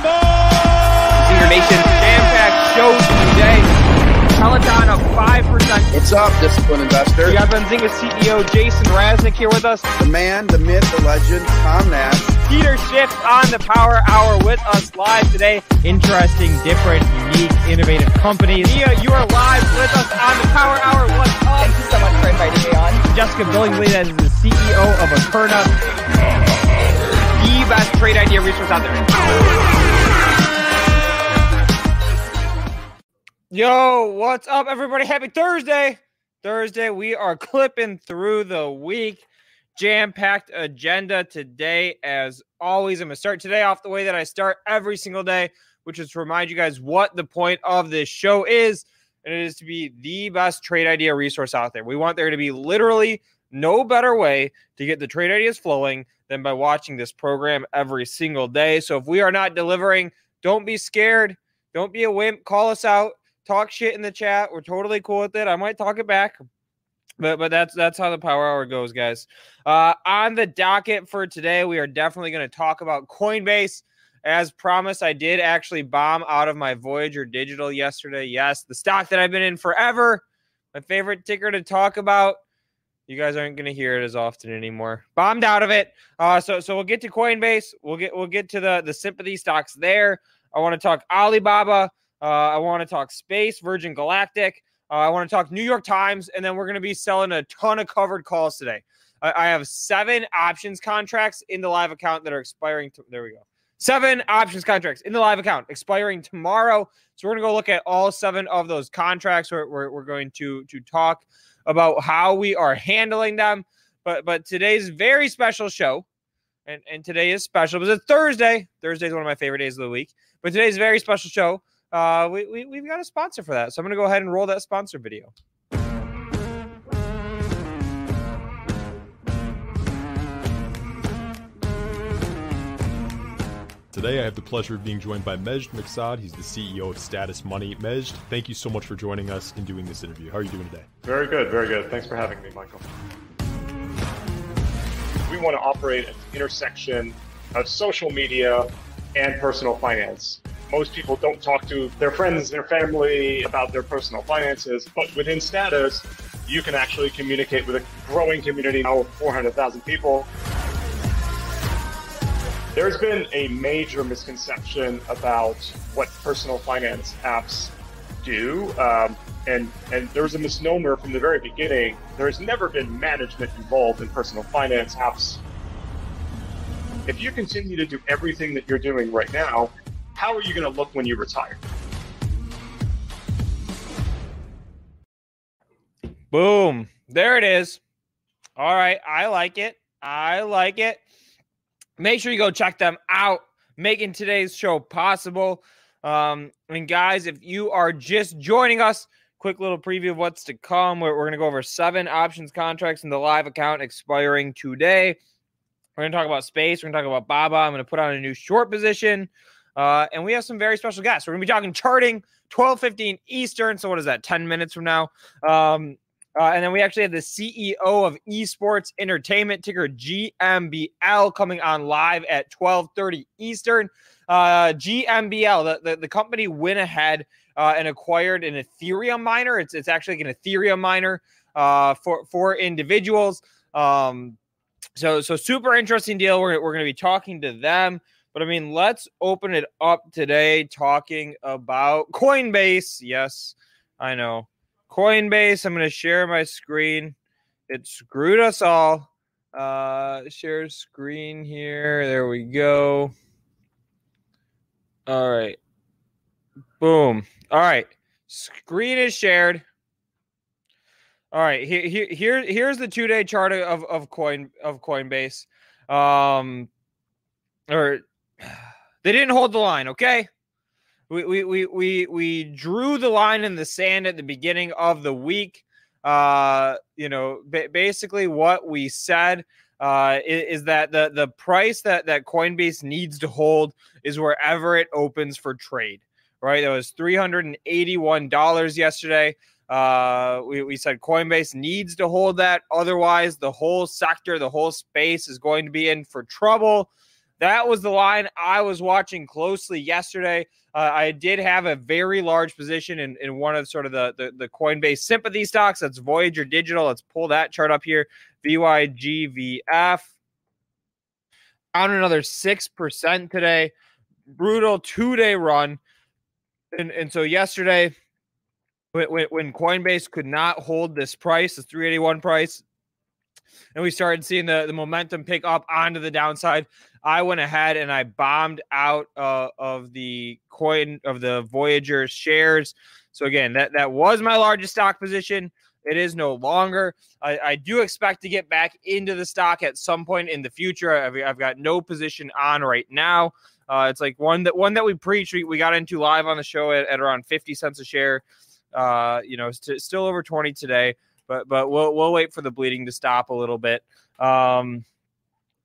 Zinger Nation Jam Pack show today. Peloton up 5%. What's up, disciplined investor? We got Benzinga CEO Jason Raznick here with us. The man, the myth, the legend, Tom Nash. Peter Schiff on the Power Hour with us live today. Interesting, different, unique, innovative companies. Mia, you are live with us on the Power Hour. What's up? Thank you so much for inviting me on. Jessica Billingsley, that is the CEO of Akerna, the best trade idea resource out there. Yo, what's up, everybody? Happy Thursday. Thursday, we are clipping through the week. Jam packed agenda today, as always. I'm going to start today off the way that I start every single day, which is to remind you guys what the point of this show is. And it is to be the best trade idea resource out there. We want there to be literally no better way to get the trade ideas flowing than by watching this program every single day. So if we are not delivering, don't be scared. Don't be a wimp. Call us out talk shit in the chat. We're totally cool with it. I might talk it back. But but that's that's how the power hour goes, guys. Uh, on the docket for today, we are definitely going to talk about Coinbase. As promised, I did actually bomb out of my Voyager Digital yesterday. Yes, the stock that I've been in forever. My favorite ticker to talk about. You guys aren't going to hear it as often anymore. Bombed out of it. Uh, so so we'll get to Coinbase. We'll get we'll get to the the sympathy stocks there. I want to talk Alibaba. Uh, I want to talk space, Virgin Galactic. Uh, I want to talk New York Times, and then we're going to be selling a ton of covered calls today. I, I have seven options contracts in the live account that are expiring. To, there we go. Seven options contracts in the live account expiring tomorrow. So we're going to go look at all seven of those contracts. We're, we're, we're going to to talk about how we are handling them. But but today's very special show, and and today is special because it's Thursday. Thursday is one of my favorite days of the week. But today's very special show uh, we, we, we've got a sponsor for that. So I'm going to go ahead and roll that sponsor video. Today, I have the pleasure of being joined by Majd Maksad. He's the CEO of Status Money. Majd, thank you so much for joining us and doing this interview. How are you doing today? Very good, very good. Thanks for having me, Michael. We want to operate at the intersection of social media and personal finance most people don't talk to their friends, their family about their personal finances. But within Status, you can actually communicate with a growing community now of 400,000 people. There's been a major misconception about what personal finance apps do. Um, and, and there was a misnomer from the very beginning. There has never been management involved in personal finance apps. If you continue to do everything that you're doing right now, how are you going to look when you retire? Boom. There it is. All right. I like it. I like it. Make sure you go check them out, making today's show possible. Um, and guys, if you are just joining us, quick little preview of what's to come. We're, we're going to go over seven options contracts in the live account expiring today. We're going to talk about space. We're going to talk about Baba. I'm going to put on a new short position. Uh, and we have some very special guests. We're going to be talking charting 12:15 Eastern. So, what is that, 10 minutes from now? Um, uh, and then we actually have the CEO of Esports Entertainment, ticker GMBL, coming on live at 12:30 Eastern. Uh, GMBL, the, the, the, company went ahead uh, and acquired an Ethereum miner. It's it's actually an Ethereum miner uh, for for individuals. Um, so so super interesting deal. We're we're going to be talking to them But I mean, let's open it up today talking about Coinbase. Yes, I know. Coinbase. I'm going to share my screen. It screwed us all. Uh, share screen here. There we go. All right. Boom. All right. Screen is shared. All right. Here, here, here here's the two day chart of, of coin of Coinbase. Um, or they didn't hold the line. Okay. We, we, we, we, we drew the line in the sand at the beginning of the week. Uh, you know, basically what we said uh, is, is, that the the price that that Coinbase needs to hold is wherever it opens for trade. Right, it was three hundred and eighty one dollars yesterday. Uh, we, we said Coinbase needs to hold that. Otherwise, the whole sector, the whole space is going to be in for trouble. That was the line I was watching closely yesterday. Uh, I did have a very large position in, in one of sort of the, the, the Coinbase sympathy stocks. That's Voyager Digital. Let's pull that chart up here. VYGVF. On another 6% today. Brutal two day run. And, and so yesterday, when, when Coinbase could not hold this price, the 381 price, and we started seeing the, the momentum pick up onto the downside. I went ahead and I bombed out uh, of the coin of the Voyager shares. So again, that that was my largest stock position. It is no longer. I, I do expect to get back into the stock at some point in the future. I've, I've got no position on right now. Uh, it's like one that one that we preach. We, we got into live on the show at, at around fifty cents a share. Uh, you know, st- still over twenty today but but we'll we'll wait for the bleeding to stop a little bit. Um,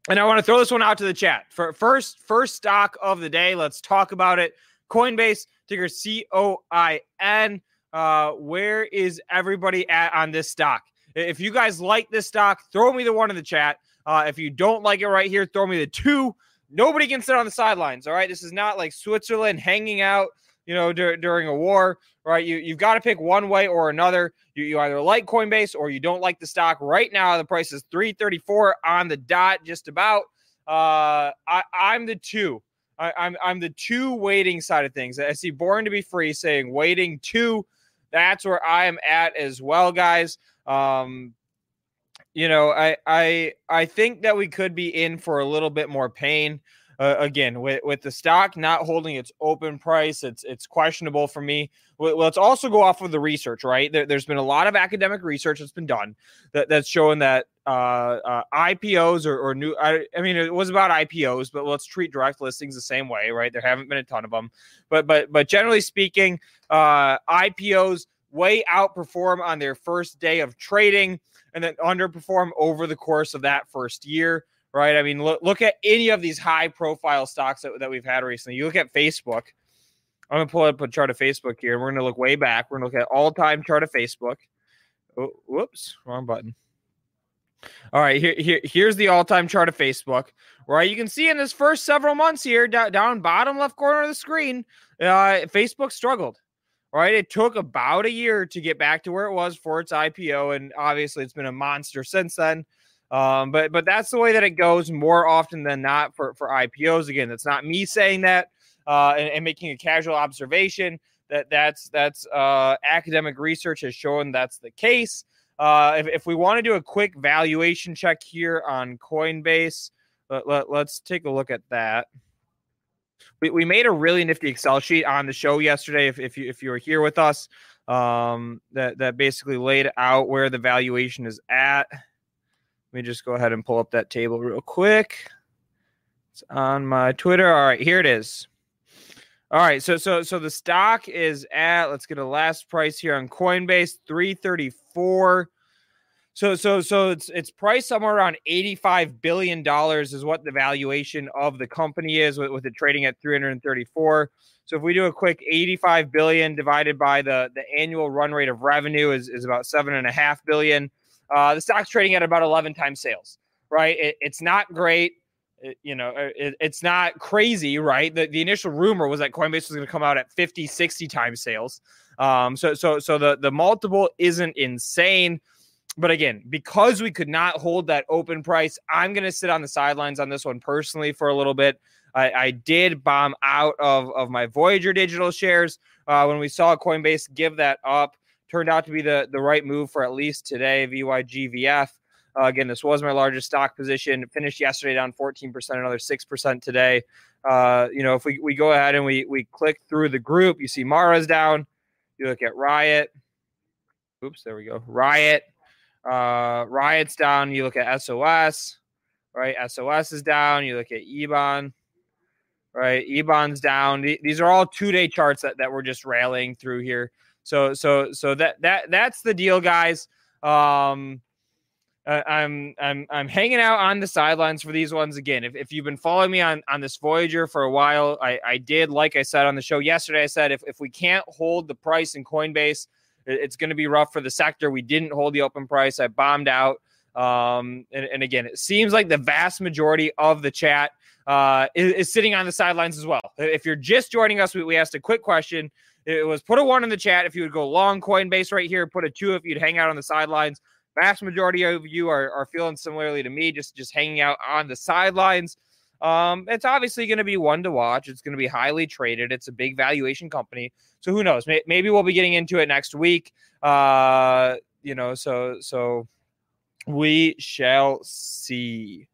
and I want to throw this one out to the chat. For first first stock of the day, let's talk about it. Coinbase ticker C O I N. Uh, where is everybody at on this stock? If you guys like this stock, throw me the one in the chat. Uh, if you don't like it right here, throw me the two. Nobody can sit on the sidelines. All right, this is not like Switzerland hanging out you know, dur- during a war, right? You you've got to pick one way or another. You, you either like Coinbase or you don't like the stock. Right now, the price is 334 on the dot, just about. Uh, I, I'm the two. I, I'm I'm the two waiting side of things. I see Born to be Free saying waiting two. That's where I am at as well, guys. Um, you know, I I I think that we could be in for a little bit more pain uh, again with, with the stock not holding its open price it's it's questionable for me. Well, let's also go off of the research right? There, has been a lot of academic research that's been done that, that's showing that uh, uh, ipos or, or new I, I, mean it was about ipos but let's treat direct listings the same way right? There haven't been a ton of them but but but generally speaking uh, ipos way outperform on their first day of trading and then underperform over the course of that first year right? I mean, look, look at any of these high profile stocks that, that we've had recently. You look at Facebook. I'm going to pull up a chart of Facebook here. We're going to look way back. We're going to look at all time chart of Facebook. Oh, whoops, wrong button. All right, here, here here's the all-time chart of Facebook. Right, you can see in this first several months here, down, down bottom left corner of the screen, uh, Facebook struggled. Right, it took about a year to get back to where it was for its IPO, and obviously it's been a monster since then. Um, but but that's the way that it goes more often than not for for IPOs. Again, that's not me saying that uh, and, and, making a casual observation. That that's that's uh, academic research has shown that's the case. Uh, if, if we want to do a quick valuation check here on Coinbase, let, let, let's take a look at that. We, we made a really nifty Excel sheet on the show yesterday. If, if you if you were here with us, um, that that basically laid out where the valuation is at. Let me just go ahead and pull up that table real quick. It's on my Twitter. All right, here it is. All right, so so so the stock is at let's get a last price here on Coinbase 334. So so so it's it's priced somewhere around 85 billion dollars is what the valuation of the company is with, with it trading at 334. So if we do a quick 85 billion divided by the the annual run rate of revenue is, is about seven and a half billion. Uh, the stock's trading at about 11 times sales, right? It, it's not great. It, you know, uh, it, it's not crazy, right? The, the initial rumor was that Coinbase was going to come out at 50, 60 times sales. Um, so, so, so the, the multiple isn't insane. but again, because we could not hold that open price, I'm going to sit on the sidelines on this one personally for a little bit. I, I did bomb out of, of my Voyager digital shares uh, when we saw Coinbase give that up. Turned out to be the, the right move for at least today, VYGVF. Uh, again, this was my largest stock position. Finished yesterday down 14%, another 6% today. Uh, you know, if we, we go ahead and we, we click through the group, you see Mara's down. You look at Riot. Oops, there we go. Riot. Uh, Riot's down. You look at SOS, right? SOS is down. You look at EBON, right? EBON's down. These are all two day charts that, that we're just railing through here. So, so, so that, that, that's the deal, guys. Um, I'm I'm I'm hanging out on the sidelines for these ones again. If, if you've been following me on on this Voyager for a while, I, I did like I said on the show yesterday. I said if if we can't hold the price in Coinbase, it's going to be rough for the sector. We didn't hold the open price. I bombed out. Um, and, and again, it seems like the vast majority of the chat uh, is, is, sitting on the sidelines as well. If you're just joining us, we, we asked a quick question. It was put a one in the chat if you would go long Coinbase right here. Put a two if you'd hang out on the sidelines. Vast majority of you are, are feeling similarly to me, just just hanging out on the sidelines. Um, it's obviously going to be one to watch. It's going to be highly traded. It's a big valuation company. So who knows? Maybe we'll be getting into it next week. Uh, you know, so so we shall see.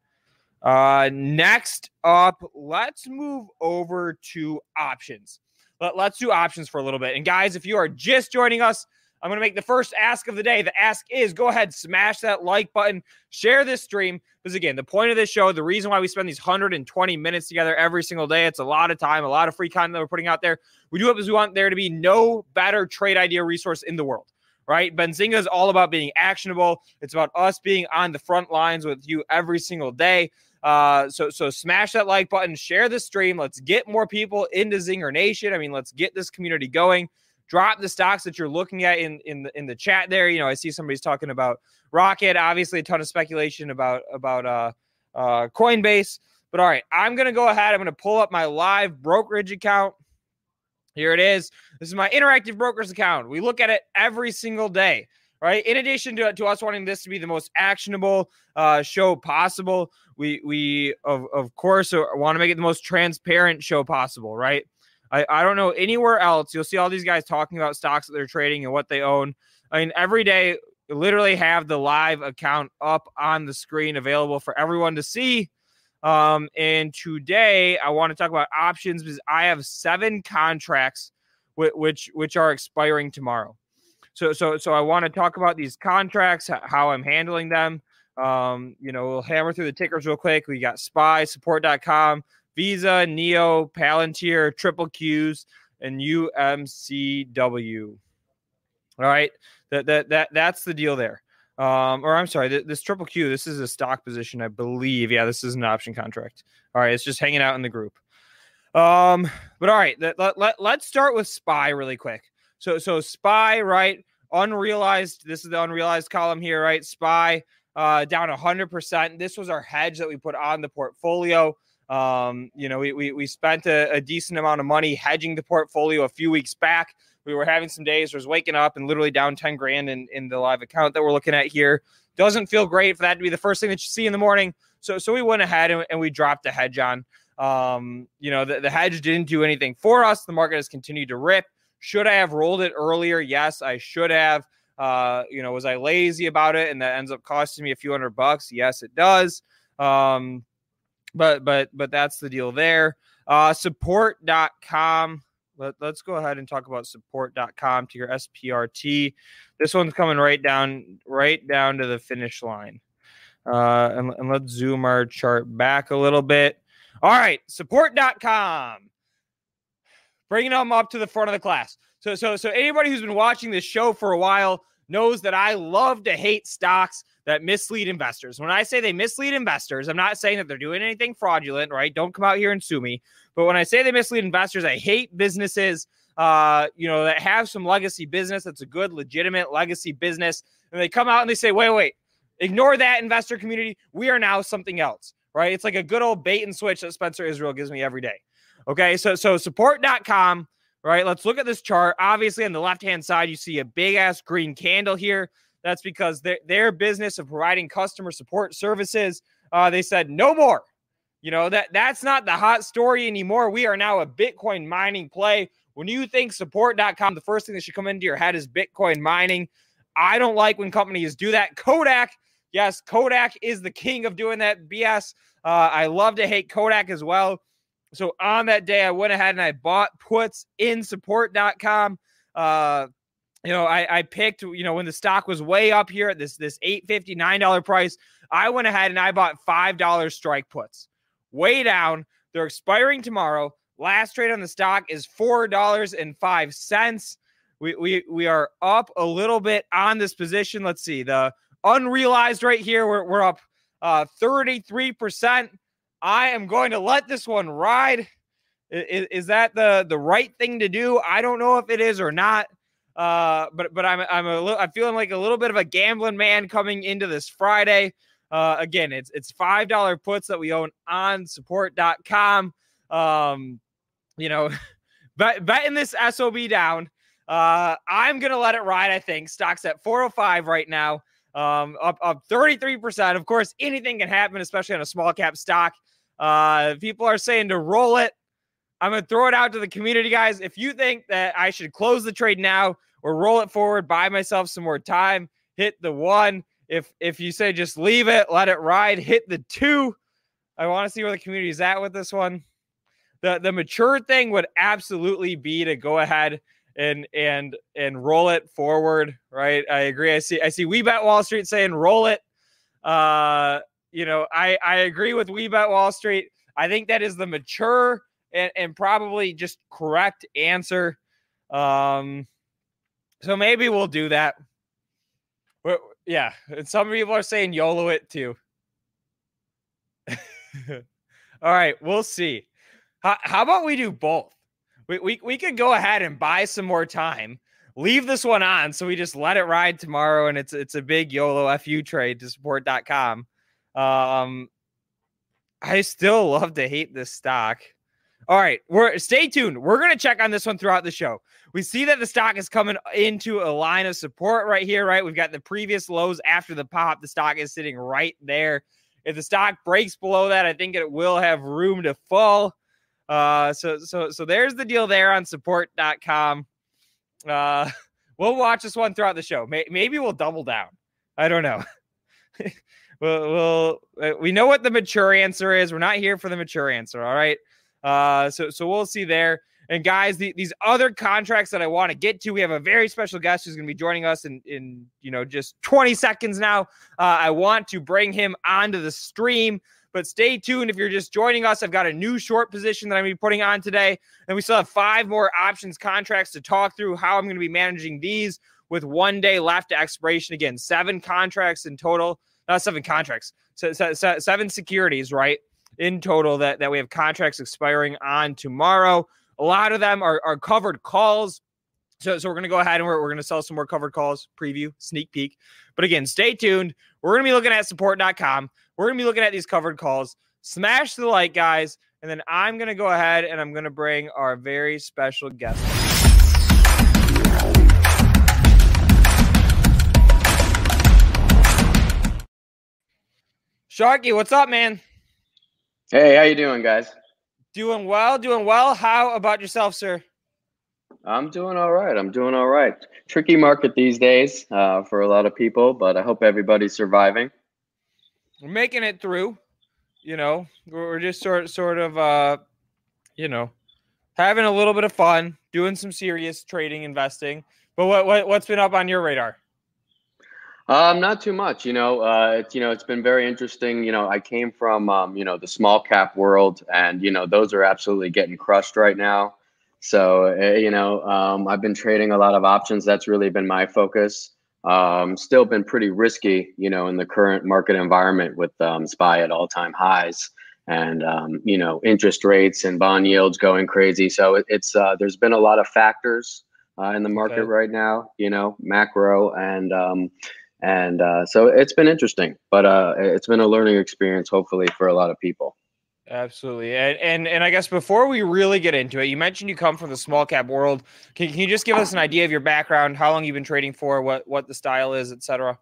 Uh, next up, let's move over to options. Let, let's do options for a little bit. And guys, if you are just joining us, I'm going to make the first ask of the day. The ask is go ahead, smash that like button, share this stream. Because again, the point of this show, the reason why we spend these 120 minutes together every single day, it's a lot of time, a lot of free content that we're putting out there. We do it because we want there to be no better trade idea resource in the world, right? Benzinga is all about being actionable. It's about us being on the front lines with you every single day. Uh, so so smash that like button, share the stream. Let's get more people into Zinger Nation. I mean, let's get this community going drop the stocks that you're looking at in in the in the chat there. You know, I see somebody's talking about Rocket. Obviously, a ton of speculation about about uh, uh, Coinbase. But all right, I'm gonna go ahead. I'm gonna pull up my live brokerage account. Here it is. This is my interactive brokers account. We look at it every single day, right? In addition to, to us wanting this to be the most actionable uh, show possible, we we of, of course uh, want to make it the most transparent show possible, right? I, I don't know anywhere else. You'll see all these guys talking about stocks that they're trading and what they own. I mean, every day, literally have the live account up on the screen available for everyone to see. Um, and today I want to talk about options because I have seven contracts which which are expiring tomorrow. So so so I want to talk about these contracts, how I'm handling them. Um, you know, we'll hammer through the tickers real quick. We got SPY support.com, Visa, NIO, Palantir, Triple Qs, and UMCW. All right, that that that that's the deal there. Um, or I'm sorry, th- this Triple Q, this is a stock position, I believe. Yeah, this is an option contract. All right, it's just hanging out in the group. Um, but all right, let, let, let, let's start with SPY really quick. So so SPY, right? Unrealized. This is the unrealized column here, right? SPY uh, down 100%. This was our hedge that we put on the portfolio. Um, you know, we, we, we spent a, a, decent amount of money hedging the portfolio a few weeks back. We were having some days was waking up and literally down 10 grand in, in the live account that we're looking at here. Doesn't feel great for that to be the first thing that you see in the morning. So, so we went ahead and, and we dropped the hedge on. Um, you know, the, the hedge didn't do anything for us. The market has continued to rip. Should I have rolled it earlier? Yes, I should have. Uh, you know, was I lazy about it and that ends up costing me a few hundred bucks? Yes, it does. Um, but but but that's the deal there. Uh, support.com. Let, let's go ahead and talk about support.com to your SPRT. This one's coming right down right down to the finish line. Uh, and, and let's zoom our chart back a little bit. All right, support.com. Bringing them up to the front of the class. So so so anybody who's been watching this show for a while knows that I love to hate stocks that mislead investors. When I say they mislead investors, I'm not saying that they're doing anything fraudulent, right? Don't come out here and sue me. But when I say they mislead investors, I hate businesses, uh, you know, that have some legacy business that's a good, legitimate legacy business, and they come out and they say, "Wait, wait, ignore that investor community. We are now something else." Right? It's like a good old bait and switch that Spencer Israel gives me every day. Okay, so so support.com right? Let's look at this chart. Obviously, on the left hand side, you see a big ass green candle here. That's because their, their business of providing customer support services, uh, they said no more. You know, that that's not the hot story anymore. We are now a Bitcoin mining play. When you think support.com, the first thing that should come into your head is Bitcoin mining. I don't like when companies do that. Kodak, yes, Kodak is the king of doing that BS. Uh, I love to hate Kodak as well. So on that day, I went ahead and I bought puts in support.com. Uh, you know, I, I picked, you know, when the stock was way up here at this this eight fifty nine dollar price, I went ahead and I bought five dollars strike puts, way down. They're expiring tomorrow. Last trade on the stock is four dollars and five cents. We we we are up a little bit on this position. Let's see the unrealized right here. We're we're up uh 33 percent. I am going to let this one ride. Is, is that the the right thing to do? I don't know if it is or not. Uh, but but I'm I'm a little I'm feeling like a little bit of a gambling man coming into this Friday. Uh, again, it's it's five dollar puts that we own on support.com. Um, you know, bet, betting this SOB down. Uh, I'm gonna let it ride. I think stocks at 405 right now. Um, up up 33%. Of course, anything can happen, especially on a small cap stock. Uh, people are saying to roll it. I'm going to throw it out to the community, guys. If you think that I should close the trade now or roll it forward, buy myself some more time, hit the one. If if you say just leave it, let it ride, hit the two. I want to see where the community is at with this one. The the mature thing would absolutely be to go ahead and and and roll it forward, right? I agree. I see I see we bet Wall Street saying roll it. Uh you know, I, I agree with We Bet Wall Street. I think that is the mature and, and probably just correct answer. Um, so maybe we'll do that. We're, yeah, and some people are saying YOLO it too. All right, we'll see. How, how about we do both? We, we, we could go ahead and buy some more time, leave this one on, so we just let it ride tomorrow, and it's it's a big YOLO FU trade to support.com. Um, I still love to hate this stock. All right, we're stay tuned. We're gonna check on this one throughout the show. We see that the stock is coming into a line of support right here, right? We've got the previous lows after the pop. The stock is sitting right there. If the stock breaks below that, I think it will have room to fall. Uh, so so so there's the deal there on support.com. Uh, we'll watch this one throughout the show. Maybe we'll double down. I don't know. we'll, we'll uh, we know what the mature answer is. We're not here for the mature answer. All right. Uh, so so we'll see there. And guys, the, these other contracts that I want to get to, we have a very special guest who's going to be joining us in in you know just 20 seconds now. Uh, I want to bring him onto the stream. But stay tuned if you're just joining us. I've got a new short position that I'm going to be putting on today. And we still have five more options contracts to talk through how I'm going to be managing these with one day left to expiration. Again, seven contracts in total not seven contracts, so, seven securities, right? In total, that, that we have contracts expiring on tomorrow. A lot of them are, are covered calls. So, so we're going to go ahead and we're, we're going to sell some more covered calls, preview, sneak peek. But again, stay tuned. We're going to be looking at support.com. We're going to be looking at these covered calls. Smash the like, guys. And then I'm going to go ahead and I'm going to bring our very special guest. Sharky, what's up, man? Hey, how you doing, guys? Doing well, doing well. How about yourself, sir? I'm doing all right. I'm doing all right. Tricky market these days uh, for a lot of people, but I hope everybody's surviving. We're making it through. You know, we're just sort sort of, uh, you know, having a little bit of fun, doing some serious trading, investing. But what, what what's been up on your radar? Um, not too much. You know, uh, it's you know, it's been very interesting. You know, I came from um, you know the small cap world, and you know those are absolutely getting crushed right now. So uh, you know, um, I've been trading a lot of options. That's really been my focus. Um, still been pretty risky, you know, in the current market environment with um, SPY at all time highs and um, you know interest rates and bond yields going crazy. So it, it's uh, there's been a lot of factors uh, in the market okay. right now. You know, macro and um, and uh, so it's been interesting, but uh, it's been a learning experience, hopefully, for a lot of people. Absolutely. And, and and I guess before we really get into it, you mentioned you come from the small cap world. Can, can you just give us an idea of your background, how long you've been trading for, what what the style is, etc.?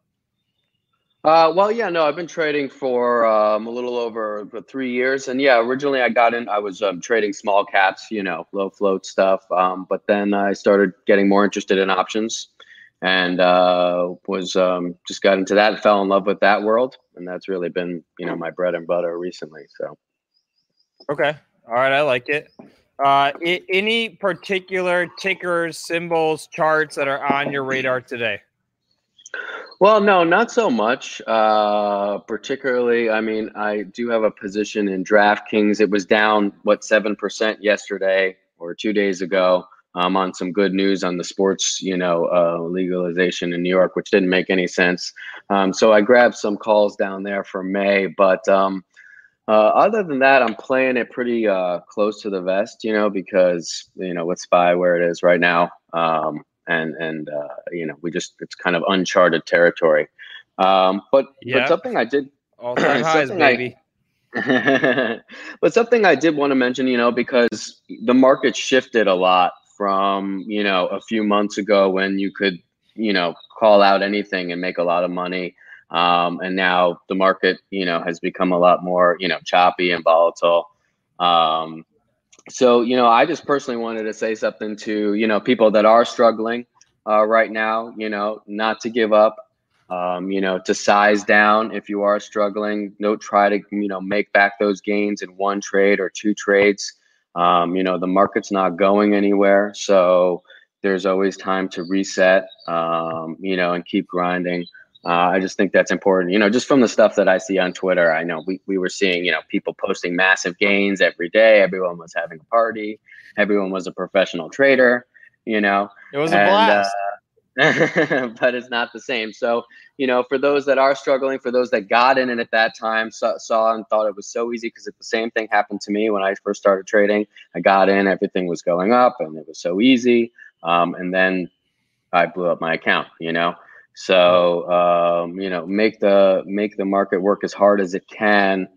Uh, well, yeah, no, I've been trading for um, a little over three years, and yeah, originally I got in. I was um, trading small caps, you know, low float stuff. Um, but then I started getting more interested in options, and uh, was um, just got into that, fell in love with that world, and that's really been, you know, my bread and butter recently. So. Okay. All right. I like it. Uh, I- any particular tickers, symbols, charts that are on your radar today? Well, no, not so much. Uh, particularly, I mean, I do have a position in DraftKings. It was down what seven percent yesterday or two days ago. Um, on some good news on the sports, you know, uh, legalization in New York, which didn't make any sense. Um, so I grabbed some calls down there for May, but um, uh, other than that, I'm playing it pretty uh, close to the vest, you know, because you know with Spy where it is right now. Um, and and uh, you know we just it's kind of uncharted territory. Um, but Yeah. but something I did All time highs, Something I- baby. but something I did want to mention, you know, because the market shifted a lot from, you know, a few months ago when you could, you know, call out anything and make a lot of money. Um, and now the market, you know, has become a lot more, you know, choppy and volatile. Um, so, you know, I just personally wanted to say something to, you know, people that are struggling uh, right now, you know, not to give up, um, you know, to size down if you are struggling. Don't try to, you know, make back those gains in one trade or two trades. Um, you know, the market's not going anywhere. So there's always time to reset, um, you know, and keep grinding. Uh, I just think that's important. You know, just from the stuff that I see on Twitter, I know we, we were seeing, you know, people posting massive gains every day. Everyone was having a party. Everyone was a professional trader, you know. It was a And, blast. uh, but it's not the same. So, you know, for those that are struggling, for those that got in it at that time, saw, saw and thought it was so easy, because the same thing happened to me when I first started trading. I got in, everything was going up, and it was so easy. Um, and then I blew up my account, you know. So, um, you know, make the make the market work as hard as it can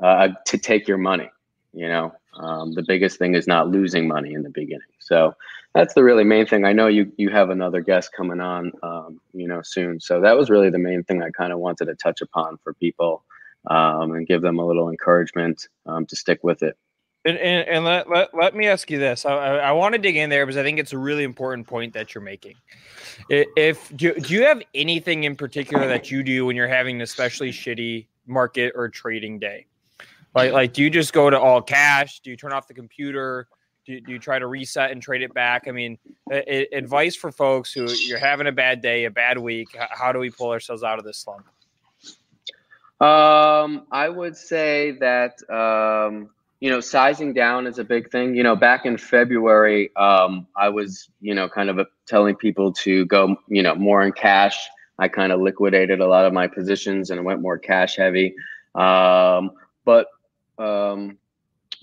uh, to take your money. You know, um, the biggest thing is not losing money in the beginning. So that's the really main thing. I know you you have another guest coming on, um, you know, soon. So that was really the main thing I kind of wanted to touch upon for people um, and give them a little encouragement um, to stick with it. And, and, and let, let, let me ask you this. I, I, I want to dig in there because I think it's a really important point that you're making. If do, do you have anything in particular that you do when you're having an especially shitty market or trading day? Like, like do you just go to all cash? Do you turn off the computer? Do, do you try to reset and trade it back? I mean, advice for folks who you're having a bad day, a bad week. How do we pull ourselves out of this slump? Um, I would say that um, you know sizing down is a big thing. You know, back in February, um, I was you know kind of telling people to go you know more in cash. I kind of liquidated a lot of my positions and went more cash heavy. Um, but um,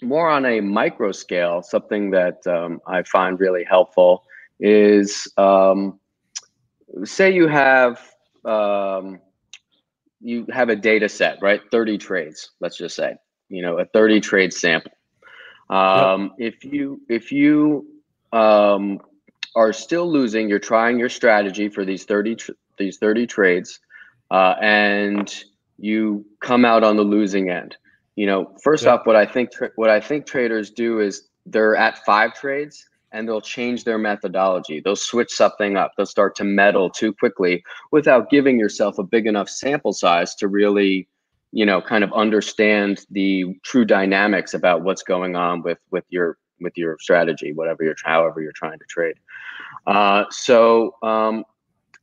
more on a micro scale, something that um, I find really helpful is um, say you have um, you have a data set, right? 30 trades, let's just say, you know, a 30 trade sample. Um, If you if you um, are still losing, you're trying your strategy for these 30 tr- these 30 trades, uh, and you come out on the losing end. You know, first Yeah. off, what I think tra- what I think traders do is they're at five trades and they'll change their methodology. They'll switch something up. They'll start to meddle too quickly without giving yourself a big enough sample size to really you know kind of understand the true dynamics about what's going on with with your with your strategy whatever you're however you're trying to trade uh, so um,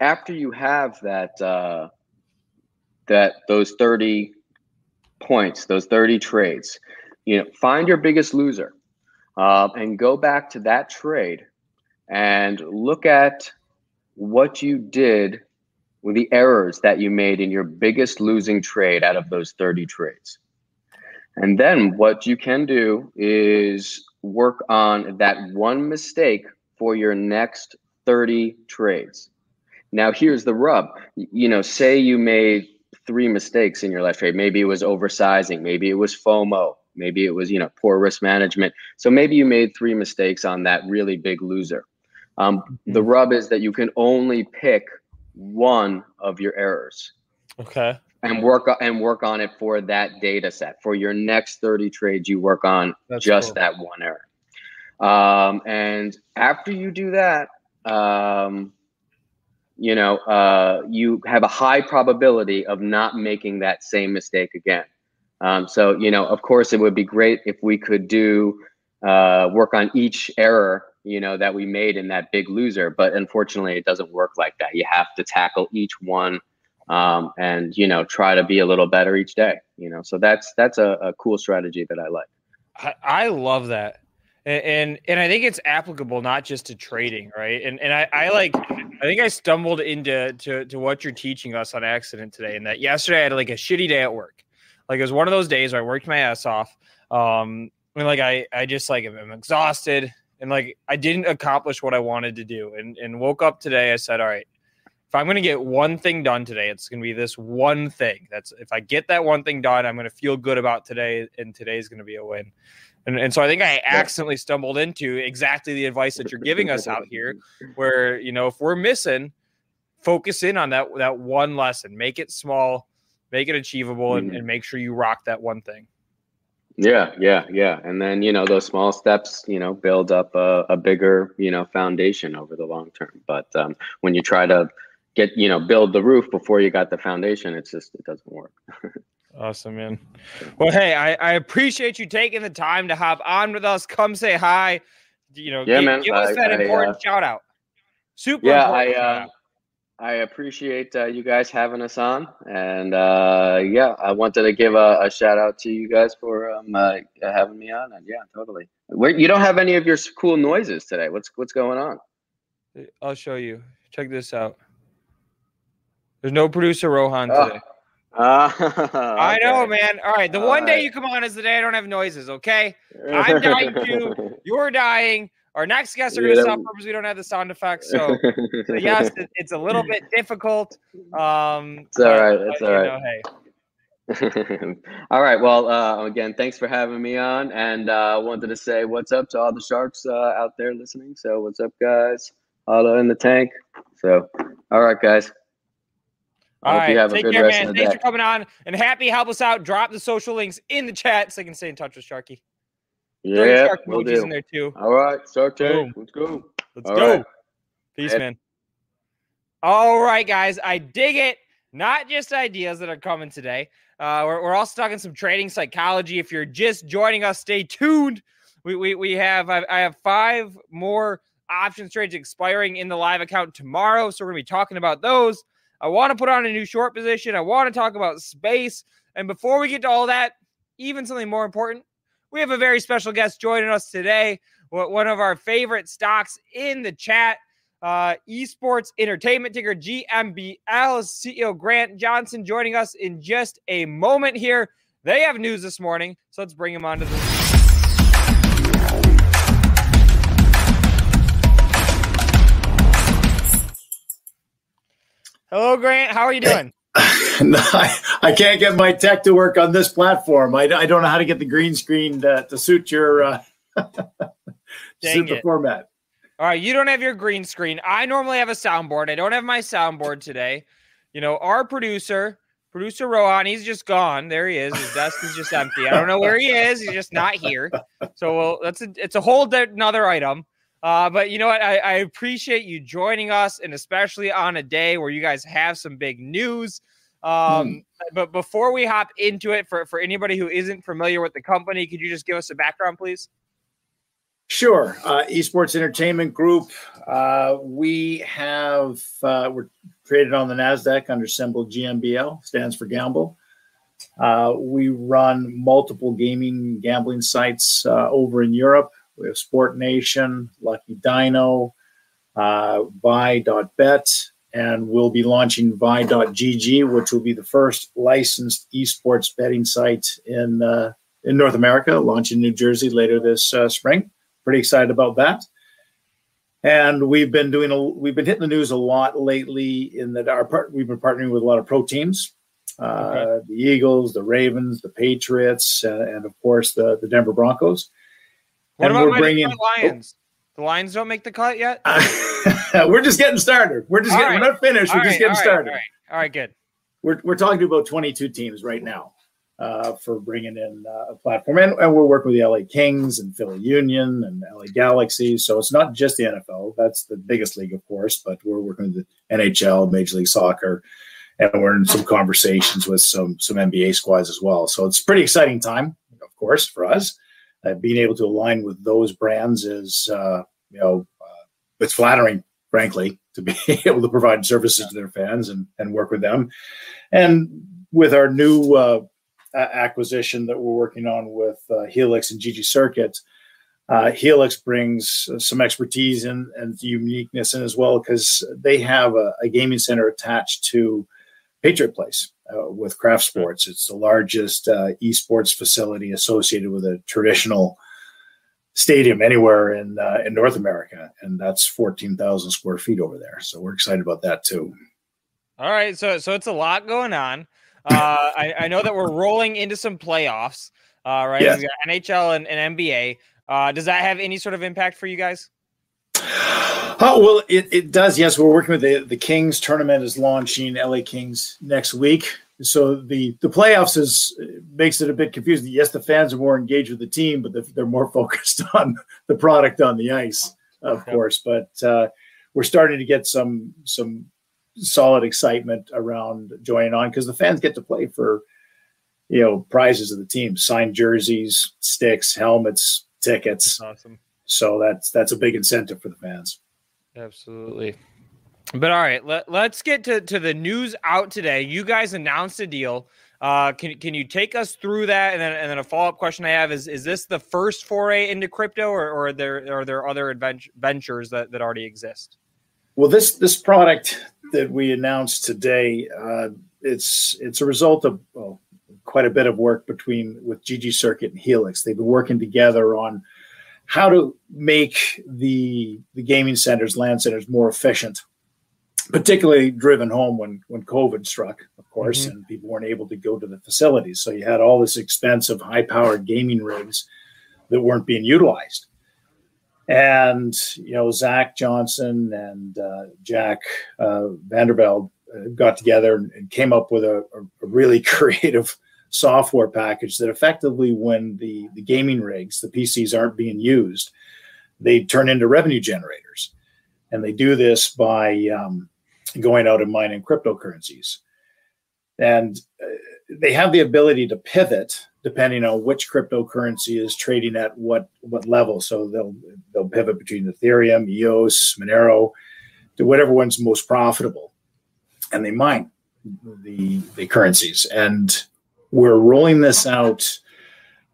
after you have that uh, that those 30 points those 30 trades you know find your biggest loser uh, and go back to that trade and look at what you did with the errors that you made in your biggest losing trade out of those 30 trades. And then what you can do is work on that one mistake for your next 30 trades. Now, here's the rub. You know, say you made three mistakes in your life trade. Maybe it was oversizing, maybe it was FOMO, Maybe it was, you know, poor risk management. So maybe you made three mistakes on that really big loser. Um, the Mm-hmm. rub is that you can only pick one of your errors Okay. and work and work on it for that data set. For your next 30 trades, you work on That's just cool. that one error. Um, and after you do that, um, you know, uh, you have a high probability of not making that same mistake again. Um, so, you know, of course, it would be great if we could do uh, work on each error, you know, that we made in that big loser. But unfortunately, it doesn't work like that. You have to tackle each one um, and you know try to be a little better each day. You know, so that's that's a, a cool strategy that I like. I, I love that. And, and and I think it's applicable not just to trading, right? And and I, I like I think I stumbled into to, to what you're teaching us on accident today. And that yesterday I had like a shitty day at work. Like it was one of those days where I worked my ass off. Um and like I I just like I'm exhausted and like I didn't accomplish what I wanted to do. And and woke up today, I said, All right, if I'm gonna get one thing done today, it's gonna be this one thing. That's if I get that one thing done, I'm gonna feel good about today, and today's gonna be a win. And, and so I think I accidentally stumbled into exactly the advice that you're giving us out here, where you know if we're missing, focus in on that that one lesson, make it small, make it achievable, and, Mhm. and make sure you rock that one thing. Yeah, yeah, yeah. And then you know those small steps, you know, build up a, a bigger you know foundation over the long term. But um, when you try to get you know build the roof before you got the foundation, it's just it doesn't work. Awesome, man. Well, hey, I, I appreciate you taking the time to hop on with us. Come say hi. You know, Yeah, gi- man. give us I- that I, important shout out. Super Yeah, I uh. I appreciate uh, you guys having us on, and uh, yeah, I wanted to give a, a shout out to you guys for um, uh, having me on. And yeah, totally. Wait, you don't have any of your cool noises today. What's what's going on? I'll show you. Check this out. There's no producer Rohan Oh, Uh, I know, man. All right. The one day you come on is the day I don't have noises, okay? I'm dying too. You're dying. Our next guests are going to suffer because we don't have the sound effects. So, so yes, it, it's a little bit difficult. Um, It's all but- it's all right. know, hey, all right. Well, uh, again, thanks for having me on, and uh, wanted to say what's up to all the sharks uh, out there listening. So, what's up, guys? Auto in the tank. So, all right, guys. I All hope you right. have a Take good care, man. Thanks day. for coming on. And happy, help us out. Drop the social links in the chat so I can stay in touch with Sharky. Yeah, shark we'll emojis do. in there too. All right, Shark Tank. Boom. Let's go. Let's All go. right. Peace, Later. man. All right, guys. I dig it. Not just ideas that are coming today. Uh, we're, we're also talking some trading psychology. If you're just joining us, stay tuned. We, we, we have I, I have five more options trades expiring in the live account tomorrow. So we're gonna be talking about those. I want to put on a new short position. I want to talk about space. And before we get to all that, even something more important, we have a very special guest joining us today. One of our favorite stocks in the chat, uh, esports entertainment ticker GMBL CEO Grant Johnson joining us in just a moment here. They have news this morning, so let's bring him on to the. Hello, Grant. How are you doing? no, I, I can't get my tech to work on this platform. I, I don't know how to get the green screen to, to suit your uh, suit the format. All right, you don't have your green screen. I normally have a soundboard. I don't have my soundboard today. You know, our producer, producer Rohan, he's just gone. There he is. His desk is just empty. I don't know where he is. He's just not here. So well, that's a it's a whole another item. Uh, but you know what? I, I appreciate you joining us, and especially on a day where you guys have some big news. Um, But before we hop into it, for for anybody who isn't familiar with the company, could you just give us a background, please? Sure. Uh, Esports Entertainment Group. Uh, we have uh, we're traded on the Nasdaq under symbol GMBL, stands for Gamble. Uh, we run multiple gaming gambling sites uh, over in Europe. We have Sport Nation, Lucky Dino, uh, Buy.bet, and we'll be launching Vie.gg, which will be the first licensed esports betting site in uh, in North America, launching in New Jersey later this uh, spring pretty excited about that. And we've been doing a we've been hitting the news a lot lately in that our part we've been partnering with a lot of pro teams. uh, Okay. the Eagles, the Ravens, the Patriots, uh, and of course the the Denver Broncos. What And about we're bringing- Lions? The Lions don't make the cut yet. we're just getting started. We're just All getting, right. we're not finished. We're All just getting all right, started. All right, all right, good. We're we're talking to about 22 teams right now uh, for bringing in uh, a platform, and, and we're working with the LA Kings and Philly Union and LA Galaxy. So it's not just the NFL. That's the biggest league, of course, but we're working with the NHL, Major League Soccer, and we're in some conversations with some some NBA squads as well. So it's a pretty exciting time, of course, for us. Uh, being able to align with those brands is, uh, you know, uh, it's flattering, frankly, to be able to provide services to their fans and, and work with them. And with our new uh, acquisition that we're working on with uh, Helix and GG Circuit, uh, Helix brings some expertise and, and uniqueness in as well because they have a, a gaming center attached to Patriot Place with Kraft Sports. It's the largest uh, esports facility associated with a traditional stadium anywhere in uh, in North America, and that's fourteen thousand square feet over there. So we're excited about that too. All right, so so it's a lot going on. Uh, I, I know that we're rolling into some playoffs. Uh, right, Yes. we got NHL and, and NBA. Uh, does that have any sort of impact for you guys? Oh well, it, it does. Yes, we're working with the the Kings tournament is launching LA Kings next week. So the the playoffs is makes it a bit confusing. Yes, the fans are more engaged with the team, but they're more focused on the product on the ice, of Okay. course. But uh, we're starting to get some some solid excitement around joining on because the fans get to play for you know prizes of the team, signed jerseys, sticks, helmets, tickets. Awesome. So that's that's a big incentive for the fans. Absolutely. But all right, let, let's get to, to the news out today. You guys announced a deal. Uh, can, can you take us through that? And then, and then a follow up question I have is Is this the first foray into crypto, or, or are, there, are there other advent- ventures that, that already exist? Well, this this product that we announced today, uh, it's it's a result of well, quite a bit of work between with GG Circuit and Helix. They've been working together on how to make the the gaming centers, LAN centers, more efficient. Particularly driven home when when COVID struck, of course, and people weren't able to go to the facilities. So you had all this expensive, high powered gaming rigs that weren't being utilized and you know Zach Johnson and uh, Jack uh, Vanderveld uh, got together and, came up with a, a really creative software package that effectively, when the the gaming rigs, the PCs aren't being used, they turn into revenue generators, and they do this by um, going out and mining cryptocurrencies, and uh, they have the ability to pivot depending on which cryptocurrency is trading at what what level. So they'll they'll pivot between Ethereum, EOS, Monero, to whatever one's most profitable, and they mine the the currencies. And we're rolling this out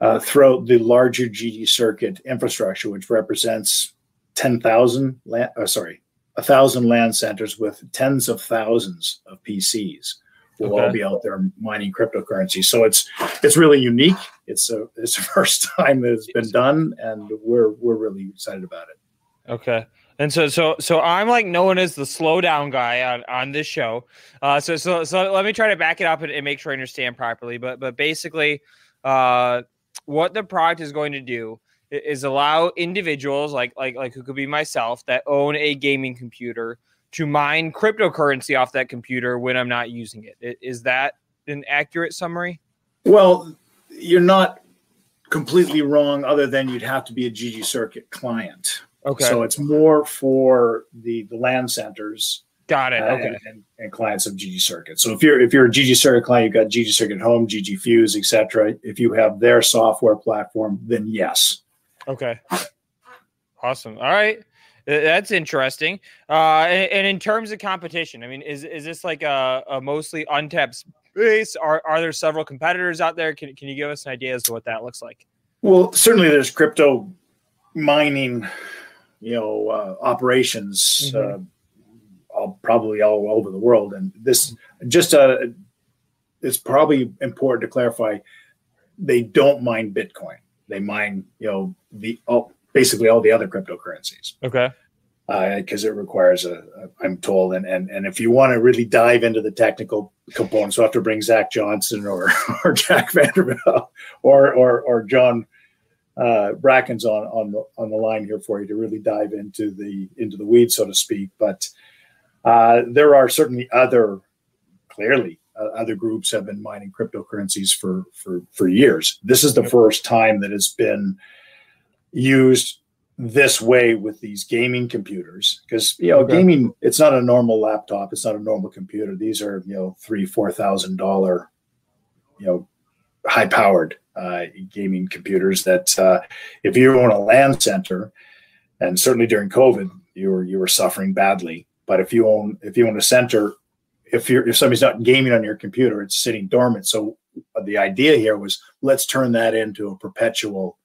uh, throughout the larger GG Circuit infrastructure, which represents ten thousand LAN. Uh, sorry, a thousand LAN centers with tens of thousands of PCs will all be out there mining cryptocurrency. So it's it's really unique. It's a it's the first time that it's been done, and we're we're really excited about it. Okay. And so, so, so I'm like known as the slowdown guy on, on this show. Uh, so, so, so let me try to back it up and, and make sure I understand properly. But, but basically, uh, what the product is going to do is allow individuals like, like, like who could be myself that own a gaming computer to mine cryptocurrency off that computer when I'm not using it. Is that an accurate summary? Well, you're not completely wrong, other than you'd have to be a GG Circuit client. Okay. So it's more for the the LAN centers Got it. uh, Okay. and, and, and clients of GG Circuit. So if you're if you're a GG Circuit client, you've got GG Circuit Home, GG Fuse, etc. If you have their software platform, then yes. Okay. Awesome. All right. That's interesting. Uh, and, and in terms of competition, I mean, is is this like a, a mostly untapped space? Are are there several competitors out there? Can can you give us an idea as to what that looks like? Well, certainly there's crypto mining, you know, uh, operations, Mhm. uh, all, probably all over the world. And this just uh, it's probably important to clarify. They don't mine Bitcoin. They mine, you know, the all, basically all the other cryptocurrencies. Okay. because uh, it requires a, a I'm told and and and if you want to really dive into the technical components, we'll have to bring Zach Johnson or or Jack Vanderbilt or or or John uh, Brackens on on the on the line here for you to really dive into the into the weeds, so to speak. But uh, there are certainly other clearly uh, other groups have been mining cryptocurrencies for for for years. This is the first time that it's been used this way with these gaming computers because you know okay. gaming it's not a normal laptop it's not a normal computer these are you know three four thousand dollar you know high powered gaming computers that uh, if you own a LAN center and certainly during covid you were you were suffering badly. But if you own if you own a center if you're if somebody's not gaming on your computer it's sitting dormant. So the idea here was let's turn that into a perpetual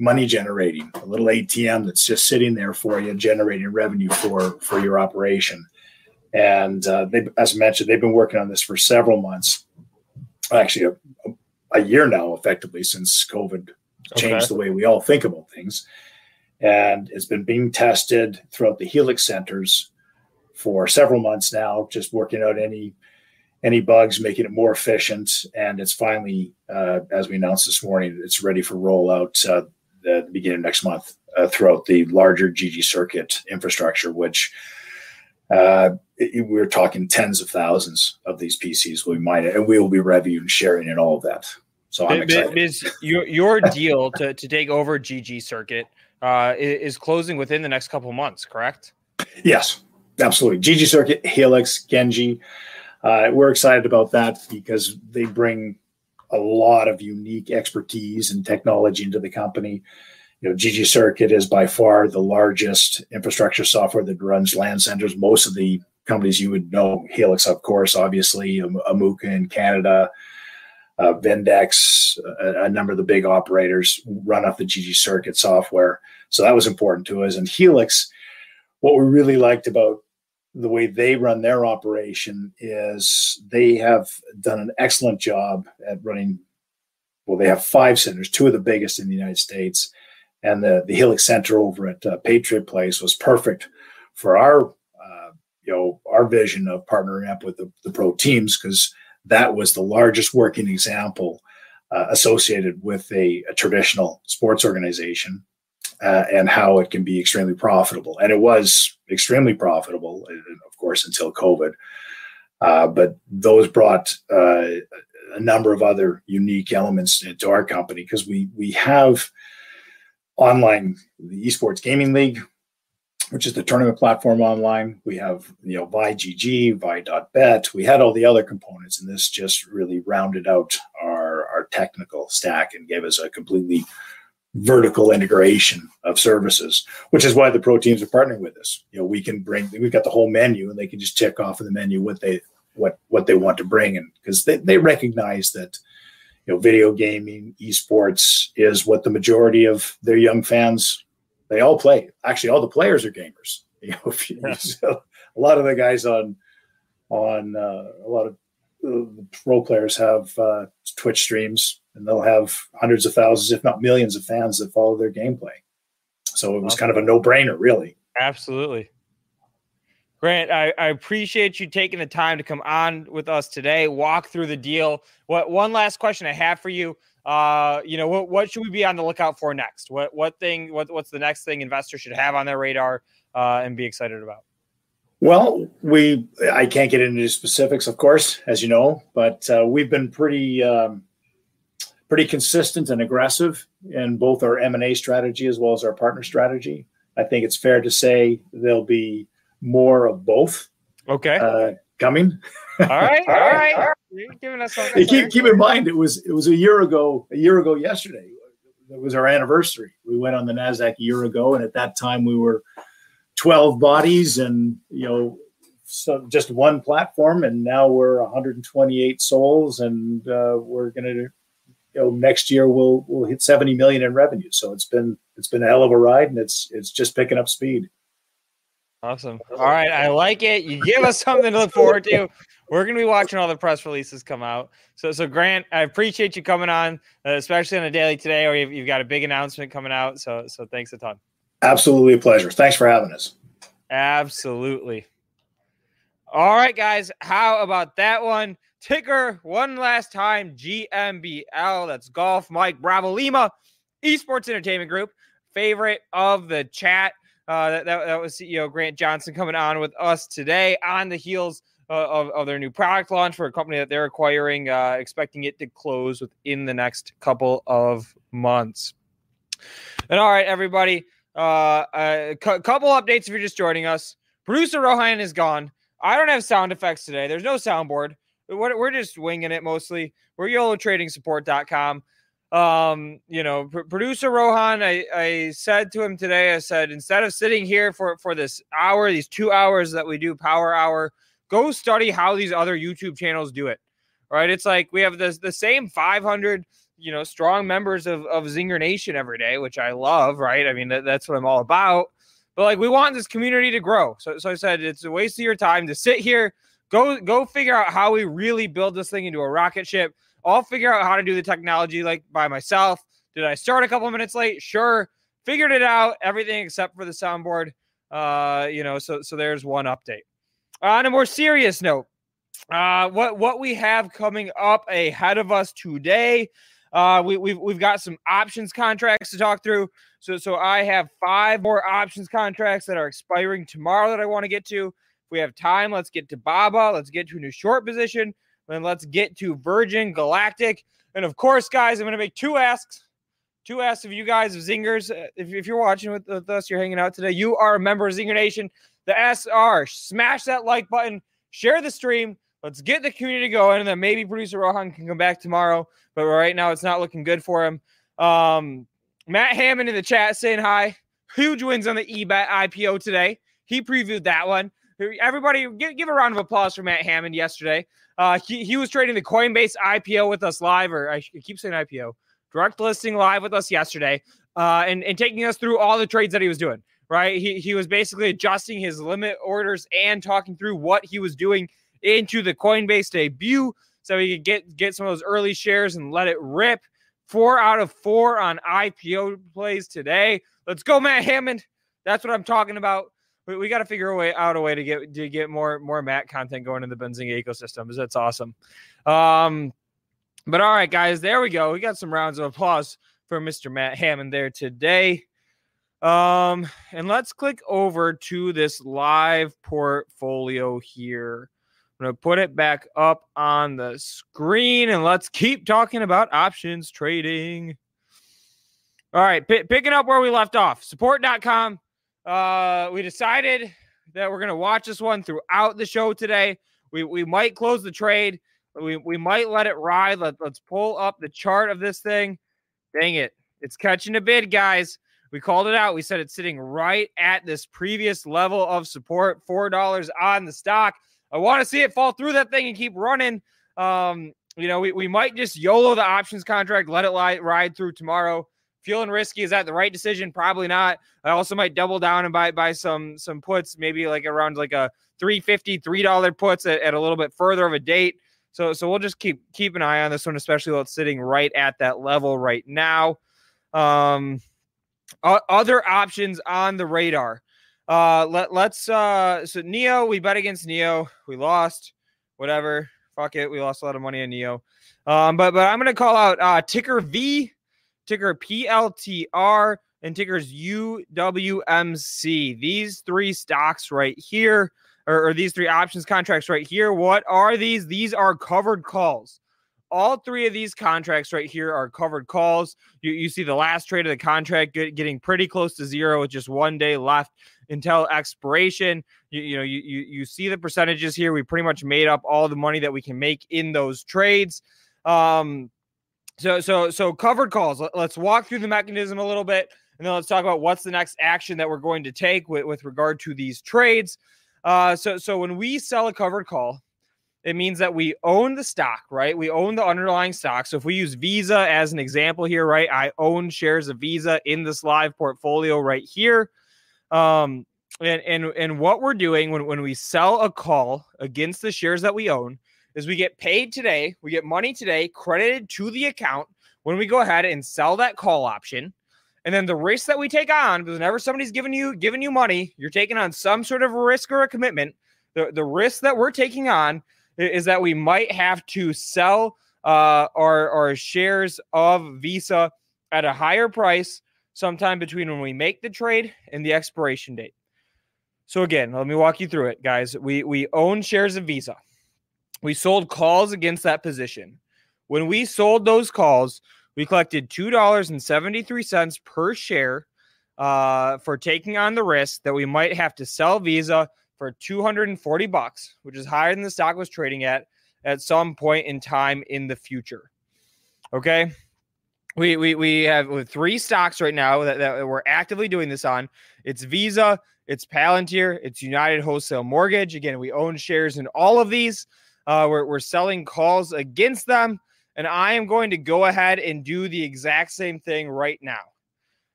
money generating, a little ATM that's just sitting there for you, generating revenue for for your operation. And uh, they, as I mentioned, they've been working on this for several months, actually a, a year now, effectively since COVID changed okay. the way we all think about things. And it's been being tested throughout the Helix centers for several months now, just working out any any bugs, making it more efficient. And it's finally, uh, as we announced this morning, it's ready for rollout uh, the, the beginning of next month uh, throughout the larger GG circuit infrastructure, which uh, it, we're talking tens of thousands of these PCs will be mined, and we will be reviewing, sharing, and all of that. So I'm excited. Is your your deal to, to take over GG circuit uh, is closing within the next couple months, correct? Yes, absolutely. GG circuit, Helix, Genji. Uh, we're excited about that because they bring a lot of unique expertise and technology into the company. You know, GG Circuit is by far the largest infrastructure software that runs LAN centers. Most of the companies you would know, Helix, of course, obviously, Amuka in Canada, uh, Vindex, a, a, number of the big operators run off the GG Circuit software. So that was important to us. And Helix, what we really liked about the way they run their operation is they have done an excellent job at running. Well, they have five centers, two of the biggest in the United States, and the the Helix Center over at uh, Patriot Place was perfect for our uh, you know our vision of partnering up with the, the pro teams because that was the largest working example uh, associated with a, a traditional sports organization uh, and how it can be extremely profitable. And it was extremely profitable, of course, until COVID. Uh, but those brought uh, a number of other unique elements to our company because we we have online the esports gaming league which is the tournament platform online we have you know Vie.gg, Vie.bet we had all the other components and this just really rounded out our our technical stack and gave us a completely vertical integration of services, which is why the pro teams are partnering with us. You know, we can bring we've got the whole menu and they can just check off of the menu what they what what they want to bring and because they, they recognize that you know video gaming esports is what the majority of their young fans they all play actually all the players are gamers you know you, so a lot of the guys on on uh, a lot of uh, pro players have uh, twitch streams and they'll have hundreds of thousands, if not millions, of fans that follow their gameplay. So it was kind of a no-brainer, really. Absolutely. Grant, I, I, appreciate you taking the time to come on with us today, walk through the deal. What one last question I have for you? Uh, you know, what, what should we be on the lookout for next? What what thing? What what's the next thing investors should have on their radar uh, and be excited about? Well, we I can't get into specifics, of course, as you know, but uh, we've been pretty um, pretty consistent and aggressive in both our M&A strategy as well as our partner strategy. I think it's fair to say there'll be more of both. Okay. Uh, coming. All right. All right. All right. You're giving us something. Keep, keep in mind, it was it was a year ago. A year ago yesterday. It was our anniversary. We went on the Nasdaq a year ago, and at that time we were twelve bodies, and you know, so just one platform. And now we're 128 souls, and uh, we're going to you know next year we'll we'll hit 70 million in revenue. So it's been it's been a hell of a ride, and it's it's just picking up speed. Awesome. All right, I like it. You give us something to look forward to. We're going to be watching all the press releases come out. So, so Grant, I appreciate you coming on, uh, especially on a daily today, or you've, you've got a big announcement coming out. So, so thanks a ton. Absolutely a pleasure. Thanks for having us. Absolutely. All right, guys. How about that one? Ticker one last time GMBL. That's Golf Mike Bravo Lima, Esports Entertainment Group, favorite of the chat. Uh, that, that, that was CEO Grant Johnson coming on with us today on the heels uh, of, of their new product launch for a company that they're acquiring, uh, expecting it to close within the next couple of months. And all right, everybody, uh, a cu- couple updates if you're just joining us. Producer Rohan is gone. I don't have sound effects today. There's no soundboard. We're, we're just winging it mostly. We're YOLOTradingSupport.com. Um, you know, pr- producer Rohan, I, I said to him today, I said, instead of sitting here for, for this hour, these two hours that we do power hour, go study how these other YouTube channels do it. Right. It's like we have this the same 500, you know, strong members of, of Zinger Nation every day, which I love. Right. I mean, that, that's what I'm all about. But like we want this community to grow. So, so I said it's a waste of your time to sit here, go go figure out how we really build this thing into a rocket ship. I'll figure out how to do the technology like by myself. Did I start a couple minutes late? Sure. Figured it out, everything except for the soundboard. Uh, you know, so so there's one update. On a more serious note, uh, what what we have coming up ahead of us today. Uh, we, we've we've got some options contracts to talk through. So so I have five more options contracts that are expiring tomorrow that I want to get to. If we have time, let's get to Baba. Let's get to a new short position. Then let's get to Virgin Galactic. And of course, guys, I'm going to make two asks. Two asks of you guys of Zingers. Uh, if, if you're watching with, with us, you're hanging out today, you are a member of Zinger Nation. The are smash that like button, share the stream. Let's get the community going, and then maybe producer Rohan can come back tomorrow. But right now, it's not looking good for him. Um, Matt Hammond in the chat saying hi. Huge wins on the eBet IPO today. He previewed that one. Everybody, give, give a round of applause for Matt Hammond yesterday. Uh, he, he was trading the Coinbase IPO with us live, or I keep saying IPO, direct listing live with us yesterday, uh, and, and taking us through all the trades that he was doing. Right, he, he was basically adjusting his limit orders and talking through what he was doing into the Coinbase debut, so he could get get some of those early shares and let it rip. Four out of four on IPO plays today. Let's go, Matt Hammond. That's what I'm talking about we, we got to figure a way out a way to get to get more more Matt content going in the Benzinga ecosystem. Because that's awesome. Um, but all right, guys, there we go. We got some rounds of applause for Mr. Matt Hammond there today. Um, and let's click over to this live portfolio here. I'm going to put it back up on the screen and let's keep talking about options trading. All right, p- picking up where we left off support.com uh, we decided that we're going to watch this one throughout the show today. We, we might close the trade. We, we might let it ride. Let, let's pull up the chart of this thing. Dang it. It's catching a bid, guys. We called it out. We said it's sitting right at this previous level of support, $4 on the stock. I want to see it fall through that thing and keep running. Um, you know, we, we might just YOLO the options contract, let it lie, ride through tomorrow feeling risky. Is that the right decision? Probably not. I also might double down and buy buy some some puts, maybe like around like a 350 three dollar puts at, at a little bit further of a date. So so we'll just keep keep an eye on this one, especially while it's sitting right at that level right now. Um, other options on the radar. Uh, let let's uh, so NIO, we bet against NIO, we lost. Whatever, fuck it, we lost a lot of money on NIO. Um, but but I'm gonna call out uh ticker V ticker PLTR, and tickers UWMC. These three stocks right here, or, or these three options contracts right here. What are these? These are covered calls. All three of these contracts right here are covered calls. You, you see the last trade of the contract get, getting pretty close to zero with just one day left until expiration. You, you know, you, you you see the percentages here. We pretty much made up all the money that we can make in those trades. Um, so, so, so covered calls. Let's walk through the mechanism a little bit, and then let's talk about what's the next action that we're going to take with, with regard to these trades. Uh, so, so when we sell a covered call, it means that we own the stock, right? We own the underlying stock. So if we use Visa as an example here, right? I own shares of Visa in this live portfolio right here. Um, and and and what we're doing when, when we sell a call against the shares that we own is we get paid today, we get money today credited to the account when we go ahead and sell that call option. And then the risk that we take on, because whenever somebody's giving you giving you money, you're taking on some sort of risk or a commitment. The the risk that we're taking on is that we might have to sell uh, our our shares of Visa at a higher price sometime between when we make the trade and the expiration date. So again, let me walk you through it, guys. We we own shares of Visa. We sold calls against that position. When we sold those calls, we collected $2.73 per share uh, for taking on the risk that we might have to sell Visa for 240 bucks, which is higher than the stock was trading at at some point in time in the future. Okay. We, we, we have three stocks right now that, that we're actively doing this on. It's Visa, it's Palantir, it's United Wholesale Mortgage. Again, we own shares in all of these. Uh, we're, we're selling calls against them. And I am going to go ahead and do the exact same thing right now.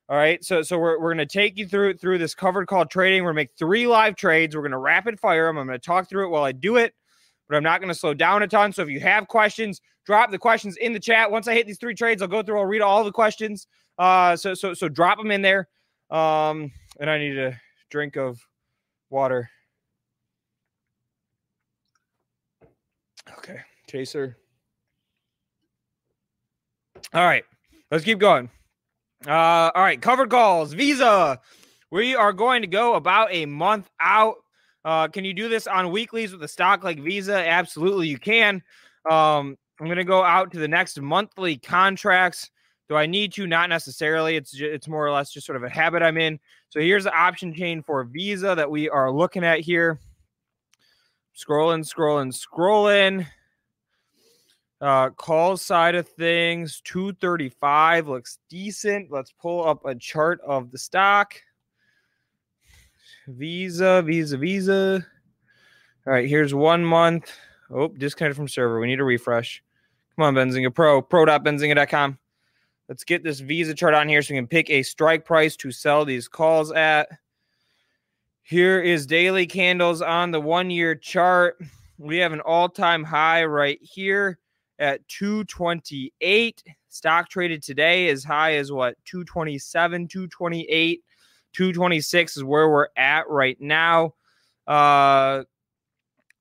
All right. So so we're, we're going to take you through through this covered call trading. We're going to make three live trades. We're going to rapid fire them. I'm going to talk through it while I do it, but I'm not going to slow down a ton. So if you have questions, drop the questions in the chat. Once I hit these three trades, I'll go through, I'll read all the questions. Uh so so so drop them in there. Um and I need a drink of water. Okay, chaser. All right, let's keep going. Uh, all right, covered calls, Visa. We are going to go about a month out. Uh, can you do this on weeklies with a stock like Visa? Absolutely, you can. Um, I'm going to go out to the next monthly contracts. Do I need to? Not necessarily. It's just, it's more or less just sort of a habit I'm in. So here's the option chain for Visa that we are looking at here. Scrolling, scrolling, scrolling. Uh, call side of things, 235 looks decent. Let's pull up a chart of the stock. Visa, Visa, Visa. All right, here's one month. Oh, disconnected from server. We need a refresh. Come on, Benzinga Pro, pro.benzinga.com. Let's get this Visa chart on here so we can pick a strike price to sell these calls at. Here is daily candles on the one year chart. We have an all time high right here at 228. Stock traded today as high as what 227, 228, 226 is where we're at right now. Uh,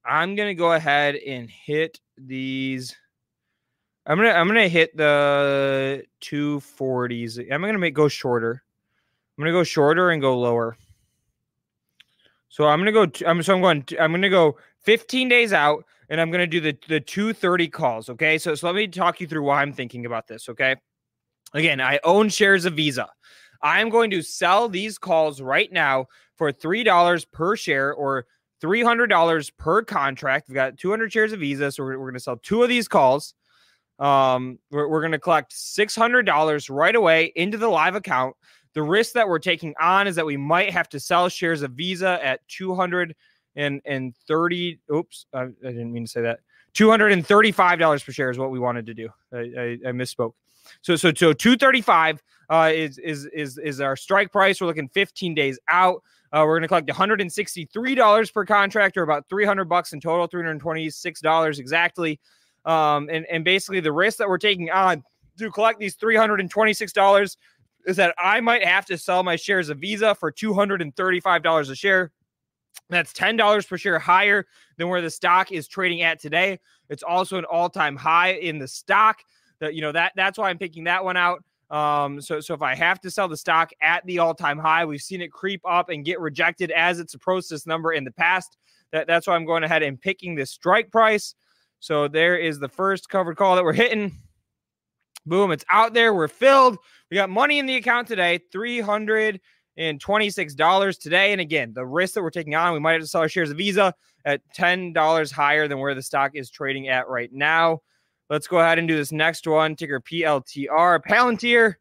I'm gonna go ahead and hit these. I'm gonna I'm gonna hit the 240s. I'm gonna make go shorter. I'm gonna go shorter and go lower. So I'm gonna go. I'm so I'm going. I'm gonna go 15 days out and I'm to do the the 230 calls. Okay, so so let me talk you through why I'm thinking about this. Okay, again, I own shares of Visa. I am going to sell these calls right now for three dollars per share or three hundred dollars per contract. We've got 200 shares of Visa, so we're, we're going to sell two of these calls. Um, we're, we're going to collect six hundred dollars right away into the live account. The risk that we're taking on is that we might have to sell shares of Visa at 200 and and 30 oops I, I didn't mean to say that. $235 per share is what we wanted to do. I, I, I misspoke. So so so 235 uh, is is is is our strike price. We're looking 15 days out. Uh, we're going to collect $163 per contract or about 300 bucks in total $326 exactly. Um, and and basically the risk that we're taking on to collect these $326 is that I might have to sell my shares of Visa for $235 a share that's $10 per share higher than where the stock is trading at today. It's also an all-time high in the stock. That you know that that's why I'm picking that one out. Um, so so if I have to sell the stock at the all-time high, we've seen it creep up and get rejected as it's approached this number in the past. That, that's why I'm going ahead and picking this strike price. So there is the first covered call that we're hitting. Boom, it's out there. We're filled. We got money in the account today. 300 and $26 today. And again, the risk that we're taking on, we might have to sell our shares of Visa at $10 higher than where the stock is trading at right now. Let's go ahead and do this next one. Ticker PLTR. Palantir.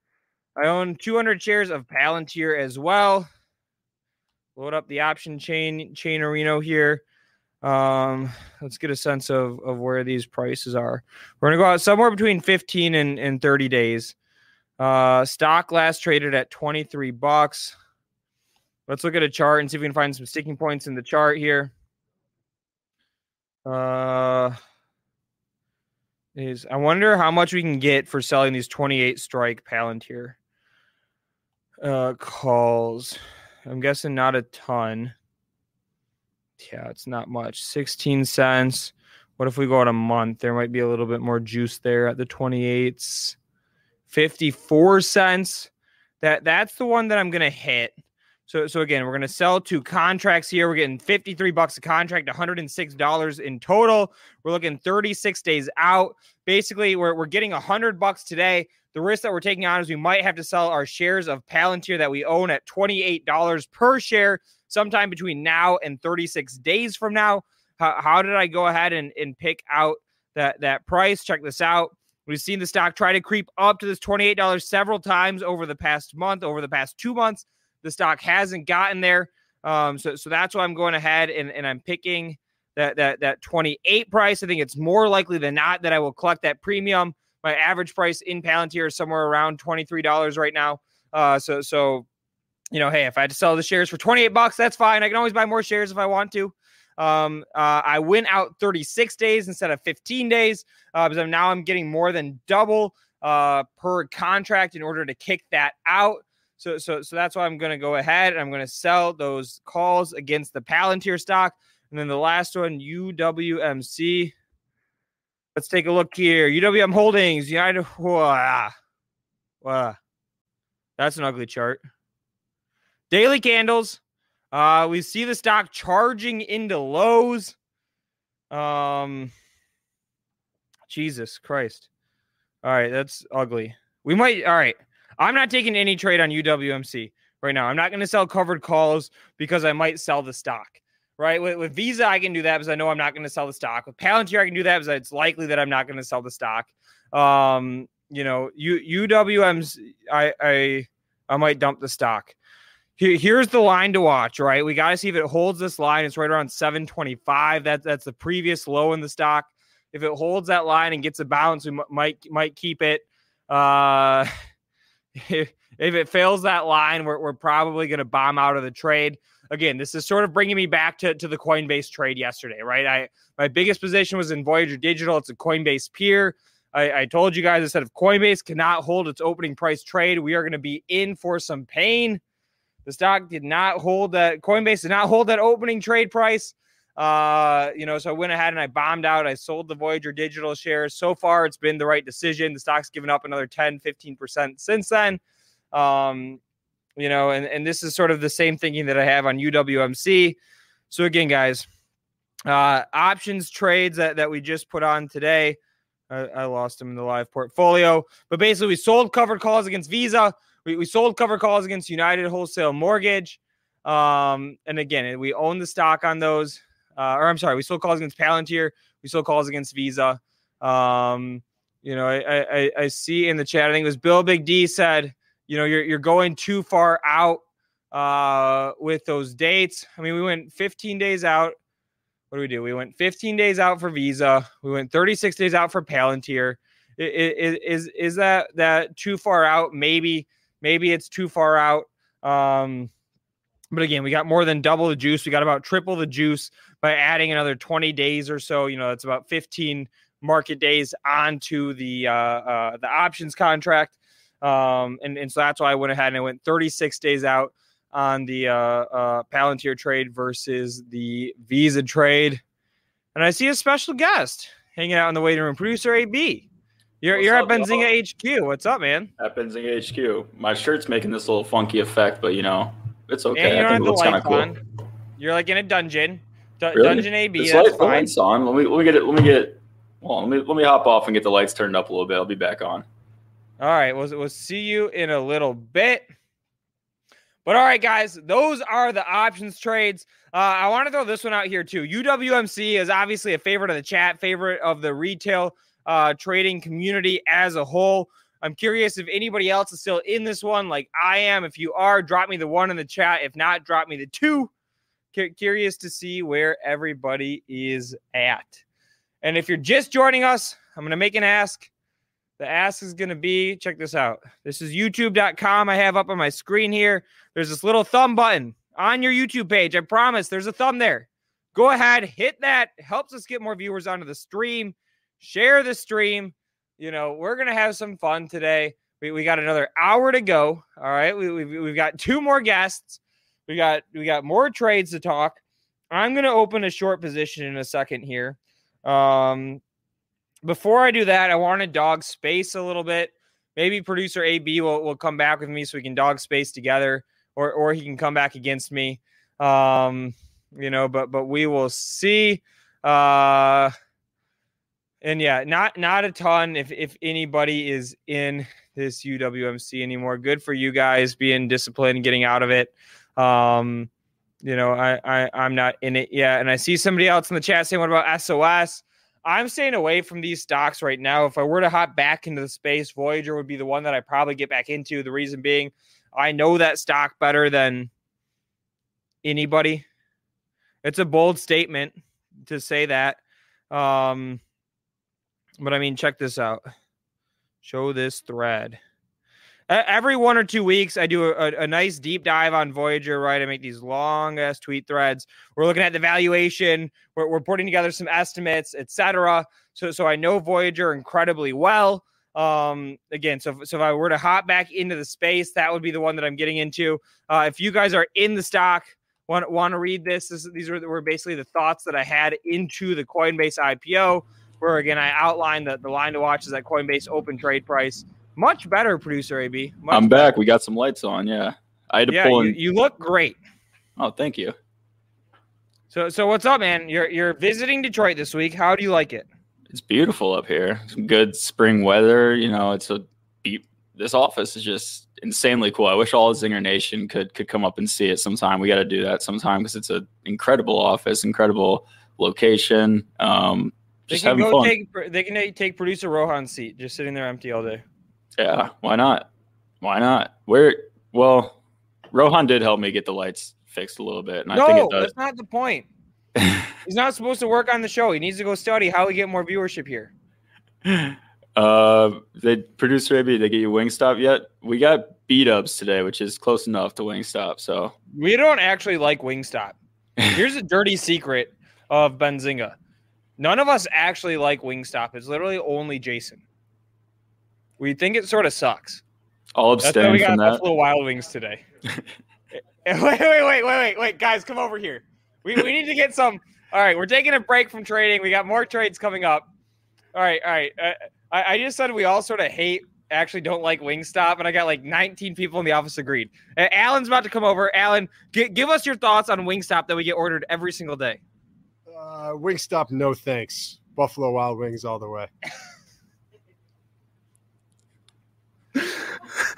I own 200 shares of Palantir as well. Load up the option chain chain Areno here. Um, let's get a sense of, of where these prices are. We're gonna go out somewhere between 15 and, and 30 days. Uh, stock last traded at 23 bucks. Let's look at a chart and see if we can find some sticking points in the chart here. Uh, is I wonder how much we can get for selling these 28 strike Palantir. uh, calls. I'm guessing not a ton. Yeah, it's not much. 16 cents. What if we go out a month? There might be a little bit more juice there at the 28s. 54 cents. That that's the one that I'm gonna hit. So so again, we're gonna sell two contracts here. We're getting 53 bucks a contract, 106 dollars in total. We're looking 36 days out. Basically, we're we're getting 100 bucks today. The risk that we're taking on is we might have to sell our shares of Palantir that we own at $28 per share sometime between now and 36 days from now. How, how did I go ahead and, and pick out that, that price? Check this out. We've seen the stock try to creep up to this $28 several times over the past month, over the past two months. The stock hasn't gotten there. Um, so, so that's why I'm going ahead and, and I'm picking that, that, that 28 price. I think it's more likely than not that I will collect that premium. My average price in Palantir is somewhere around $23 right now. Uh, so, so, you know, hey, if I had to sell the shares for 28 bucks, that's fine. I can always buy more shares if I want to. Um, uh, I went out 36 days instead of 15 days uh, because now I'm getting more than double uh, per contract in order to kick that out. So, so, so that's why I'm going to go ahead and I'm going to sell those calls against the Palantir stock. And then the last one, UWMC. Let's take a look here. UWM Holdings, United. Whoa, whoa. That's an ugly chart. Daily candles. Uh, we see the stock charging into lows. Um, Jesus Christ. All right, that's ugly. We might. All right, I'm not taking any trade on UWMC right now. I'm not going to sell covered calls because I might sell the stock. Right with, with Visa, I can do that because I know I'm not going to sell the stock. With Palantir, I can do that because it's likely that I'm not going to sell the stock. Um, you know, U, UWM's, I, I, I might dump the stock. Here, here's the line to watch, right? We got to see if it holds this line. It's right around 725. That, that's the previous low in the stock. If it holds that line and gets a bounce, we m- might might keep it. Uh, if, if it fails that line, we're, we're probably going to bomb out of the trade. Again, this is sort of bringing me back to, to the Coinbase trade yesterday, right? I my biggest position was in Voyager Digital. It's a Coinbase peer. I, I told you guys I said if Coinbase cannot hold its opening price trade, we are going to be in for some pain. The stock did not hold that. Coinbase did not hold that opening trade price. Uh, you know, so I went ahead and I bombed out. I sold the Voyager digital shares. So far, it's been the right decision. The stock's given up another 10, 15% since then. Um, you know, and, and this is sort of the same thinking that I have on UWMC. So again, guys, uh, options trades that, that we just put on today. I, I lost them in the live portfolio, but basically we sold covered calls against Visa. We, we sold cover calls against United Wholesale Mortgage. Um, and again, we own the stock on those. Uh, or I'm sorry, we sold calls against Palantir. We sold calls against Visa. Um, you know, I, I, I see in the chat, I think it was Bill Big D said, you know, you're, you're going too far out uh, with those dates. I mean, we went 15 days out. What do we do? We went 15 days out for Visa. We went 36 days out for Palantir. Is, is, is that that too far out? Maybe Maybe it's too far out. Um, but again, we got more than double the juice. We got about triple the juice by adding another 20 days or so. You know, that's about 15 market days onto the uh, uh, the options contract. Um, and, and so that's why I went ahead and I went 36 days out on the uh, uh, Palantir trade versus the Visa trade. And I see a special guest hanging out in the waiting room, producer AB. You're, you're at Benzinga HQ. What's up, man? At Benzinga HQ. My shirt's making this little funky effect, but you know, it's okay. I think it looks kind of cool. On. You're like in a dungeon. D- really? Dungeon AB. It's that's light, fine. lights on. Let me let me get it. Let me get. Well, let me let me hop off and get the lights turned up a little bit. I'll be back on. All right. We'll, we'll see you in a little bit. But all right, guys, those are the options trades. Uh, I want to throw this one out here too. UWMC is obviously a favorite of the chat, favorite of the retail uh, trading community as a whole. I'm curious if anybody else is still in this one like I am. If you are, drop me the one in the chat. If not, drop me the two. C- curious to see where everybody is at. And if you're just joining us, I'm going to make an ask. The ask is going to be check this out. This is youtube.com. I have up on my screen here. There's this little thumb button on your YouTube page. I promise there's a thumb there. Go ahead, hit that. Helps us get more viewers onto the stream share the stream. You know, we're going to have some fun today. We, we got another hour to go. All right. We, we've, we've got two more guests. We got we got more trades to talk. I'm gonna open a short position in a second here. Um, before I do that, I want to dog space a little bit. Maybe producer AB will, will come back with me so we can dog space together, or or he can come back against me. Um, you know, but but we will see. Uh, and yeah, not not a ton. If if anybody is in this UWMC anymore, good for you guys being disciplined, and getting out of it. Um, you know, I, I I'm not in it yet, and I see somebody else in the chat saying, "What about SOS?" I'm staying away from these stocks right now. If I were to hop back into the space, Voyager would be the one that I probably get back into. The reason being, I know that stock better than anybody. It's a bold statement to say that. Um, but I mean, check this out. Show this thread. Every one or two weeks, I do a, a nice deep dive on Voyager, right? I make these long ass tweet threads. We're looking at the valuation, we're, we're putting together some estimates, etc. So, so I know Voyager incredibly well. Um, again, so, so if I were to hop back into the space, that would be the one that I'm getting into. Uh, if you guys are in the stock, want want to read this, this these were, were basically the thoughts that I had into the Coinbase IPO where again I outlined that the line to watch is that Coinbase open trade price. Much better, producer AB. Much I'm back. We got some lights on. Yeah, I had to yeah, pull in. You, you look great. Oh, thank you. So, so what's up, man? You're you're visiting Detroit this week. How do you like it? It's beautiful up here. Some good spring weather. You know, it's a beep this office is just insanely cool. I wish all of Zinger Nation could could come up and see it sometime. We got to do that sometime because it's an incredible office, incredible location. Um, can go fun. take they can take producer Rohan's seat, just sitting there empty all day. Yeah, why not? Why not? Where? Well, Rohan did help me get the lights fixed a little bit, and no, I think it does. that's not the point. He's not supposed to work on the show. He needs to go study how we get more viewership here. Uh, they producer maybe they get you Wingstop yet? We got beat ups today, which is close enough to Wingstop. So we don't actually like Wingstop. Here's a dirty secret of Benzinga. None of us actually like Wingstop. It's literally only Jason. We think it sort of sucks. I'll abstain That's why we got Buffalo Wild Wings today. wait, wait, wait, wait, wait, wait, guys, come over here. We, we need to get some. All right, we're taking a break from trading. We got more trades coming up. All right, all right. Uh, I, I just said we all sort of hate, actually don't like Wingstop, and I got like 19 people in the office agreed. Uh, Alan's about to come over. Alan, g- give us your thoughts on Wingstop that we get ordered every single day. Uh, Wingstop, no thanks. Buffalo Wild Wings all the way.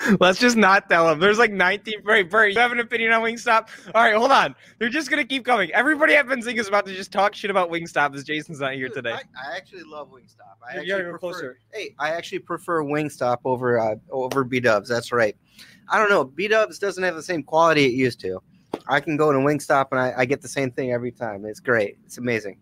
Let's just not tell them. There's like 19. Right, Bert, you have an opinion on Wingstop? All right, hold on. They're just gonna keep coming. Everybody at Benzinga is about to just talk shit about Wingstop as Jason's not here today. I, I actually love Wingstop. I you actually prefer, closer. Hey, I actually prefer Wingstop over uh, over B Dubs. That's right. I don't know. B Dubs doesn't have the same quality it used to. I can go to Wingstop and I, I get the same thing every time. It's great. It's amazing.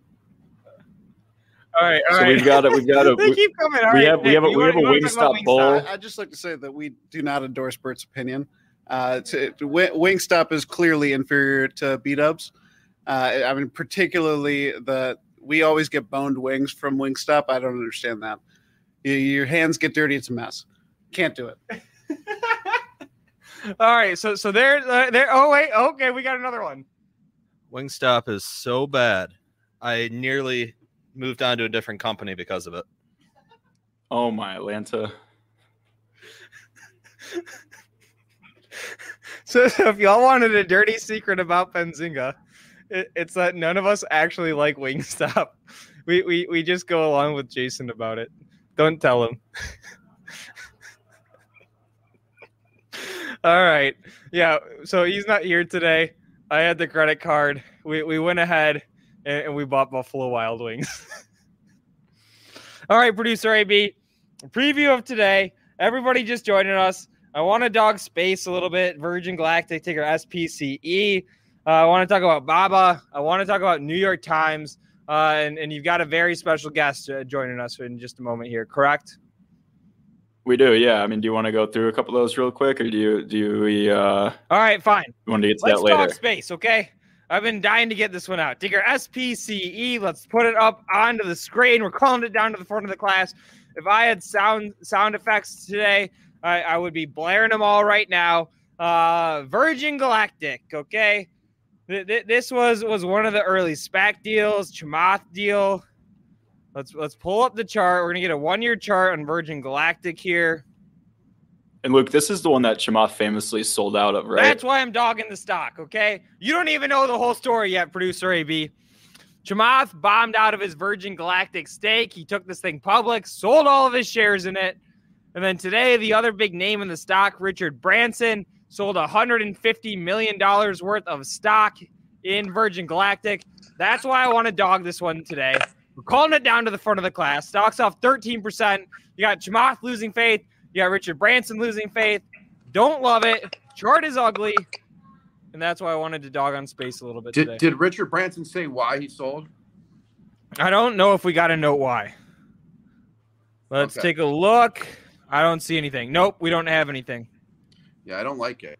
All right, all so right. we've got it. We've got it. they keep coming. All we right, have we have a, we have a Wingstop bowl. I, just like to say that we do not endorse Bert's opinion. Uh, to, to, Wingstop is clearly inferior to B Dubs. Uh, I mean, particularly the we always get boned wings from Wingstop. I don't understand that. You, your hands get dirty; it's a mess. Can't do it. All right, so so there, uh, there. Oh wait, okay, we got another one. Wingstop is so bad. I nearly moved on to a different company because of it. Oh my Atlanta. so, so, if y'all wanted a dirty secret about Benzinga, it, it's that none of us actually like Wingstop. We, we we just go along with Jason about it. Don't tell him. All right. Yeah. So he's not here today. I had the credit card. We we went ahead and, and we bought Buffalo Wild Wings. All right, producer AB, preview of today. Everybody just joining us. I want to dog space a little bit. Virgin Galactic, ticker SPCE. Uh, I want to talk about Baba. I want to talk about New York Times. Uh, and, and you've got a very special guest uh, joining us in just a moment here, correct? We do, yeah. I mean, do you want to go through a couple of those real quick, or do you do we? Uh, All right, fine. You want to get to Let's that later? talk space, okay? I've been dying to get this one out. Digger SPCE. Let's put it up onto the screen. We're calling it down to the front of the class. If I had sound sound effects today, I, I would be blaring them all right now. Uh, Virgin Galactic, okay. Th- th- this was was one of the early SPAC deals, Chamath deal. Let's let's pull up the chart. We're gonna get a one year chart on Virgin Galactic here. And Luke, this is the one that Chamath famously sold out of, right? That's why I'm dogging the stock. Okay, you don't even know the whole story yet, producer AB. Chamath bombed out of his Virgin Galactic stake. He took this thing public, sold all of his shares in it, and then today the other big name in the stock, Richard Branson, sold 150 million dollars worth of stock in Virgin Galactic. That's why I want to dog this one today. We're calling it down to the front of the class. Stock's off 13%. You got Chamath losing faith. You got Richard Branson losing faith. Don't love it. Chart is ugly. And that's why I wanted to dog on space a little bit Did, today. did Richard Branson say why he sold? I don't know if we got a note why. Let's Okay. take a look. I don't see anything. Nope, we don't have anything. Yeah, I don't like it.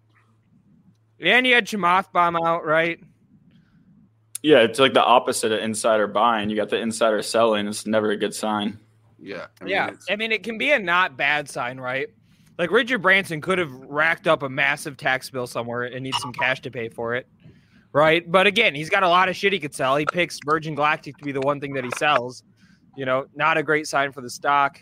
And you had Chamath bomb out, right? Yeah, it's like the opposite of insider buying. You got the insider selling. It's never a good sign. Yeah. I yeah. I mean, it can be a not bad sign, right? Like Richard Branson could have racked up a massive tax bill somewhere and needs some cash to pay for it. Right. But again, he's got a lot of shit he could sell. He picks Virgin Galactic to be the one thing that he sells. You know, not a great sign for the stock.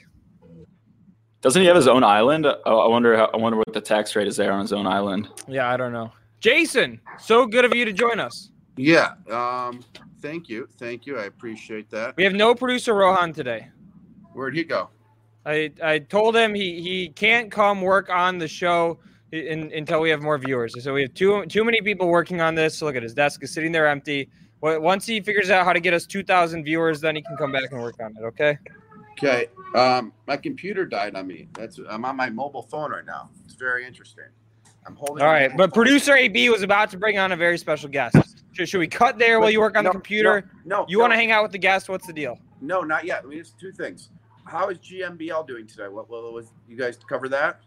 Doesn't he have his own island? Oh, I wonder. How, I wonder what the tax rate is there on his own island. Yeah, I don't know. Jason, so good of you to join us. Yeah. Um. Thank you. Thank you. I appreciate that. We have no producer Rohan today. Where'd he go? I, I told him he, he can't come work on the show in, until we have more viewers. So we have too too many people working on this. So Look at his desk is sitting there empty. Once he figures out how to get us two thousand viewers, then he can come back and work on it. Okay. Okay. Um. My computer died on me. That's. I'm on my mobile phone right now. It's very interesting. I'm holding. All right, but phone. producer AB was about to bring on a very special guest. Should, should we cut there while you work on No, the computer? No. no You want to hang out with the guest? What's the deal? No, not yet. I mean, it's two things. How is GMBL doing today? What, what was you guys cover that?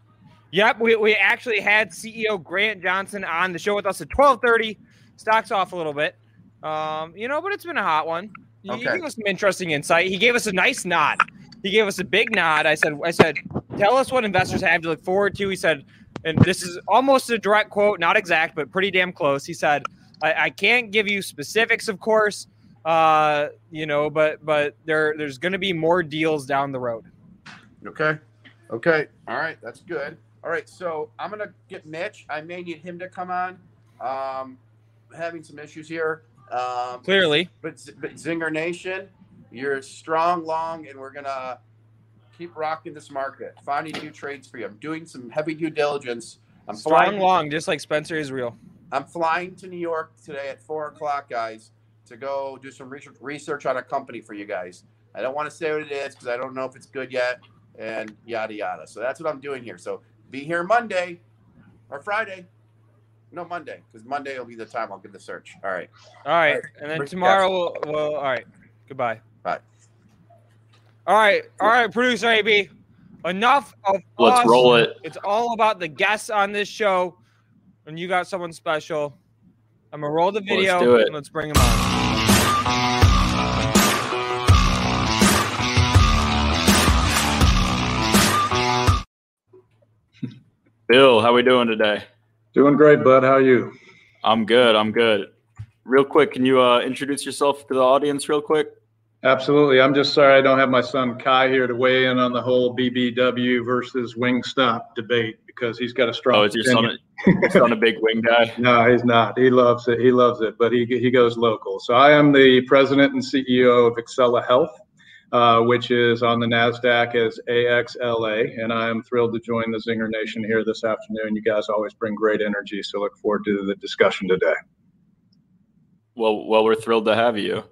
Yep, we, we actually had CEO Grant Johnson on the show with us at twelve thirty. Stocks off a little bit, um, you know, but it's been a hot one. He, he Okay. gave us some interesting insight. He gave us a nice nod. He gave us a big nod. I said, I said, tell us what investors have to look forward to. He said, and this is almost a direct quote, not exact, but pretty damn close. He said, I, I can't give you specifics, of course, uh, you know, but but there there's going to be more deals down the road. Okay. Okay. All right. That's good. All right. So I'm gonna get Mitch. I may need him to come on. Um, having some issues here. Um, Clearly. but, but Zinger Nation, you're strong, long, and we're gonna keep rocking this market. Finding new trades for you. I'm doing some heavy due diligence. I'm Strong flying. long, just like Spencer Israel. I'm flying to New York today at four o'clock, guys, to go do some research research on a company for you guys. I don't want to say what it is because I don't know if it's good yet, and yada yada. So that's what I'm doing here. So be here Monday or Friday. No, Monday, because Monday will be the time I'll give the search. All right. All right, All right. and then Bring- tomorrow we'll, we'll. All right, goodbye. Bye. All right, all right, producer AB. Enough of Let's us. roll it. It's all about the guests on this show, and you got someone special. I'm gonna roll the Let's video. do it. and Let's bring him on. Bill, how we doing today? Doing great, bud. How are you? I'm good. I'm good. Real quick, can you uh, introduce yourself to the audience, real quick? Absolutely. I'm just sorry I don't have my son Kai here to weigh in on the whole BBW versus Wingstop debate because he's got a strong. Oh, is your son, opinion. son a big wing guy? No, he's not. He loves it. He loves it, but he he goes local. So I am the president and CEO of Axcella Health, uh, which is on the Nasdaq as AXLA, and I am thrilled to join the Zinger Nation here this afternoon. You guys always bring great energy, so look forward to the discussion today. Well, well, we're thrilled to have you.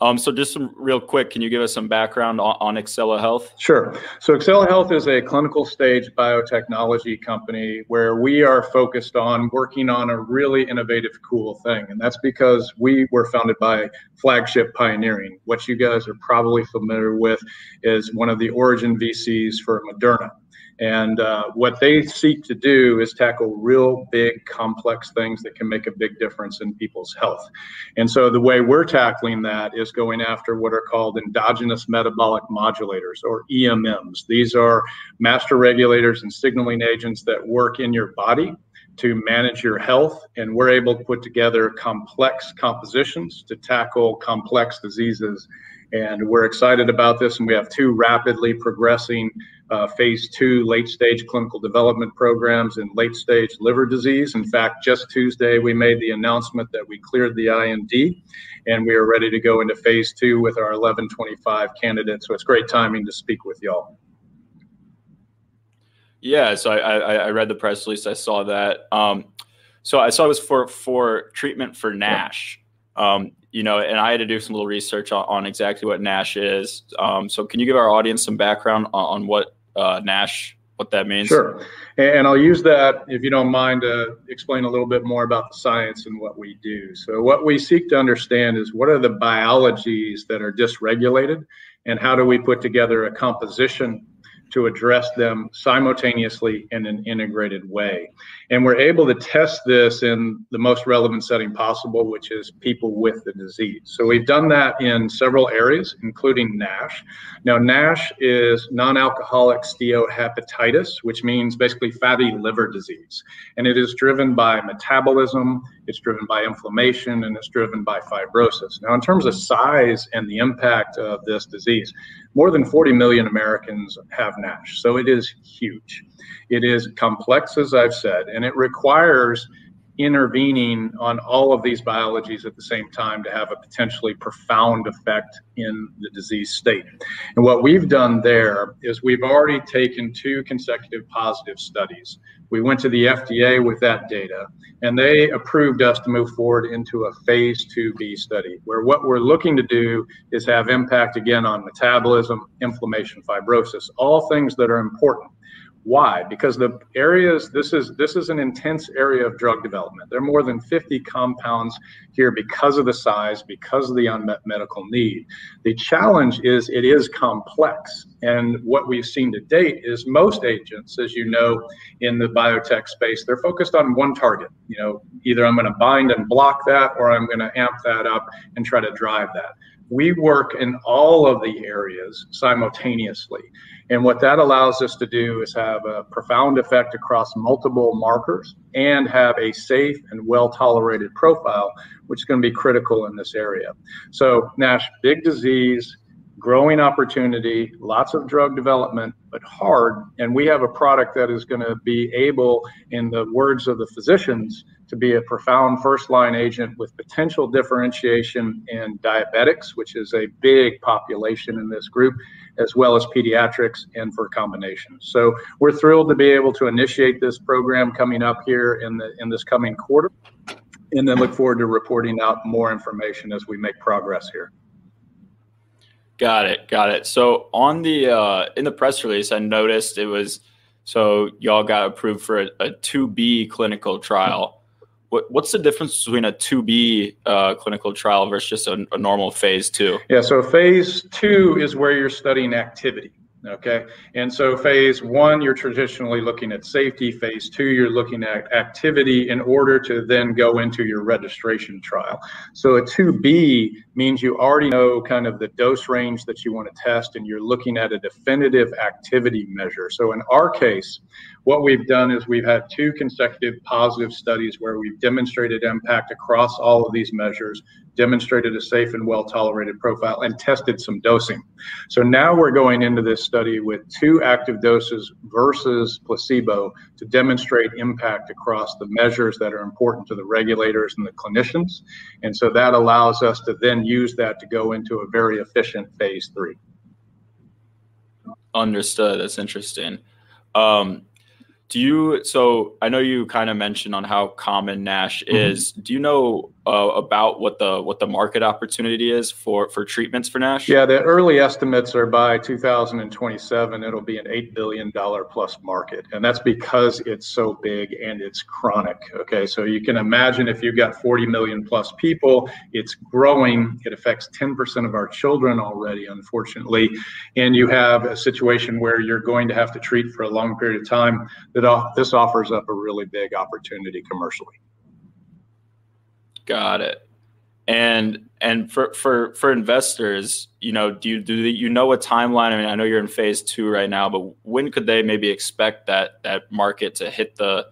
Um, so just some real quick, can you give us some background on, on Axcella Health? Sure. So Axcella Health is a clinical stage biotechnology company where we are focused on working on a really innovative, cool thing. And that's because we were founded by Flagship Pioneering. What you guys are probably familiar with is one of the origin VCs for Moderna. And uh, what they seek to do is tackle real big, complex things that can make a big difference in people's health. And so the way we're tackling that is going after what are called endogenous metabolic modulators or EMMs. These are master regulators and signaling agents that work in your body to manage your health. And we're able to put together complex compositions to tackle complex diseases. And we're excited about this. And we have two rapidly progressing uh, phase two late stage clinical development programs in late stage liver disease. In fact, just Tuesday, we made the announcement that we cleared the IND and we are ready to go into phase two with our 1125 candidates. So it's great timing to speak with y'all. Yeah, so I, I, I read the press release. I saw that. Um, so I saw it was for for treatment for NASH. Um, you know, and I had to do some little research on, on exactly what NASH is. Um, so can you give our audience some background on, on what uh, NASH, what that means? Sure. And I'll use that, if you don't mind, to explain a little bit more about the science and what we do. So, what we seek to understand is what are the biologies that are dysregulated, and how do we put together a composition to address them simultaneously in an integrated way. And we're able to test this in the most relevant setting possible, which is people with the disease. So we've done that in several areas, including NASH. Now, NASH is non alcoholic steatohepatitis, which means basically fatty liver disease. And it is driven by metabolism, it's driven by inflammation, and it's driven by fibrosis. Now, in terms of size and the impact of this disease, more than 40 million Americans have NASH. So it is huge. It is complex, as I've said, and it requires intervening on all of these biologies at the same time to have a potentially profound effect in the disease state. And what we've done there is we've already taken two consecutive positive studies. We went to the FDA with that data, and they approved us to move forward into a phase 2B study, where what we're looking to do is have impact again on metabolism, inflammation, fibrosis, all things that are important why? Because the areas this is this is an intense area of drug development. There are more than 50 compounds here because of the size, because of the unmet medical need. The challenge is it is complex. And what we've seen to date is most agents, as you know, in the biotech space, they're focused on one target. You know, either I'm going to bind and block that or I'm going to amp that up and try to drive that. We work in all of the areas simultaneously. And what that allows us to do is have a profound effect across multiple markers and have a safe and well tolerated profile, which is going to be critical in this area. So, NASH, big disease, growing opportunity, lots of drug development, but hard. And we have a product that is going to be able, in the words of the physicians, to be a profound first line agent with potential differentiation in diabetics, which is a big population in this group, as well as pediatrics and for combinations. So we're thrilled to be able to initiate this program coming up here in the in this coming quarter, and then look forward to reporting out more information as we make progress here. Got it, got it. So on the uh, in the press release, I noticed it was so y'all got approved for a, 2B clinical trial. What, what's the difference between a 2B uh, clinical trial versus just a, a normal phase two? Yeah, so phase two is where you're studying activity. Okay. And so phase one, you're traditionally looking at safety. Phase two, you're looking at activity in order to then go into your registration trial. So a 2B means you already know kind of the dose range that you want to test and you're looking at a definitive activity measure. So in our case, what we've done is we've had two consecutive positive studies where we've demonstrated impact across all of these measures, demonstrated a safe and well tolerated profile, and tested some dosing. So now we're going into this study with two active doses versus placebo to demonstrate impact across the measures that are important to the regulators and the clinicians. And so that allows us to then use that to go into a very efficient phase three. Understood. That's interesting. Um, do you so i know you kind of mentioned on how common nash mm-hmm. is do you know uh, about what the what the market opportunity is for for treatments for NASH? Yeah, the early estimates are by 2027 it'll be an eight billion dollar plus market, and that's because it's so big and it's chronic. Okay, so you can imagine if you've got 40 million plus people, it's growing. It affects 10% of our children already, unfortunately, and you have a situation where you're going to have to treat for a long period of time. That this offers up a really big opportunity commercially. Got it. And and for for for investors, you know, do you do you know a timeline? I mean, I know you're in phase two right now, but when could they maybe expect that that market to hit the,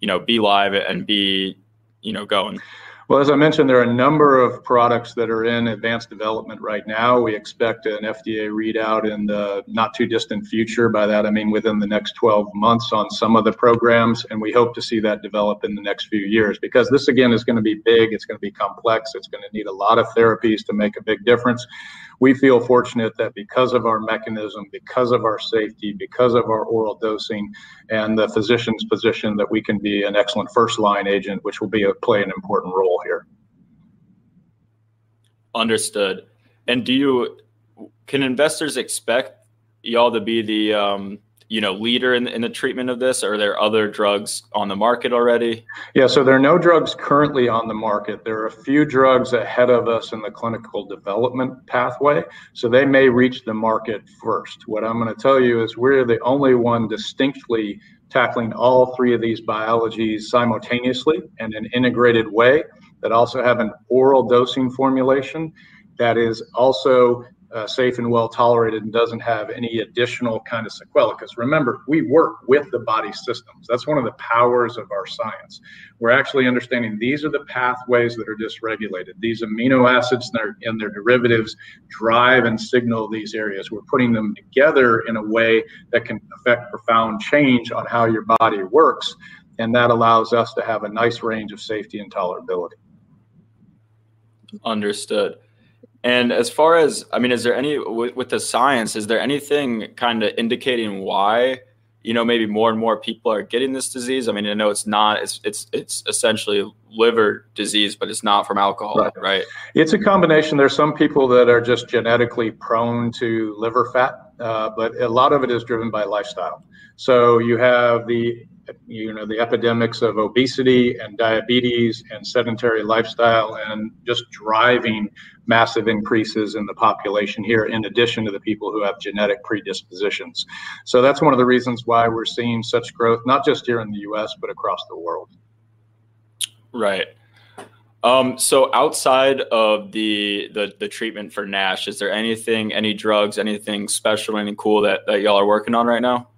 you know, be live and be, you know, going? Well, as I mentioned, there are a number of products that are in advanced development right now. We expect an FDA readout in the not too distant future. By that, I mean within the next 12 months on some of the programs, and we hope to see that develop in the next few years because this, again, is going to be big, it's going to be complex, it's going to need a lot of therapies to make a big difference we feel fortunate that because of our mechanism, because of our safety, because of our oral dosing, and the physician's position, that we can be an excellent first line agent, which will be a, play an important role here. Understood. And do you can investors expect y'all to be the um, you know leader in, in the treatment of this? Or are there other drugs on the market already? Yeah so there are no drugs currently on the market. There are a few drugs ahead of us in the clinical development pathway so they may reach the market first. What i'm going to tell you is we're the only one distinctly tackling all three of these biologies simultaneously in an integrated way that also have an oral dosing formulation that is also uh, safe and well tolerated and doesn't have any additional kind of sequelae. Because remember, we work with the body systems. That's one of the powers of our science. We're actually understanding these are the pathways that are dysregulated. These amino acids and their, and their derivatives drive and signal these areas. We're putting them together in a way that can affect profound change on how your body works. And that allows us to have a nice range of safety and tolerability. Understood. And as far as, I mean, is there any with, with the science? Is there anything kind of indicating why, you know, maybe more and more people are getting this disease? I mean, I know it's not. It's it's it's essentially liver disease, but it's not from alcohol, right? right? It's a combination. There's some people that are just genetically prone to liver fat, uh, but a lot of it is driven by lifestyle. So you have the you know the epidemics of obesity and diabetes and sedentary lifestyle and just driving massive increases in the population here in addition to the people who have genetic predispositions. So that's one of the reasons why we're seeing such growth not just here in the us but across the world. Right. Um, so outside of the, the the treatment for NASH, is there anything, any drugs, anything special, anything cool that, that y'all are working on right now?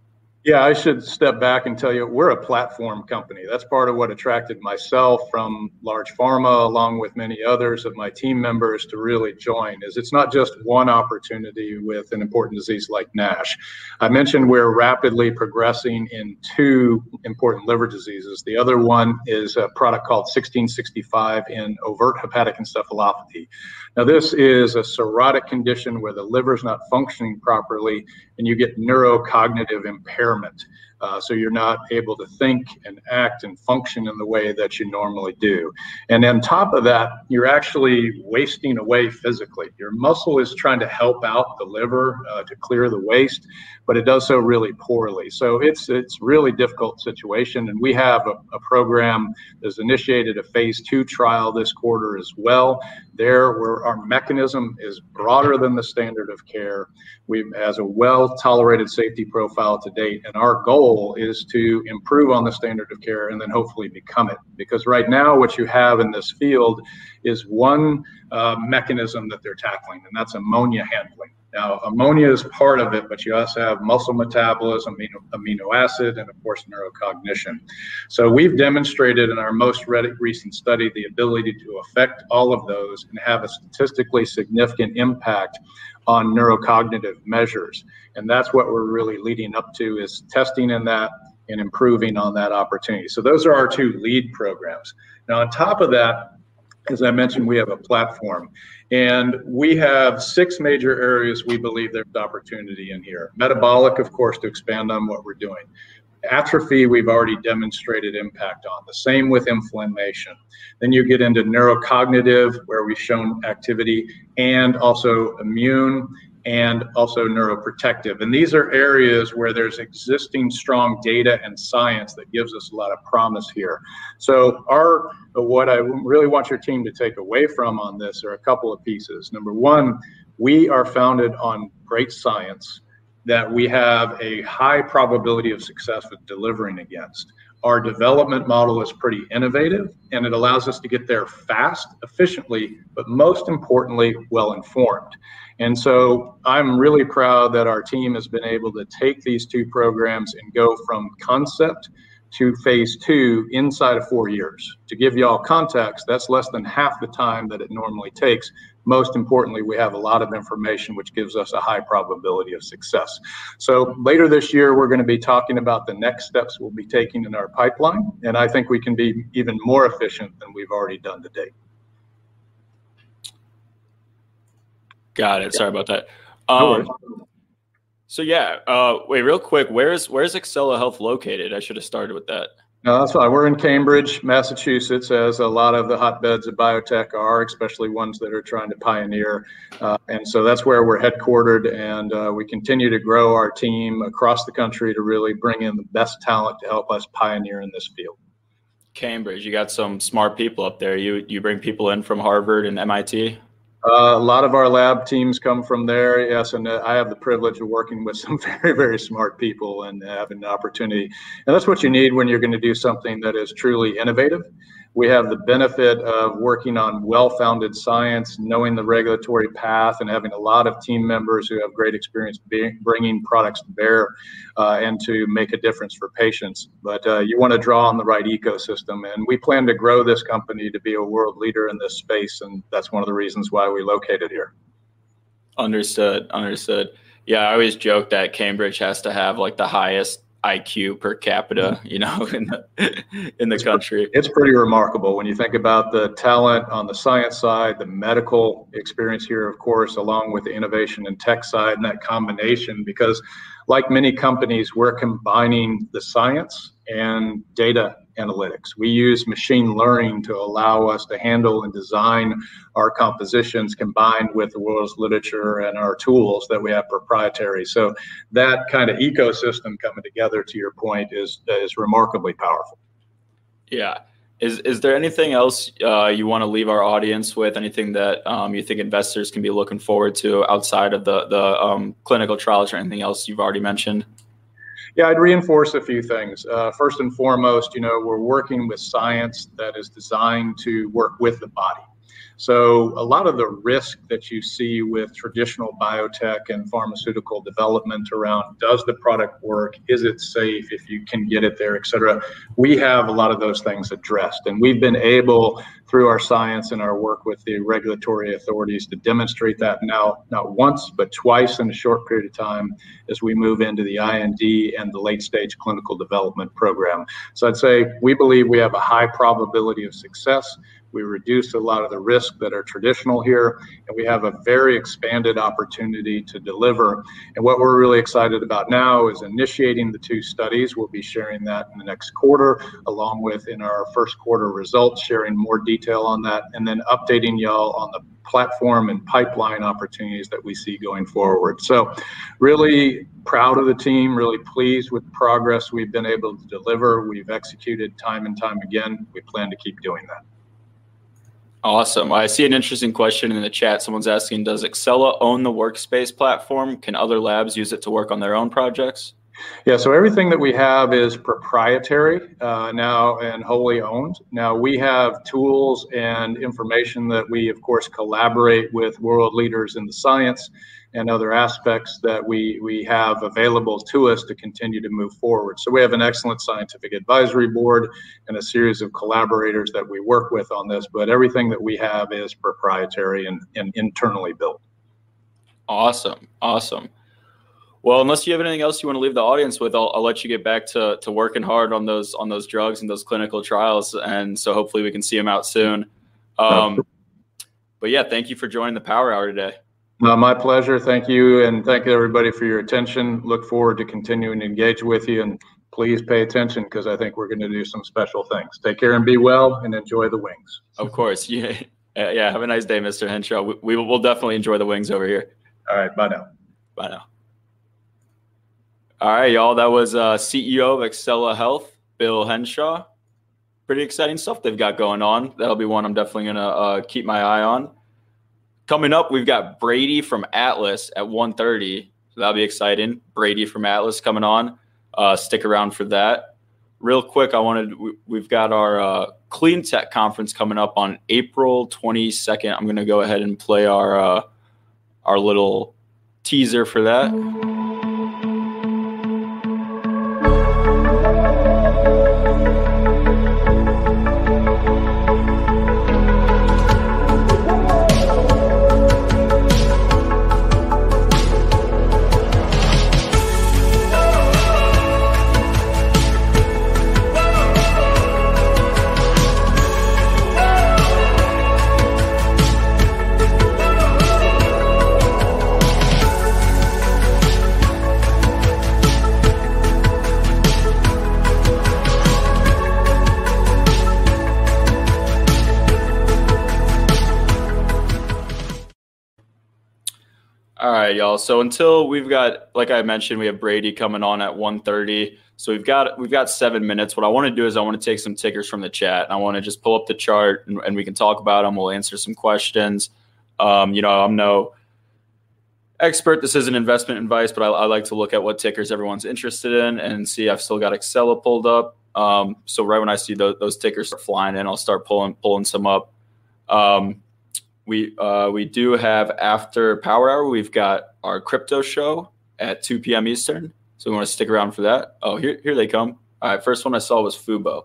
Yeah, I should step back and tell you we're a platform company. That's part of what attracted myself from large pharma, along with many others of my team members, to really join. Is it's not just one opportunity with an important disease like NASH. I mentioned we're rapidly progressing in two important liver diseases. The other one is a product called 1665 in overt hepatic encephalopathy. Now, this is a cirrhotic condition where the liver is not functioning properly and you get neurocognitive impairment. Uh, so you're not able to think and act and function in the way that you normally do. And on top of that, you're actually wasting away physically. Your muscle is trying to help out the liver uh, to clear the waste, but it does so really poorly. So it's it's really difficult situation. And we have a, a program that's initiated a phase two trial this quarter as well. There, where our mechanism is broader than the standard of care, we has a well tolerated safety profile to date, and our goal is to improve on the standard of care and then hopefully become it. Because right now, what you have in this field is one uh, mechanism that they're tackling, and that's ammonia handling. Now, ammonia is part of it, but you also have muscle metabolism, amino, amino acid, and of course, neurocognition. So, we've demonstrated in our most recent study the ability to affect all of those and have a statistically significant impact on neurocognitive measures. And that's what we're really leading up to is testing in that and improving on that opportunity. So those are our two lead programs. Now, on top of that, as I mentioned, we have a platform and we have six major areas we believe there's opportunity in here. Metabolic, of course, to expand on what we're doing. Atrophy, we've already demonstrated impact on. The same with inflammation. Then you get into neurocognitive, where we've shown activity, and also immune and also neuroprotective. And these are areas where there's existing strong data and science that gives us a lot of promise here. So our what I really want your team to take away from on this are a couple of pieces. Number one, we are founded on great science that we have a high probability of success with delivering against. Our development model is pretty innovative and it allows us to get there fast, efficiently, but most importantly, well informed. And so I'm really proud that our team has been able to take these two programs and go from concept to phase two inside of four years. To give y'all context, that's less than half the time that it normally takes. Most importantly, we have a lot of information which gives us a high probability of success. So later this year, we're going to be talking about the next steps we'll be taking in our pipeline. And I think we can be even more efficient than we've already done to date. Got it. Sorry about that. Um, so yeah, uh, wait, real quick, where's where's Axcella Health located? I should have started with that. No, that's why We're in Cambridge, Massachusetts, as a lot of the hotbeds of biotech are, especially ones that are trying to pioneer. Uh, and so that's where we're headquartered, and uh, we continue to grow our team across the country to really bring in the best talent to help us pioneer in this field. Cambridge, you got some smart people up there. You you bring people in from Harvard and MIT. Uh, a lot of our lab teams come from there, yes, and uh, I have the privilege of working with some very, very smart people and having the opportunity. And that's what you need when you're going to do something that is truly innovative. We have the benefit of working on well-founded science, knowing the regulatory path, and having a lot of team members who have great experience bringing products to bear uh, and to make a difference for patients. But uh, you want to draw on the right ecosystem, and we plan to grow this company to be a world leader in this space, and that's one of the reasons why we located here. Understood. Understood. Yeah, I always joke that Cambridge has to have like the highest IQ per capita, mm-hmm. you know, in the in the it's country. Pretty, it's pretty remarkable when you think about the talent on the science side, the medical experience here, of course, along with the innovation and tech side, and that combination. Because, like many companies, we're combining the science and data analytics. We use machine learning to allow us to handle and design our compositions combined with the world's literature and our tools that we have proprietary. So that kind of ecosystem coming together, to your point, is is remarkably powerful. Yeah. Is, is there anything else uh, you want to leave our audience with? Anything that um, you think investors can be looking forward to outside of the the um, clinical trials or anything else you've already mentioned? Yeah, I'd reinforce a few things. Uh, first and foremost, you know, we're working with science that is designed to work with the body. So, a lot of the risk that you see with traditional biotech and pharmaceutical development around does the product work? Is it safe if you can get it there, et cetera? We have a lot of those things addressed. And we've been able, through our science and our work with the regulatory authorities, to demonstrate that now, not once, but twice in a short period of time as we move into the IND and the late stage clinical development program. So, I'd say we believe we have a high probability of success. We reduce a lot of the risk that are traditional here, and we have a very expanded opportunity to deliver. And what we're really excited about now is initiating the two studies. We'll be sharing that in the next quarter, along with in our first quarter results, sharing more detail on that, and then updating y'all on the platform and pipeline opportunities that we see going forward. So, really proud of the team, really pleased with the progress we've been able to deliver. We've executed time and time again. We plan to keep doing that. Awesome. I see an interesting question in the chat. Someone's asking Does Axcella own the workspace platform? Can other labs use it to work on their own projects? Yeah, so everything that we have is proprietary uh, now and wholly owned. Now we have tools and information that we, of course, collaborate with world leaders in the science and other aspects that we, we have available to us to continue to move forward. So we have an excellent scientific advisory board and a series of collaborators that we work with on this, but everything that we have is proprietary and, and internally built. Awesome. Awesome. Well, unless you have anything else you want to leave the audience with, I'll, I'll let you get back to, to working hard on those on those drugs and those clinical trials, and so hopefully we can see them out soon. Um, but yeah, thank you for joining the Power Hour today. Uh, my pleasure. Thank you, and thank everybody for your attention. Look forward to continuing to engage with you, and please pay attention because I think we're going to do some special things. Take care and be well, and enjoy the wings. Of course, yeah, yeah. Have a nice day, Mr. Hinshaw. We, we will definitely enjoy the wings over here. All right, bye now. Bye now. All right, y'all. That was uh, CEO of Axcella Health, Bill Hinshaw. Pretty exciting stuff they've got going on. That'll be one I'm definitely gonna uh, keep my eye on. Coming up, we've got Brady from Atlas at 1:30. So that'll be exciting. Brady from Atlas coming on. Uh, stick around for that. Real quick, I wanted we've got our uh, Clean Tech conference coming up on April 22nd. I'm gonna go ahead and play our uh, our little teaser for that. So until we've got, like I mentioned, we have Brady coming on at 1.30. So we've got we've got seven minutes. What I want to do is I want to take some tickers from the chat. I want to just pull up the chart and, and we can talk about them. We'll answer some questions. Um, you know, I'm no expert. This isn't investment advice, but I, I, like to look at what tickers everyone's interested in and see. I've still got Axcella pulled up. Um, so right when I see those, those tickers flying in, I'll start pulling pulling some up. Um, we uh, we do have after Power Hour. We've got our crypto show at 2 p.m. Eastern. So we want to stick around for that. Oh, here here they come. All right, first one I saw was Fubo.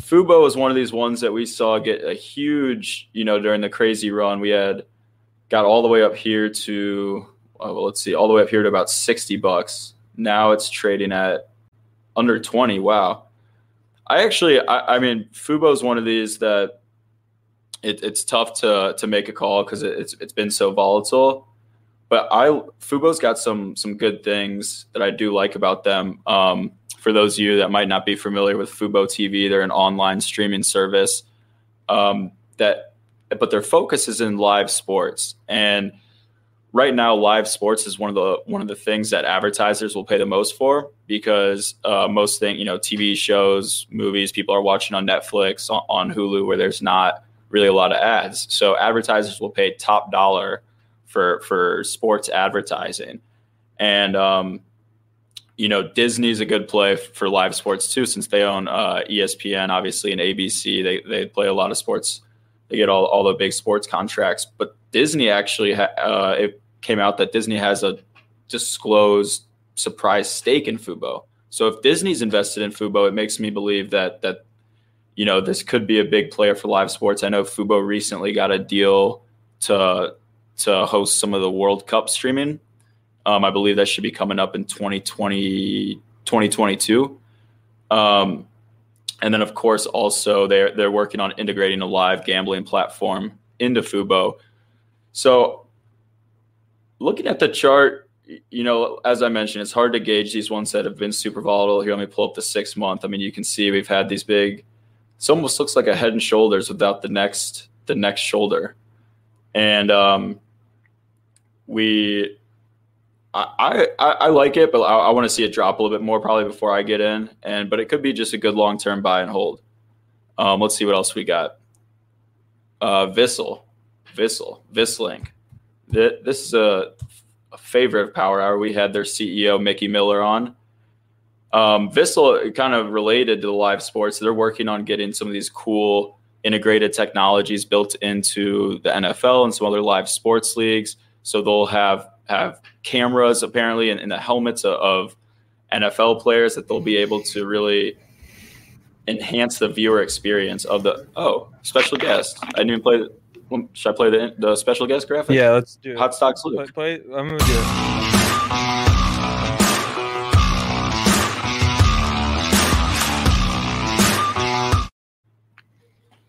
Fubo is one of these ones that we saw get a huge, you know, during the crazy run. We had got all the way up here to, oh, well, let's see, all the way up here to about 60 bucks. Now it's trading at under 20. Wow. I actually, I, I mean, Fubo is one of these that it, it's tough to to make a call because it, it's it's been so volatile. But I Fubo's got some some good things that I do like about them. Um, for those of you that might not be familiar with Fubo TV, they're an online streaming service um, that, but their focus is in live sports. And right now, live sports is one of the one of the things that advertisers will pay the most for because uh, most thing you know TV shows, movies, people are watching on Netflix, on, on Hulu, where there's not really a lot of ads. So advertisers will pay top dollar for for sports advertising, and um, you know Disney's a good play for live sports too, since they own uh, ESPN, obviously, and ABC. They they play a lot of sports. They get all all the big sports contracts, but Disney actually ha- uh, it came out that Disney has a disclosed surprise stake in Fubo. So if Disney's invested in Fubo, it makes me believe that that you know, this could be a big player for live sports. I know Fubo recently got a deal to to host some of the World Cup streaming. Um, I believe that should be coming up in 2020, 2022. Um, and then, of course, also they're they're working on integrating a live gambling platform into Fubo. So, looking at the chart, you know, as I mentioned, it's hard to gauge these ones that have been super volatile. Here, let me pull up the six month. I mean, you can see we've had these big it almost looks like a head and shoulders without the next the next shoulder. And um, we I, I, I like it but i, I want to see it drop a little bit more probably before i get in. And but it could be just a good long-term buy and hold. Um, let's see what else we got. Uh Vissel Vissel Vislink this is a, a favorite of power hour. We had their ceo mickey miller on um, Vissel kind of related to the live sports. They're working on getting some of these cool integrated technologies built into the NFL and some other live sports leagues. So they'll have have cameras apparently in, in the helmets of, of NFL players that they'll be able to really enhance the viewer experience of the oh special guest. I didn't even play. The, should I play the the special guest graphic? Yeah, let's do it. Hot stocks Luke. Play, play, I'm gonna do it.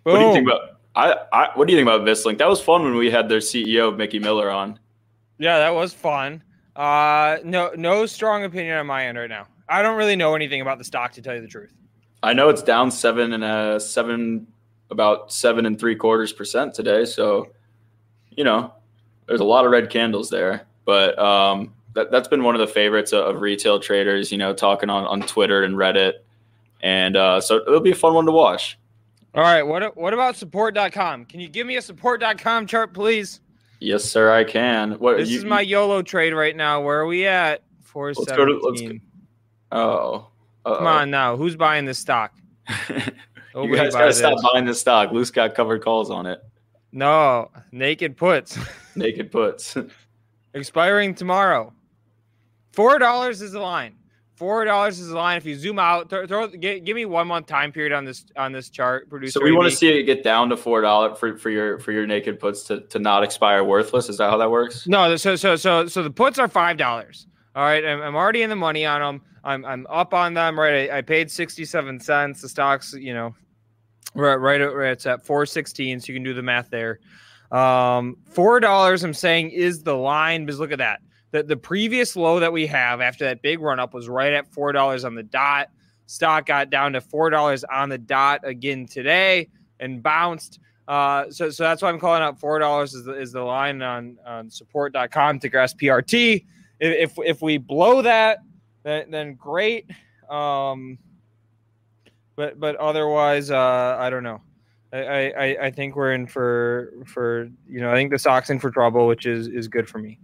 What do you think about? I, I what do you think about Vislink? That was fun when we had their CEO Mickey Miller on. Yeah, that was fun. Uh, no, no strong opinion on my end right now. I don't really know anything about the stock to tell you the truth. I know it's down seven and a seven, about seven and three quarters percent today. So, you know, there's a lot of red candles there. But um, that, that's been one of the favorites of, of retail traders, you know, talking on, on Twitter and Reddit. And uh, so it'll be a fun one to watch. All right. What what about support.com? Can you give me a support.com chart, please? Yes, sir, I can. What This you- is my YOLO trade right now. Where are we at? Four Let's go to- let's seventeen. Oh, Come on now. Who's buying this stock? You guys gotta buys stop this. buying this stock. Loose got covered calls on it. No, naked puts. Naked puts. Expiring tomorrow. Four dollars is the line. Four dollars is the line. If you zoom out, throw, throw gi- give me one month time period on this on this chart. Producer, so we want to see it get down to four dollar for, for your for your naked puts to, to not expire worthless. Is that how that works? No, so so so so the puts are five dollars. All right, I'm, I'm already in the money on them. I'm I'm up on them. Right, I, I paid sixty seven cents. The stocks, you know, right right, right it's at four sixteen. So you can do the math there. Um, four dollars. I'm saying is the line because look at that. The the previous low that we have after that big run up was right at four dollars on the dot. Stock got down to four dollars on the dot again today and bounced. Uh, so so that's why I'm calling out four dollars is the, is the line on on support.com to grasp PRT. If, if if we blow that, then, then great. Um, but but otherwise, uh, I don't know. I, I I think we're in for for you know I think the stock's in for trouble, which is is good for me.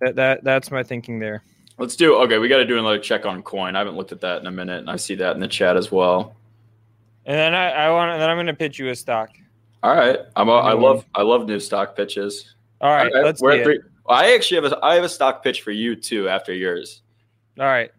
That that that's my thinking there. Let's do okay. We got to do another check on coin. I haven't looked at that in a minute, and I see that in the chat as well. And then I, I want then I'm going to pitch you a stock. All right, I'm a, I love I love new stock pitches. All right, let's we're at it. I actually have a I have a stock pitch for you too after yours. All right.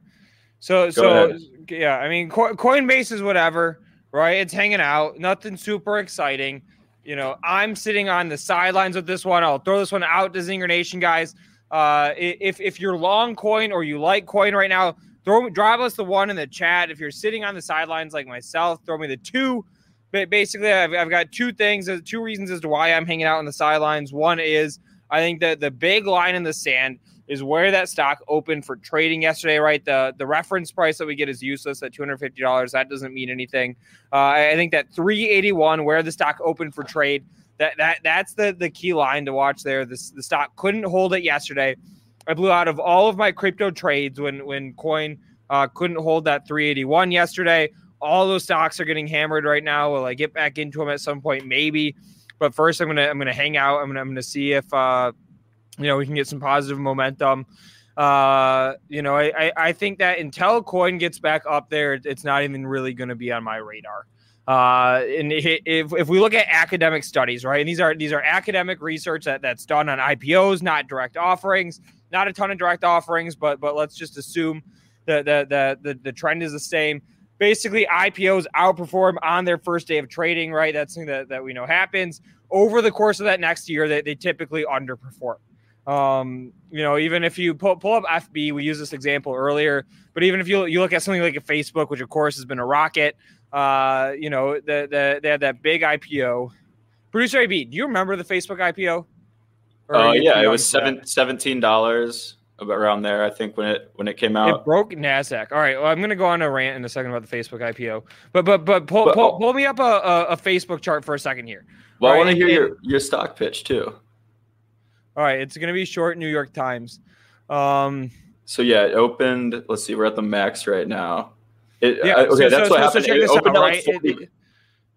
So Go so ahead. yeah, I mean Co- Coinbase is whatever, right? It's hanging out, nothing super exciting. You know, I'm sitting on the sidelines with this one. I'll throw this one out to Zinger Nation guys. Uh, if if you're long coin or you like coin right now, throw drop us the one in the chat. If you're sitting on the sidelines like myself, throw me the two. But basically, I've, I've got two things, uh, two reasons as to why I'm hanging out on the sidelines. One is I think that the big line in the sand is where that stock opened for trading yesterday, right? The the reference price that we get is useless at $250. That doesn't mean anything. Uh, I think that 381, where the stock opened for trade, that that that's the the key line to watch there. This the stock couldn't hold it yesterday. I blew out of all of my crypto trades when when coin uh, couldn't hold that 381 yesterday. All those stocks are getting hammered right now. Will I get back into them at some point? Maybe. But first, I'm gonna I'm gonna hang out. I'm gonna I'm gonna see if uh, you know we can get some positive momentum. Uh, you know, I, I I think that until coin gets back up there, it's not even really to be on my radar. Uh, and if if we look at academic studies, right, and these are these are academic research that, that's done on IPOs, not direct offerings, not a ton of direct offerings, but but let's just assume that the the the, the trend is the same. Basically, IPOs outperform on their first day of trading, right? That's something that, that we know happens. Over the course of that next year, they, they typically underperform. Um, you know, even if you pull, pull up FB, we used this example earlier, but even if you, you look at something like a Facebook, which of course has been a rocket, uh, you know, the, the, they had that big IPO. Producer AB, do you remember the Facebook IPO? Oh Uh, yeah, it was seven, seventeen dollars around there. I think when it when it came out. It broke Nasdaq. All right. Well, I'm going to go on a rant in a second about the Facebook IPO, but but but pull But- pull, pull me up a, a, a Facebook chart for a second here. well, I want to hear and- your your stock pitch too. All right, it's going to be short. New York Times. Um, So yeah, it opened. Let's see, we're at the max right now. It, yeah. uh, okay, so- that's so- what so- so happened. check it opened out, right? 40 It- it-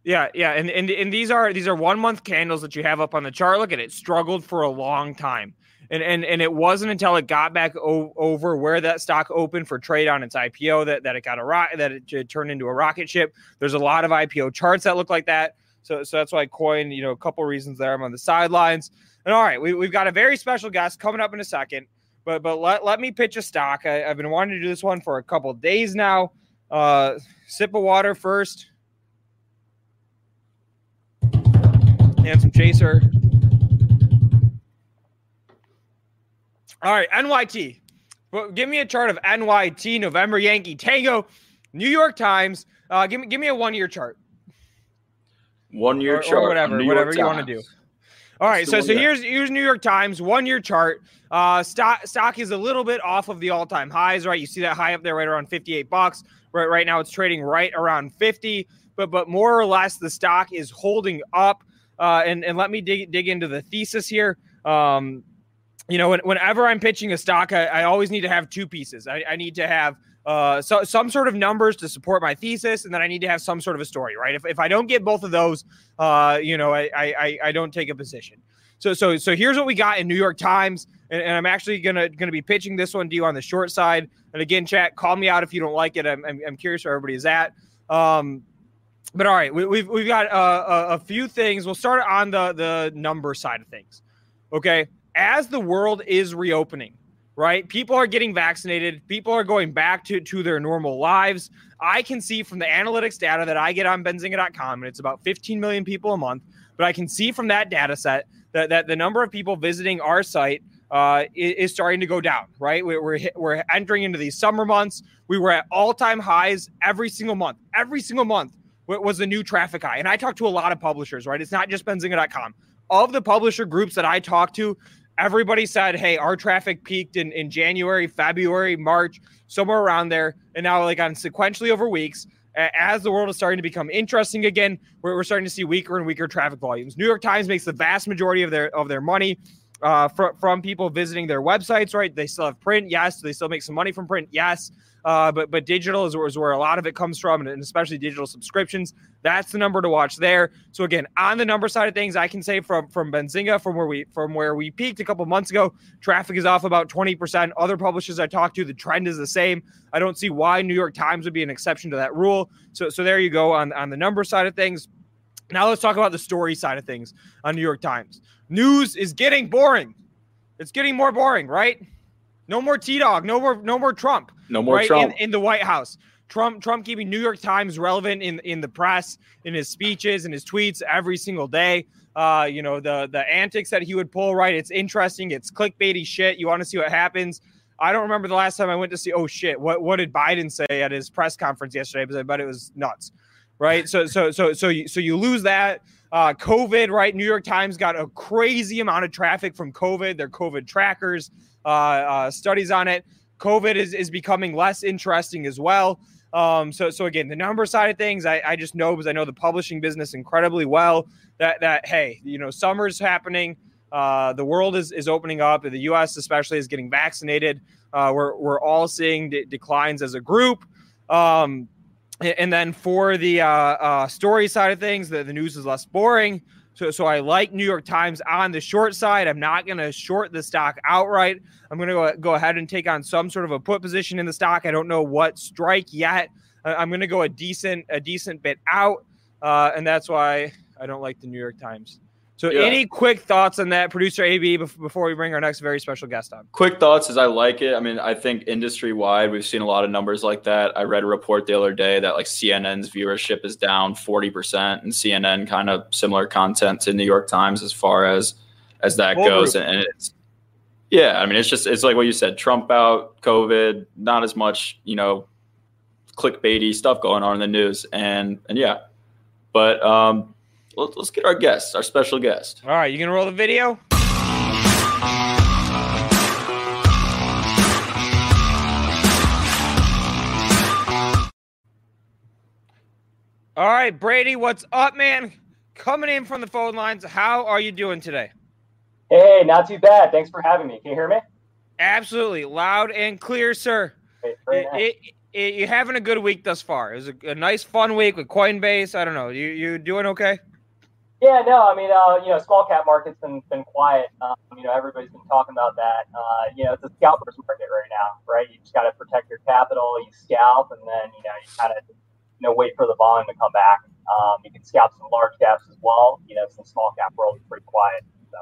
yeah, yeah, and, and and these are these are one month candles that you have up on the chart. Look at it, struggled for a long time, and and and it wasn't until it got back o- over where that stock opened for trade on its IPO that that it got a rocket that it, j- turned into a rocket ship. There's a lot of IPO charts that look like that, so so that's why coin. You know, a couple reasons there. I'm on the sidelines, and all right, we, we've got a very special guest coming up in a second. But but let, let me pitch a stock. I, I've been wanting to do this one for a couple days now. Uh, sip of water first. and some chaser. All right, NYT. Well, give me a chart of NYT, November Yankee Tango, New York Times. Uh, give me give me a one year chart one year or, chart. or whatever, New whatever York you want to do. All right, so so here's here's New York Times one year chart. Uh, stock stock is a little bit off of the all time highs, right? You see that high up there, right around fifty eight bucks. Right, right now it's trading right around fifty, but but more or less the stock is holding up. Uh, and and let me dig dig into the thesis here. Um, you know, when, whenever I'm pitching a stock, I, I, always need to have two pieces. I, I need to have uh, so, some sort of numbers to support my thesis, and then I need to have some sort of a story, right? If, if I don't get both of those, uh, you know, I, I I don't take a position. So so so here's what we got in New York Times, and, and, I'm actually gonna gonna be pitching this one to you on the short side. And again, chat, call me out if you don't like it. I'm I'm, I'm curious where everybody is at. Um, but all right, we, we've we've got uh, a, a few things. We'll start on the the number side of things. Okay, as the world is reopening, right? People are getting vaccinated. People are going back to, to their normal lives. I can see from the analytics data that I get on benzinga.com, and it's about 15 million people a month, but I can see from that data set that, that the number of people visiting our site uh, is, is, starting to go down, right? We're, we're, we're entering into these summer months. We were at all time highs every single month. Every single month was a new traffic high. And I talked to a lot of publishers, right? It's not just benzinga.com. Of the publisher groups that I talked to, everybody said, hey, our traffic peaked in, in January, February, March, somewhere around there. And now, like on sequentially over weeks, as the world is starting to become interesting again, we're, we're starting to see weaker and weaker traffic volumes. New York Times makes the vast majority of their of their money uh, from, from people visiting their websites, right? They still have print, yes. They still make some money from print, yes. Uh, but but digital is where, is where a lot of it comes from, and especially digital subscriptions. That's the number to watch there. So again, on the number side of things, I can say from from Benzinga, from where we from where we peaked a couple months ago, traffic is off about twenty percent. Other publishers I talked to, the trend is the same. I don't see why New York Times would be an exception to that rule. So so there you go on on the number side of things. Now let's talk about the story side of things on New York Times. News is getting boring. It's getting more boring, right? No more T Dog. No more. No more Trump. No more right? Trump in, in, the White House. Trump. Trump keeping New York Times relevant in in the press, in his speeches, and his tweets every single day. Uh, you know the the antics that he would pull. Right. It's interesting. It's clickbaity shit. You want to see what happens. I don't remember the last time I went to see. Oh shit! What what did Biden say at his press conference yesterday? But I bet it was nuts. Right. So so so so you, so you lose that. Uh, COVID, right? New York Times got a crazy amount of traffic from COVID. Their COVID trackers, uh, uh, studies on it. COVID is, is becoming less interesting as well. Um, so, so again, the number side of things, I, I just know because I know the publishing business incredibly well. That that hey, you know, summer's happening. Uh, the world is, is opening up. The U.S. especially is getting vaccinated. Uh, we're we're all seeing de- declines as a group. Um, and then for the uh, uh, story side of things, the, the news is less boring. So, so I like New York Times on the short side. I'm not going to short the stock outright. I'm going to go, go ahead and take on some sort of a put position in the stock. I don't know what strike yet. I'm going to go a decent a decent bit out, uh, and that's why I don't like the New York Times. So, yeah. any quick thoughts on that, producer AB, before we bring our next very special guest on? Quick thoughts is I like it. I mean, I think industry wide, we've seen a lot of numbers like that. I read a report the other day that like CNN's viewership is down 40%, and CNN kind of similar content to New York Times as far as as that Whole goes. And, and it's, yeah, I mean, it's just, it's like what you said Trump out, COVID, not as much, you know, clickbaity stuff going on in the news. And, and yeah, but, um, let's get our guest, our special guest. All right, you gonna roll the video? All right, Brady, what's up, man? Coming in from the phone lines. How are you doing today? Hey, not too bad. Thanks for having me. Can you hear me? Absolutely, loud and clear, sir. It, it, it, you're having a good week thus far. It was a, a, nice, fun week with Coinbase. I don't know. You you doing okay? Yeah, no, I mean, uh, you know, small cap market's been been quiet. Um, you know, everybody's been talking about that. Uh, you know, it's a scalper's market right now, right? You just got to protect your capital. You scalp, and then you know, you kind of you know wait for the volume to come back. Um, you can scalp some large caps as well. You know, some small cap world is pretty quiet. So.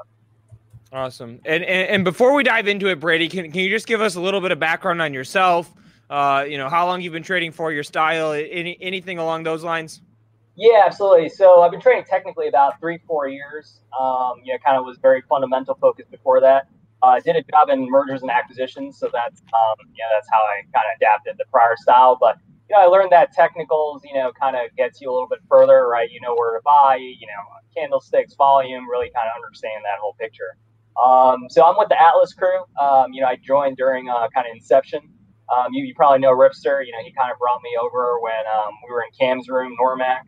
Awesome. And, and and before we dive into it, Brady, can can you just give us a little bit of background on yourself? Uh, you know, how long you've been trading for, your style, any anything along those lines? Yeah, absolutely. So I've been trading technically about three, four years. Um, you know, kind of was very fundamental focused before that. I uh, did a job in mergers and acquisitions, so that's um, that's how I kind of adapted the prior style. But you know, I learned that technicals, you know, kind of gets you a little bit further, right? You know where to buy, you know, candlesticks, volume, really kind of understand that whole picture. Um, so I'm with the Atlas crew. Um, you know, I joined during uh, kind of inception. Um, you, you, probably know Ripster. You know, he kind of brought me over when um, we were in Cam's room, Normac,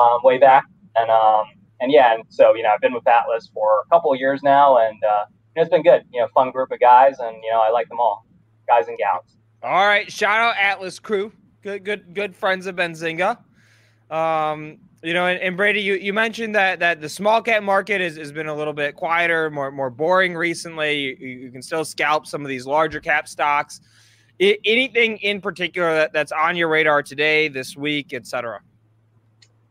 um, way back, and um, and yeah, and so you know, I've been with Atlas for a couple of years now, and uh, it's been good. You know, fun group of guys, and you know, I like them all, guys and gals. All right, shout out Atlas crew. Good, good, good friends of Benzinga. Um, you know, and, and, Brady, you, you mentioned that that the small cap market has, has been a little bit quieter, more more boring recently. You, you can still scalp some of these larger cap stocks. I, anything in particular that, that's on your radar today, this week, etc.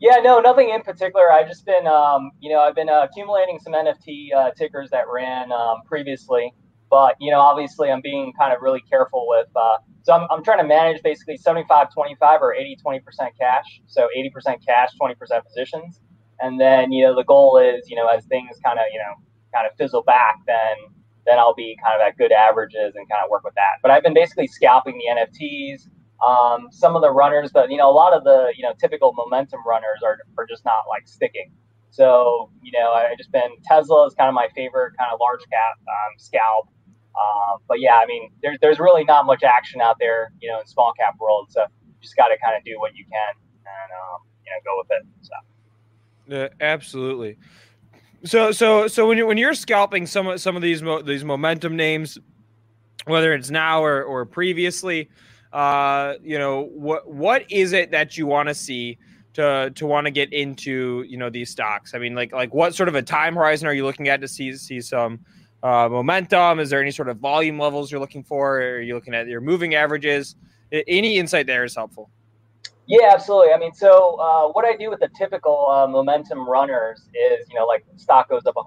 Yeah, no, nothing in particular. I've just been, um, you know, I've been uh, accumulating some NFT uh, tickers that ran um, previously, but you know, obviously, I'm being kind of really careful with uh, so I'm, I'm trying to manage basically 75 25 or 80 20% cash. So 80% cash, 20% positions. And then, you know, the goal is, you know, as things kind of, you know, kind of fizzle back, then then I'll be kind of at good averages and kind of work with that. But I've been basically scalping the NFTs, um, some of the runners, but you know, a lot of the you know typical momentum runners are are just not like sticking. So you know, I just been Tesla is kind of my favorite kind of large cap um, scalp. Um, but yeah, I mean, there's there's really not much action out there, you know, in small cap world. So you just got to kind of do what you can and um, you know go with it. So. Yeah, absolutely. So so so when you when you're scalping some some of these mo- these momentum names, whether it's now or or previously, uh, you know what what is it that you want to see? to to want to get into you know these stocks? I mean, like like what sort of a time horizon are you looking at to see see some uh, momentum? Is there any sort of volume levels you're looking for? Are you looking at your moving averages? Any insight there is helpful. Yeah, absolutely. I mean, so uh, what I do with the typical uh, momentum runners is, you know, like stock goes up 180%,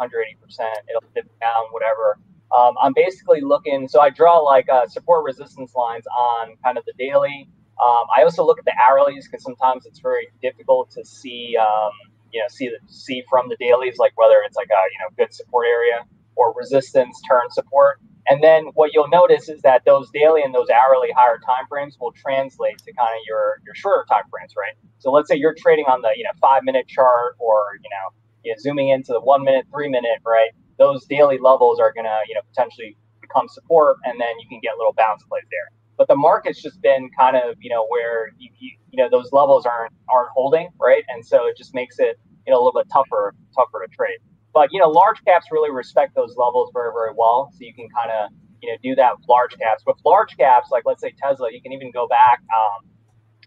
it'll dip down, whatever. Um, I'm basically looking, so I draw like uh, support resistance lines on kind of the daily. Um, I also look at the hourlies because sometimes it's very difficult to see, um, you know, see the see from the dailies, like whether it's like a you know good support area or resistance turn support. And then what you'll notice is that those daily and those hourly higher time frames will translate to kind of your your shorter time frames, right? So let's say you're trading on the you know five minute chart or you know, you know zooming into the one minute, three minute, right? Those daily levels are gonna you know potentially become support, and then you can get little bounce plays there. But the market's just been kind of you know where you, you, you know those levels aren't aren't holding, right? And so it just makes it you know a little bit tougher tougher to trade. But you know, large caps really respect those levels very, very well. So you can kind of you know do that with large caps. With large caps, like let's say Tesla, you can even go back. Um,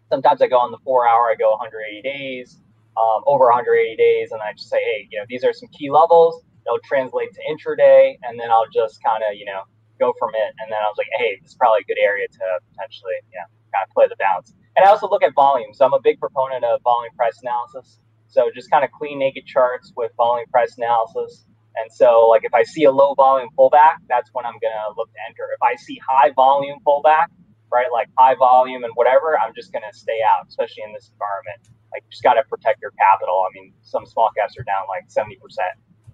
sometimes I go on the four hour, I go 180 days, um, over 180 days, and I just say, hey, you know, these are some key levels. They'll translate to intraday, and then I'll just kind of you know go from it. And then I was like, hey, this is probably a good area to potentially know kind of play the bounce. And I also look at volume. So I'm a big proponent of volume price analysis. So just kind of clean naked charts with volume price analysis. And so like if I see a low volume pullback, that's when I'm gonna look to enter. If I see high volume pullback, right, like high volume and whatever, I'm just gonna stay out, especially in this environment. Like you just gotta protect your capital. I mean, some small caps are down like 70%.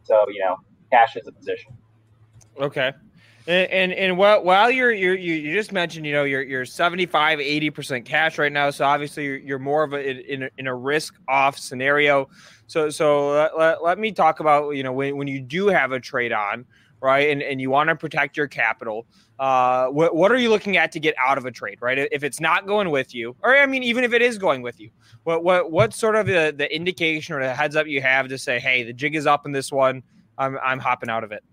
So, you know, cash is a position. Okay. And and, and while, while you're, you you just mentioned you know you're you're 75 80 percent cash right now so obviously you're, you're more of a in, in a risk off scenario so so let, let, let, me talk about you know when, when you do have a trade on right and, and you want to protect your capital uh what, what are you looking at to get out of a trade right if it's not going with you or i mean even if it is going with you what what what's sort of the, the indication or the heads up you have to say hey the jig is up in this one i'm i'm hopping out of it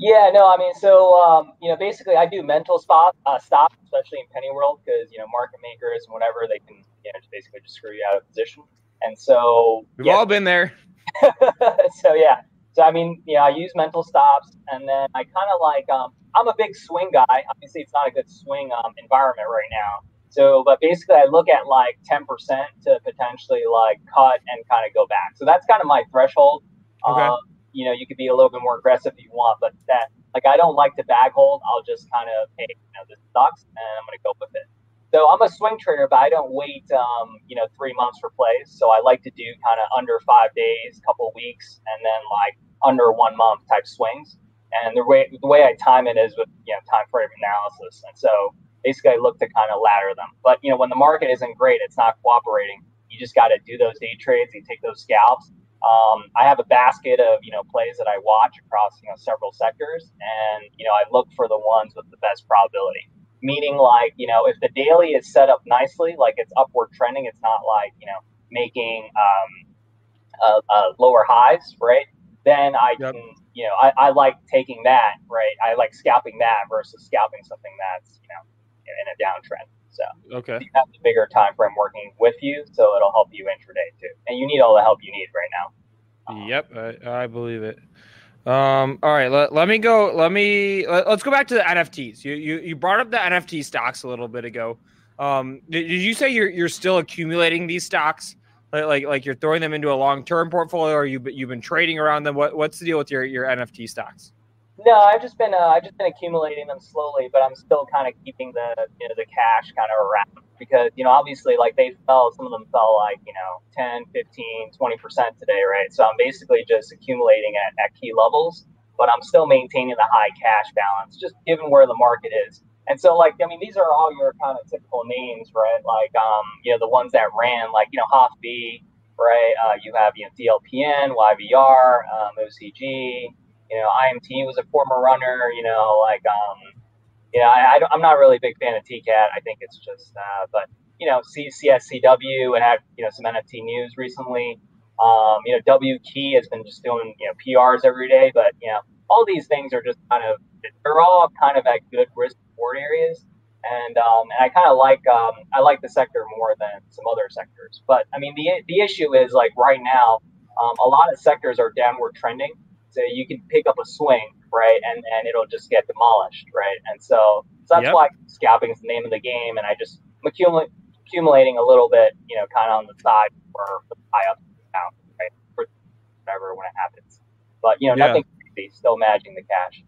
yeah, no, I mean, so um, you know, basically, I do mental spot uh, stop, especially in penny world, because you know, market makers and whatever they can, you know, just basically just screw you out of position. And so we've yeah. all been there. so yeah, so I mean, yeah, I use mental stops, and then I kind of like, um, I'm a big swing guy. Obviously, it's not a good swing um, environment right now. So, but basically, I look at like 10% to potentially like cut and kind of go back. So that's kind of my threshold. Okay. Um, you know, you could be a little bit more aggressive if you want, but that like I don't like to bag hold. I'll just kind of hey, you know, this sucks, and I'm gonna go with it. So I'm a swing trader, but I don't wait, um, you know, three months for plays. So I like to do kind of under five days, couple weeks, and then like under one month type swings. And the way the way I time it is with you know time frame analysis. And so basically I look to kind of ladder them. But you know, when the market isn't great, it's not cooperating. You just got to do those day trades. You take those scalps. Um, I have a basket of you know plays that I watch across you know several sectors, and you know I look for the ones with the best probability. Meaning, like you know, if the daily is set up nicely, like it's upward trending, it's not like you know making um, uh, uh, lower highs, right? Then I yep. can, you know, I, I like taking that, right? I like scalping that versus scalping something that's you know in a downtrend. So okay, you have the bigger time frame working with you, so it'll help you intraday too. And you need all the help you need right now. Um, yep, I, I, believe it. Um, all right, let, let me go. Let me let, us go back to the NFTs. You, you you brought up the NFT stocks a little bit ago. Um, did, did you say you're you're still accumulating these stocks? Like, like you're throwing them into a long term portfolio, or you you've been trading around them? What what's the deal with your your NFT stocks? No, I've just been uh, I've just been accumulating them slowly, but I'm still kind of keeping the you know the cash kind of around because you know obviously like they fell some of them fell like you know 10 15 20 percent today right so i'm basically just accumulating at, at key levels but i'm still maintaining the high cash balance just given where the market is and so like i mean these are all your kind of typical names right like um you know the ones that ran like you know HOFB, right uh, you have you know dlpn yvr um, ocg you know imt was a former runner you know like um yeah, I, I am not really a big fan of TCAT. I think it's just, uh, but you know, CSCW and had you know some NFT news recently. Um, you know, W Key has been just doing you know PRs every day, but you know, all these things are just kind of they're all kind of at good risk areas, and um, and I kind of like um, I like the sector more than some other sectors. But I mean, the the issue is like right now, um, a lot of sectors are downward trending, so you can pick up a swing right? And and it'll just get demolished, right? And so, so that's yep. why scalping is the name of the game. And I just accumulate accumulating a little bit, you know, kind of on the side for the high up down, right? For whatever when it happens. But you know, yeah. nothing crazy, still managing the cash.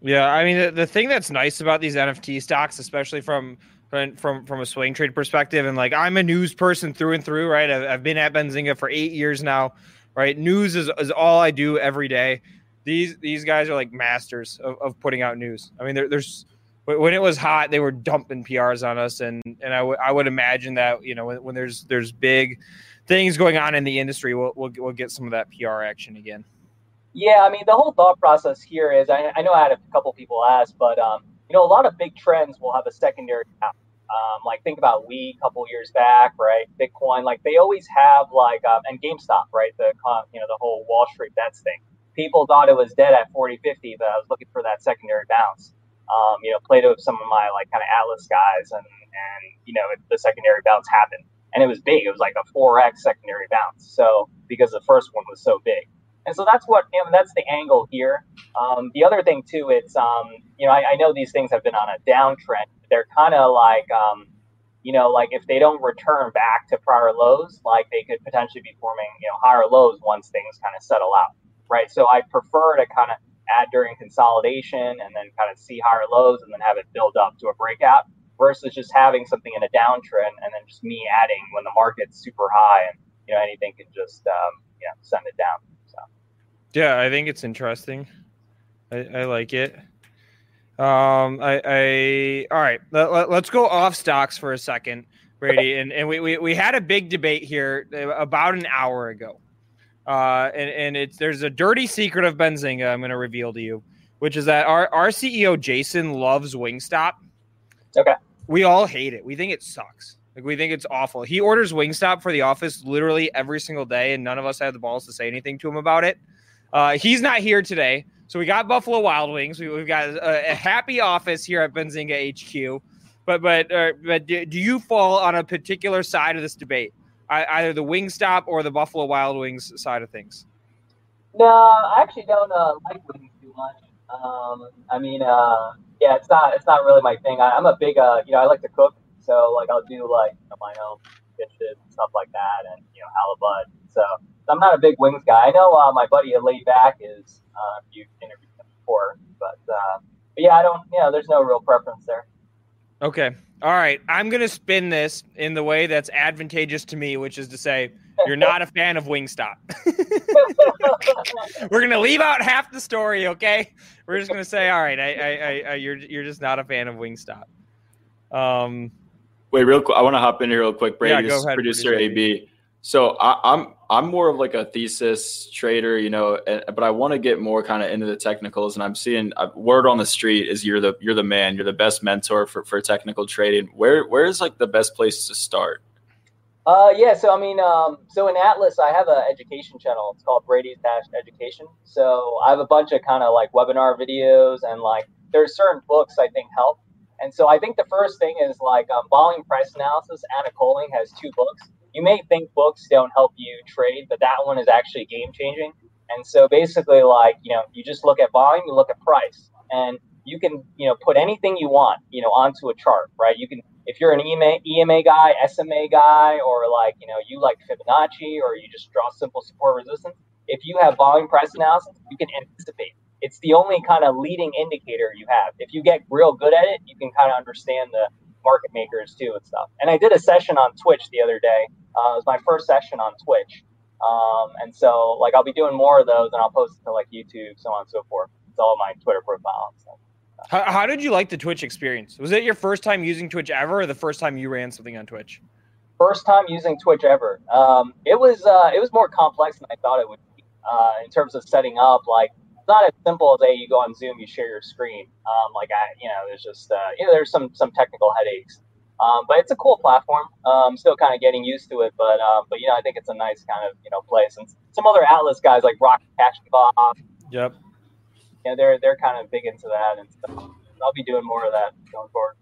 Yeah, I mean the, the thing that's nice about these NFT stocks, especially from from from a swing trade perspective, and like I'm a news person through and through, right? I've, I've been at Benzinga for eight years now, right? News is, is all I do every day these these guys are like masters of, of putting out news. I mean, there, there's when it was hot, they were dumping PRs on us, and and I, w- I would imagine that you know when, when there's there's big things going on in the industry, we'll, we'll we'll get some of that PR action again. Yeah, I mean the whole thought process here is I, I know I had a couple people ask, but um, you know a lot of big trends will have a secondary Um, like think about we a couple years back, right? Bitcoin, like they always have like um, and GameStop, right? The you know the whole Wall Street bets thing people thought it was dead at 40, 50, but I was looking for that secondary bounce. Um, you know, played with some of my like kind of Atlas guys, and and you know it, the secondary bounce happened, and it was big. It was like a 4x secondary bounce. So because the first one was so big, and so that's what you know, that's the angle here. Um, the other thing too, it's um, you know I, I, know these things have been on a downtrend. They're kind of like um, you know like if they don't return back to prior lows, like they could potentially be forming you know higher lows once things kind of settle out right? So I prefer to kind of add during consolidation and then kind of see higher lows and then have it build up to a breakout versus just having something in a downtrend and then just me adding when the market's super high and you know anything can just um, you know send it down. Yeah, I think it's interesting. I, I like it. Um, I, I all right. Let, let, let's go off stocks for a second, Brady. And and we, we we had a big debate here about an hour ago uh, and, and it's there's a dirty secret of Benzinga I'm going to reveal to you, which is that our, our CEO Jason loves Wingstop. Okay. We all hate it. We think it sucks. Like we think it's awful. He orders Wingstop for the office literally every single day, and none of us have the balls to say anything to him about it. Uh, he's not here today, so we got Buffalo Wild Wings. We, have got a, a, happy office here at Benzinga HQ. But but uh, but do, do you fall on a particular side of this debate? either the Wingstop or the Buffalo Wild Wings side of things? No, I actually don't uh, like wings too much. Um, I mean, uh, yeah, it's not it's not really my thing. I, am a big, uh, you know, I like to cook, so like I'll do like my own and stuff like that, and you know, halibut. So I'm not a big wings guy. I know uh, my buddy Laid Back is. Uh, you interviewed him before, but, uh, but yeah, I don't. You know, there's no real preference there. Okay. All right. I'm going to spin this in the way that's advantageous to me, which is to say, you're not a fan of Wingstop. We're going to leave out half the story, okay? We're just going to say, all right, I, I, I, you're, you're just not a fan of Wingstop. Um, Wait, real quick. I want to hop in here real quick. Brady, Yeah, go ahead, producer producer AB. So I, I'm I'm more of like a thesis trader, you know, and, but I want to get more kind of into the technicals. And I'm seeing uh, word on the street is you're the you're the man, you're the best mentor for, for technical trading. Where where is like the best place to start? Uh, yeah. So I mean, um, so in Atlas, I have an education channel. It's called Brady's Dash Education. So I have a bunch of kind of like webinar videos and like there's certain books I think help. And so I think the first thing is like um, volume price analysis. Anna Coulling has two books. You may think books don't help you trade, but that one is actually game changing. And so basically, like you know, you just look at volume, you look at price, and you can you know put anything you want you know onto a chart, right? You can if you're an EMA, EMA guy, SMA guy, or like you know you like Fibonacci, or you just draw simple support resistance. If you have volume price analysis, you can anticipate. It's the only kind of leading indicator you have. If you get real good at it, you can kind of understand the market makers too and stuff. And I did a session on Twitch the other day. Uh, it was my first session on Twitch. Um, and so like I'll be doing more of those and I'll post it to like YouTube, so on and so forth. It's all my Twitter profile and stuff. how, how did you like the Twitch experience? Was it your first time using Twitch ever, or the first time you ran something on Twitch? First time using Twitch ever. Um, it was uh, it was more complex than I thought it would be uh, in terms of setting up. Like it's not as simple as hey, you go on Zoom, you share your screen. Um, like I, you know, there's just uh, you know, there's some some technical headaches. Um, but it's a cool platform. Um, still kind of getting used to it, but um, but you know, I think it's a nice kind of you know place. And some other Atlas guys like Rock Cash Bob, Yep. you know, they're they're kind of big into that, and stuff. I'll be doing more of that going forward.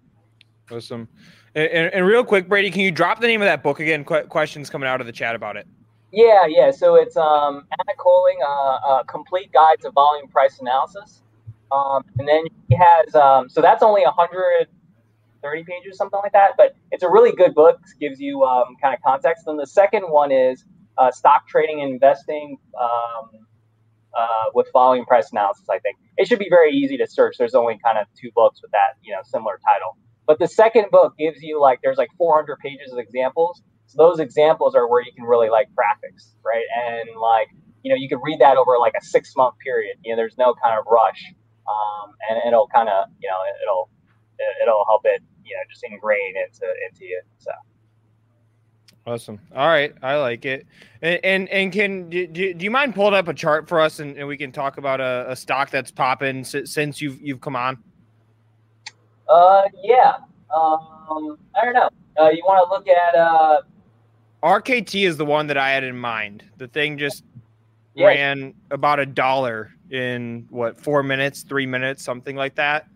Awesome. And, and, and real quick, Brady, can you drop the name of that book again? Qu- questions coming out of the chat about it. Yeah, yeah. So it's um, Anna Coulling, uh, uh, complete guide to volume price analysis, um, and then he has um, so that's only 130 pages, something like that. But it's a really good book. Gives you um, kind of context. Then the second one is uh, stock trading and investing um, uh, with volume price analysis. I think it should be very easy to search. There's only kind of two books with that, you know, similar title. But the second book gives you like there's like 400 pages of examples. So those examples are where you can really like graphics, right? And like you know you can read that over like a six month period. You know, there's no kind of rush, um, and it'll kind of you know it'll it'll help it you know just ingrain into into you. So. Awesome. All right, I like it. And and, and can do, do do you mind pulling up a chart for us, and, and we can talk about a, a stock that's popping since you've you've come on? Uh, yeah. Um, I don't know. Uh, you want to look at uh, RKT is the one that I had in mind. The thing just Yeah. ran about a dollar in what four minutes, three minutes, something like that.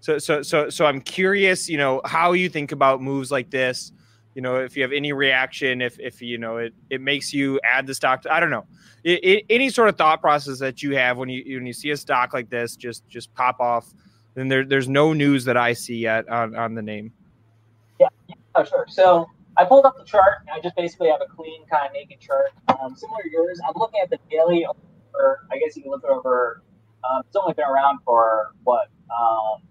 So so so so I'm curious, you know, how you think about moves like this. You know, if you have any reaction, if if you know it it makes you add the stock. To, I don't know. I I any sort of thought process that you have when you when you see a stock like this just just pop off. Then there, there's no news that I see yet on, on the name. Yeah, oh, sure. So I pulled up the chart. And I just basically have a clean, kind of naked chart, um, similar to yours. I'm looking at the daily, or I guess you can look it over. Um, it's only been around for what um,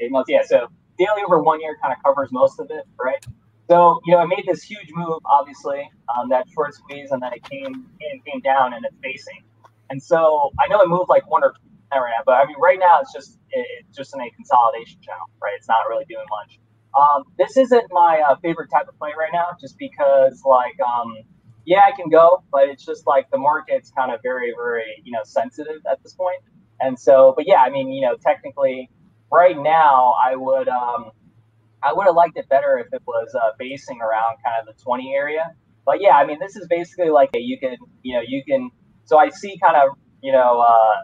eight months. Yeah. So daily over one year kind of covers most of it, right? So you know, I made this huge move, obviously, um, that short squeeze, and then it came came, down and it's facing. And so I know it moved like one or two right now, but I mean, right now it's just it, it's just in a consolidation channel, right? It's not really doing much. Um, this isn't my uh, favorite type of play right now, just because like um, yeah, I can go, but it's just like the market's kind of very very you know sensitive at this point. and so but yeah, I mean you know technically right now I would um, I would have liked it better if it was uh, basing around kind of the 20 area. But yeah, I mean, this is basically like a, you can, you know, you can. So I see kind of, you know, uh,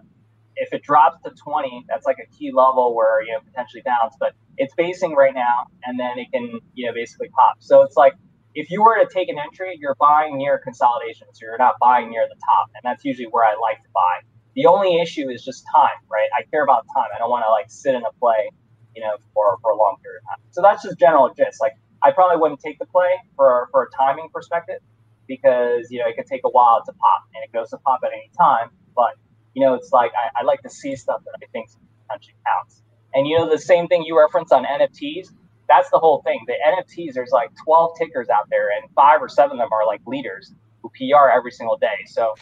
if it drops to 20, that's like a key level where you know potentially bounce. But it's basing right now, and then it can, you know, basically pop. So it's like if you were to take an entry, you're buying near consolidation, so you're not buying near the top, and that's usually where I like to buy. The only issue is just time, right? I care about time. I don't want to like sit in a play you know, for, for a long period of time. So that's just general gist. Like I probably wouldn't take the play for, for a timing perspective because, you know, it could take a while to pop and it goes to pop at any time. But, you know, it's like I, I like to see stuff that I think potentially counts. And you know, the same thing you reference on NFTs, that's the whole thing. The NFTs, there's like 12 tickers out there and five or seven of them are like leaders who PR every single day. So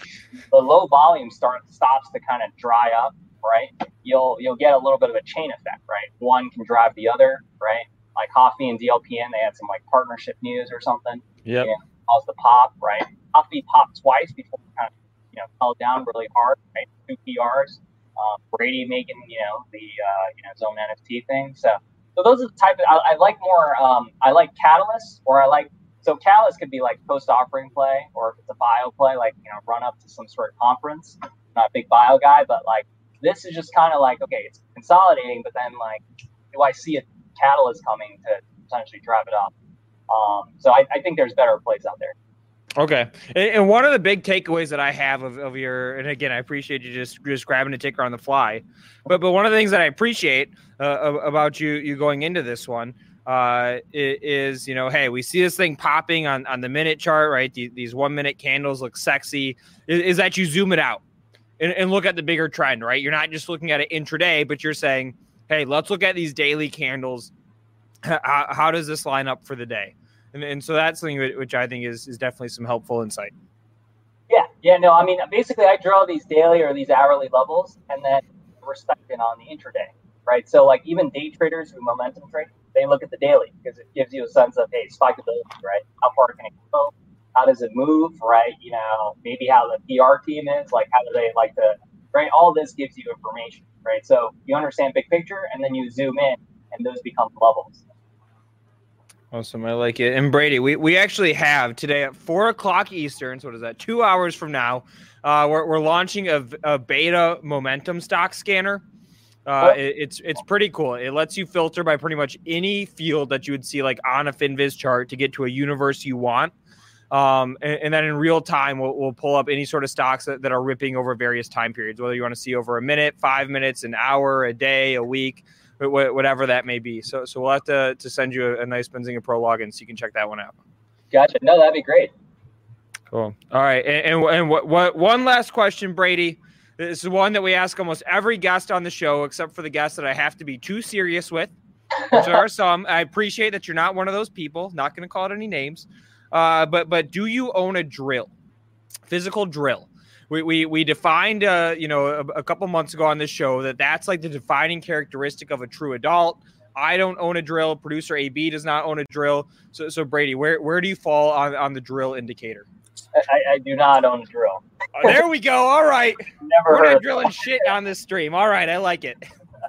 the low volume start stops to kind of dry up right? You'll you'll get a little bit of a chain effect, right? One can drive the other, right? like coffee and DLPN, they had some like partnership news or something. Yep. And caused the pop, right? Coffee popped twice before kind of you know fell down really hard, right? Two PRs. Um, Brady making you know the uh, you know his own NFT thing. So so those are the type of I, I like more. Um, I like Catalyst, or I like so Catalyst could be like post offering play, or if it's a bio play, like you know run up to some sort of conference. I'm not a big bio guy, but like this is just kind of like okay, it's consolidating, but then like do I see a catalyst coming to potentially drive it up? Um, so I, I think there's better plays out there. Okay. And, one of the big takeaways that I have of, of your, and again, I appreciate you just just grabbing a ticker on the fly, but but one of the things that I appreciate uh, about you you going into this one uh, is you know, hey, we see this thing popping on on the minute chart, right? These, these one minute candles look sexy. Is, is that you zoom it out and, and look at the bigger trend, right? You're not just looking at it intraday, but you're saying, hey, let's look at these daily candles. How, how does this line up for the day? And, and so that's something which I think is, is definitely some helpful insight. Yeah, yeah, no, I mean, basically, I draw these daily or these hourly levels, and then respecting on the intraday, right? So, like, even day traders who momentum trade, they look at the daily because it gives you a sense of, hey, spikeability, right? How far can it go? How does it move, right? You know, maybe how the PR team is, like, how do they like to, right? All this gives you information, right? So you understand big picture, and then you zoom in, and those become levels. Awesome. I like it. And Brady, we, we actually have today at four o'clock Eastern. So what is that? Two hours from now, uh, we're, we're launching a, a beta momentum stock scanner. Uh, it, it's it's pretty cool. It lets you filter by pretty much any field that you would see like on a Finviz chart to get to a universe you want. Um, and, and, then in real time, we'll, we'll pull up any sort of stocks that, that are ripping over various time periods, whether you want to see over a minute, five minutes, an hour, a day, a week whatever that may be. So, so we'll have to, to send you a, a nice Benzinga Pro login so you can check that one out. Gotcha. No, that'd be great. Cool. All right. And, and, and what, what, one last question, Brady. This is one that we ask almost every guest on the show, except for the guests that I have to be too serious with, which are some. I appreciate that you're not one of those people. Not going to call it any names. Uh, but but do you own a drill, physical drill? We we, we defined uh, you know a, a couple months ago on this show that that's like the defining characteristic of a true adult. I don't own a drill. Producer AB does not own a drill. So so Brady, where where do you fall on on the drill indicator? I, I do not own a drill. Oh, there we go. All right. Never We're not drilling shit on this stream. All right, I like it.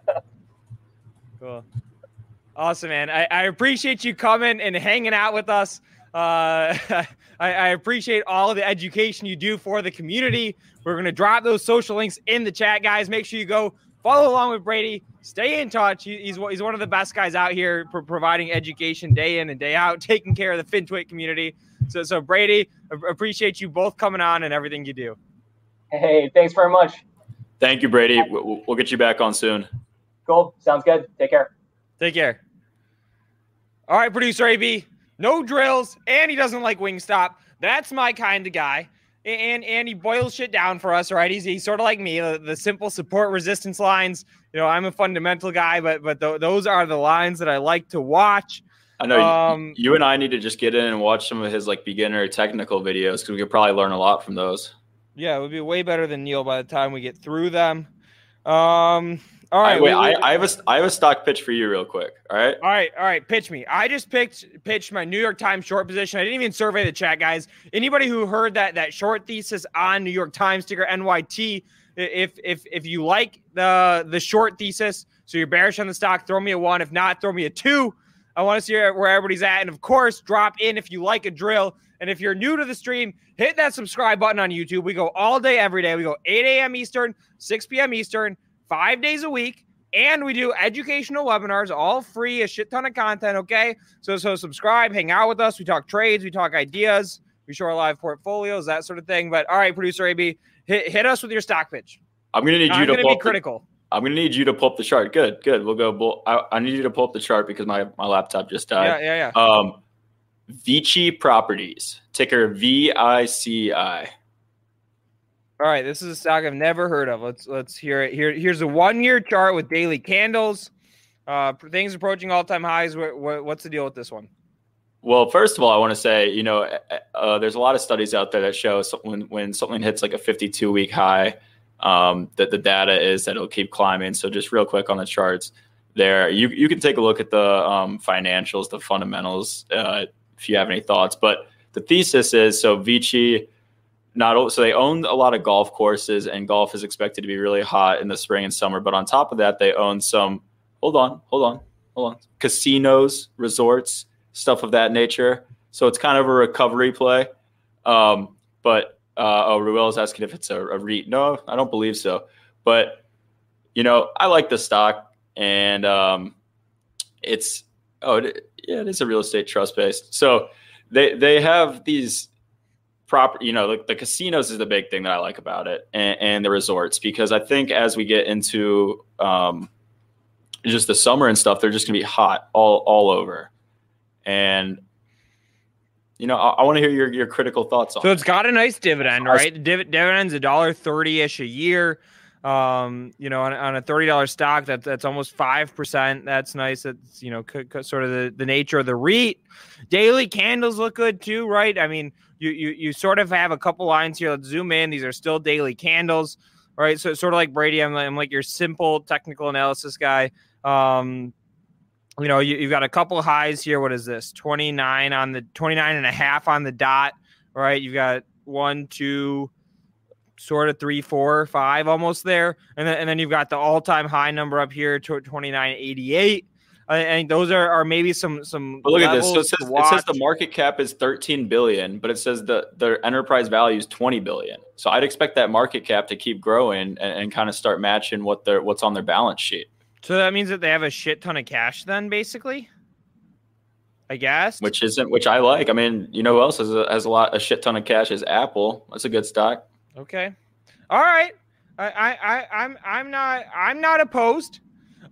cool. Awesome, man. I, I appreciate you coming and hanging out with us. Uh, I, I, appreciate all of the education you do for the community. We're going to drop those social links in the chat, guys. Make sure you go follow along with Brady. Stay in touch. He, he's, he's one of the best guys out here for providing education day in and day out, taking care of the FinTwit community. So, so Brady, appreciate you both coming on and everything you do. Hey, thanks very much. Thank you, Brady. We'll, we'll get you back on soon. Cool. Sounds good. Take care. Take care. All right, producer AB no drills, and he doesn't like Wingstop. That's my kind of guy. And and he boils shit down for us, right? He's, he's sort of like me, the, the simple support resistance lines. You know, I'm a fundamental guy, but but th- those are the lines that I like to watch. I know um, you, and I need to just get in and watch some of his like beginner technical videos because we could probably learn a lot from those. Yeah, it would be way better than Neil by the time we get through them. Um, all right. I, wait, I, I, have a I have a stock pitch for you, real quick. All right. All right. All right. Pitch me. I just picked pitched my New York Times short position. I didn't even survey the chat, guys. Anybody who heard that that short thesis on New York Times ticker NYT, if if if you like the the short thesis, so you're bearish on the stock, throw me a one. If not, throw me a two. I want to see where everybody's at, and of course, drop in if you like a drill. And if you're new to the stream, hit that subscribe button on YouTube. We go all day, every day. We go 8 a.m. Eastern, 6 p.m. Eastern five days a week. And we do educational webinars, all free, a shit ton of content. Okay. So, so subscribe, hang out with us. We talk trades, we talk ideas, we show our live portfolios, that sort of thing. But all right, producer AB, hit, hit us with your stock pitch. I'm going to need you I'm to be critical. The, I'm going to need you to pull up the chart. Good, good. We'll go. I, I need you to pull up the chart because my, my laptop just died. Yeah, yeah, yeah. Um, Vici Properties, ticker VICI. All right, this is a stock I've never heard of. Let's let's hear it. Here, here's a one-year chart with daily candles. Uh, things approaching all-time highs. What, what, what's the deal with this one? Well, first of all, I want to say, you know, uh, there's a lot of studies out there that show when when something hits like a 52 week high, um, that the data is that it'll keep climbing. So just real quick on the charts, there. You you can take a look at the um, financials, the fundamentals, uh, if you have any thoughts. But the thesis is so Vici not so they own a lot of golf courses and golf is expected to be really hot in the spring and summer. But on top of that they own some hold on hold on hold on casinos resorts stuff of that nature. So it's kind of a recovery play. Um, but uh, oh ruel is asking if it's a, a REIT. No i don't believe so. But you know i like the stock and um, it's oh it, yeah it is a real estate trust based. So they they have these proper you know the, the casinos is the big thing that i like about it and, and the resorts because i think as we get into um, just the summer and stuff they're just gonna be hot all all over and you know i, I want to hear your, your critical thoughts on So it's got a nice dividend, right? The div- dividend's a dollar thirty ish a year. Um, you know, on, on a thirty dollar stock, that that's almost five percent. That's nice. That's you know, c- c- sort of the, the nature of the REIT. Daily candles look good too, right? I mean, you you you sort of have a couple lines here. Let's zoom in. These are still daily candles, right? So it's sort of like Brady. I'm, I'm like your simple technical analysis guy. Um, you know, you, you've got a couple highs here. What is this? 29 on the 29 and a half on the dot, right? You've got one, two, sort of three, four, five almost there. And then, and then you've got the all time high number up here to 29.88. I think those are, are maybe some, some, But look at this. So it says, it says the market cap is 13 billion, but it says the their enterprise value is 20 billion. So I'd expect that market cap to keep growing and, and kind of start matching what their what's on their balance sheet. So that means that they have a shit ton of cash then basically, I guess. Which isn't which I like. I mean, you know who else has a, has a lot a shit ton of cash is Apple. That's a good stock. Okay. All right. I, I, I I'm I'm not I'm not opposed.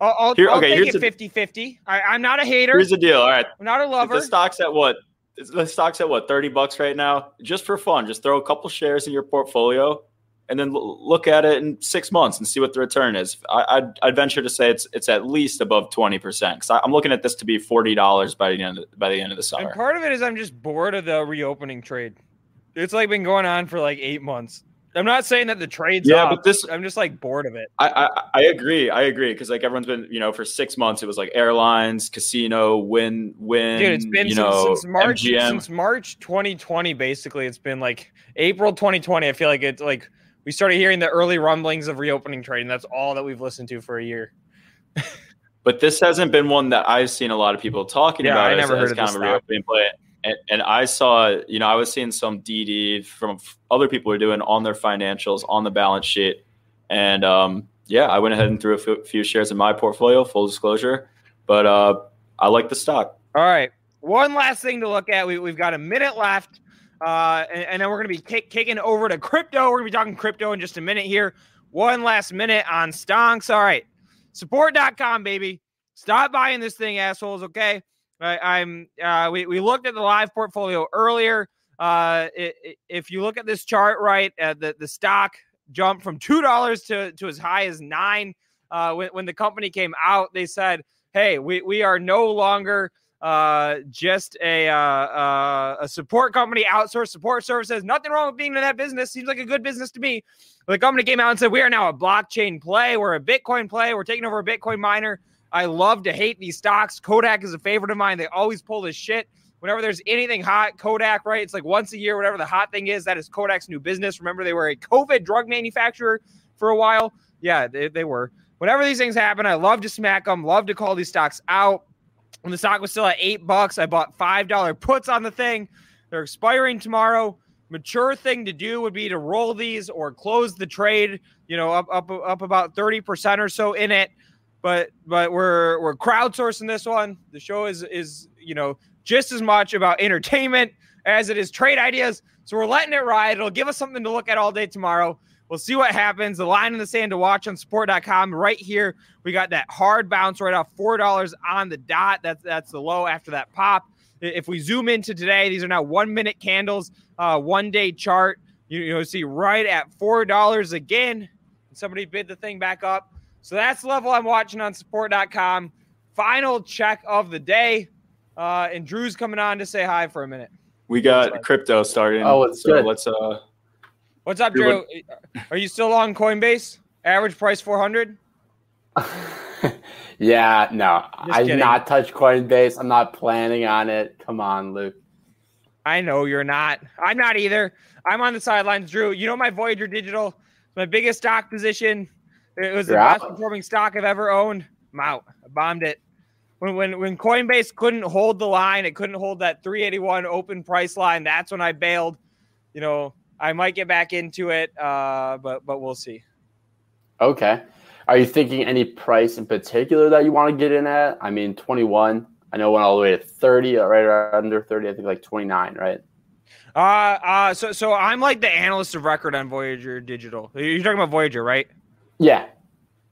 I'll, I'll, Here- I'll okay, take here's it the- 50 50. I'm not a hater. Here's the deal. All right. I'm not a lover. The stock's at what? The stock's at what? 30 bucks right now. Just for fun, just throw a couple shares in your portfolio and then l- look at it in six months and see what the return is. I, I'd, I'd venture to say it's it's at least above 20% because I'm looking at this to be $40 by the end of, by the end of the summer. And part of it is I'm just bored of the reopening trade. It's like been going on for like eight months. I'm not saying that the trade's Yeah, up. but this- I'm just like bored of it. I, I I agree. I agree because like everyone's been you know for six months it was like airlines, casino, Wynn, Wynn. Dude, it's been you since, know since March MGM. since March 2020. Basically, it's been like April 2020. I feel like it's like we started hearing the early rumblings of reopening trade, and that's all that we've listened to for a year. But this hasn't been one that I've seen a lot of people talking Yeah, about I never as heard of kind this of a reopening play. And, and I saw, you know, I was seeing some DD from other people are doing on their financials on the balance sheet, and um, yeah, I went ahead and threw a few, shares in my portfolio. Full disclosure, but uh, I like the stock. All right. One last thing to look at. We, we've got a minute left. Uh, and, and then we're going to be kick, kicking over to crypto. We're going to be talking crypto in just a minute here. One last minute on stonks. All right. Support.com, baby. Stop buying this thing, assholes. Okay. I, I'm, uh, we, we looked at the live portfolio earlier. Uh, i- i- if you look at this chart, right, uh, the, the stock jumped from $2 to, to as high as nine. Uh, when, when the company came out, they said, hey, we, we are no longer uh, just a uh, uh, a support company, outsource support services. Nothing wrong with being in that business. Seems like a good business to me. The company came out and said, we are now a blockchain play. We're a Bitcoin play. We're taking over a Bitcoin miner. I love to hate these stocks. Kodak is a favorite of mine. They always pull this shit. Whenever there's anything hot, Kodak, right? It's like once a year, whatever the hot thing is, that is Kodak's new business. Remember, they were a COVID drug manufacturer for a while. Yeah, they, they were. Whenever these things happen, I love to smack them, love to call these stocks out. When the stock was still at eight bucks, I bought five dollar puts on the thing. They're expiring tomorrow. Mature thing to do would be to roll these or close the trade. You know, up up up about thirty percent or so in it. But but we're we're crowdsourcing this one. The show is is you know just as much about entertainment as it is trade ideas. So we're letting it ride. It'll give us something to look at all day tomorrow. We'll see what happens. The line in the sand to watch on support.com right here. We got that hard bounce right off $4 on the dot. That's that's the low after that pop. If we zoom into today, these are now one minute candles, uh, one day chart. You, you know, see right at $4 again. Somebody bid the thing back up. So that's the level I'm watching on support.com. Final check of the day. Uh, and Drew's coming on to say hi for a minute. We got crypto starting. Oh, it's so good. let's uh What's up, Drew, Drew? Are you still on Coinbase? Average price 400? Yeah, no, I did not touch Coinbase. I'm not planning on it. Come on, Luke. I know you're not. I'm not either. I'm on the sidelines, Drew. You know my Voyager Digital, my biggest stock position. It was the You're best out? performing stock I've ever owned. I'm out. I bombed it. When when when Coinbase couldn't hold the line, it couldn't hold that 381 open price line. That's when I bailed. You know, I might get back into it, uh, but but we'll see. Okay. Are you thinking any price in particular that you want to get in at? I mean, 21. I know it went all the way to 30, uh, right under 30. I think like 29, right? Uh, uh, so so I'm like the analyst of record on Voyager Digital. You're talking about Voyager, right? Yeah.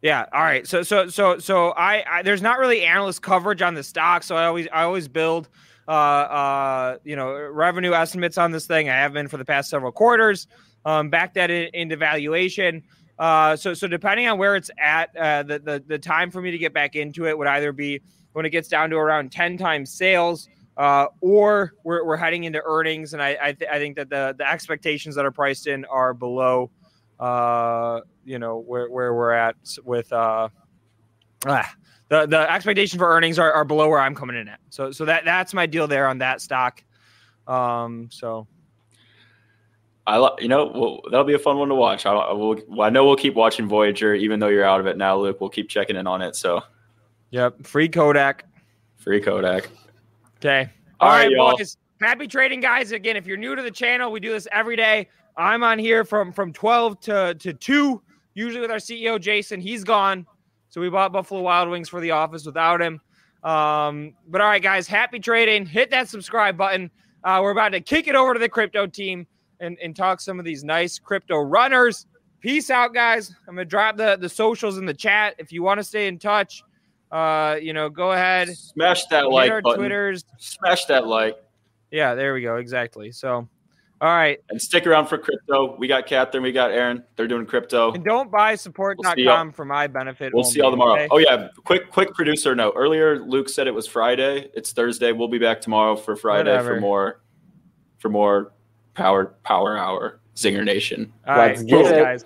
Yeah. All right. So so so so I, I there's not really analyst coverage on the stock, so I always I always build uh uh you know revenue estimates on this thing. I have been for the past several quarters. Um, back that in, into valuation. Uh, so so depending on where it's at, uh, the, the the time for me to get back into it would either be when it gets down to around ten times sales. Uh, or we're, we're heading into earnings, and I I, th- I think that the the expectations that are priced in are below uh, you know where where we're at with uh, ah, the the expectation for earnings are, are below where I'm coming in at. So so that that's my deal there on that stock. Um, so I li- you know well, that'll be a fun one to watch. I, I will. I know we'll keep watching Voyager, even though you're out of it now, Luke. We'll keep checking in on it. So yep, free Kodak. free Kodak. Okay. All All right, right, boys. Happy trading, guys. Again, if you're new to the channel, we do this every day. I'm on here from from 12 to to 2, usually with our CEO Jason. He's gone. So we bought Buffalo Wild Wings for the office without him. Um, but all right, guys, happy trading. Hit that subscribe button. Uh, we're about to kick it over to the crypto team and, and talk some of these nice crypto runners. Peace out, guys. I'm gonna drop the, the socials in the chat. If you want to stay in touch, uh, you know, go ahead. Smash that Hit like our button. Twitters. Smash that like. Yeah, there we go. Exactly. So, all right. And stick around for crypto. We got Catherine, we got Aaron. They're doing crypto. And don't buy We'll support.com for my benefit. We'll see y'all tomorrow. okay? Oh yeah, quick quick producer note. Earlier, Luke said it was Friday. It's Thursday. We'll be back tomorrow for Friday Whatever. for more for more power power hour Zinger Nation. All right. Thanks, guys.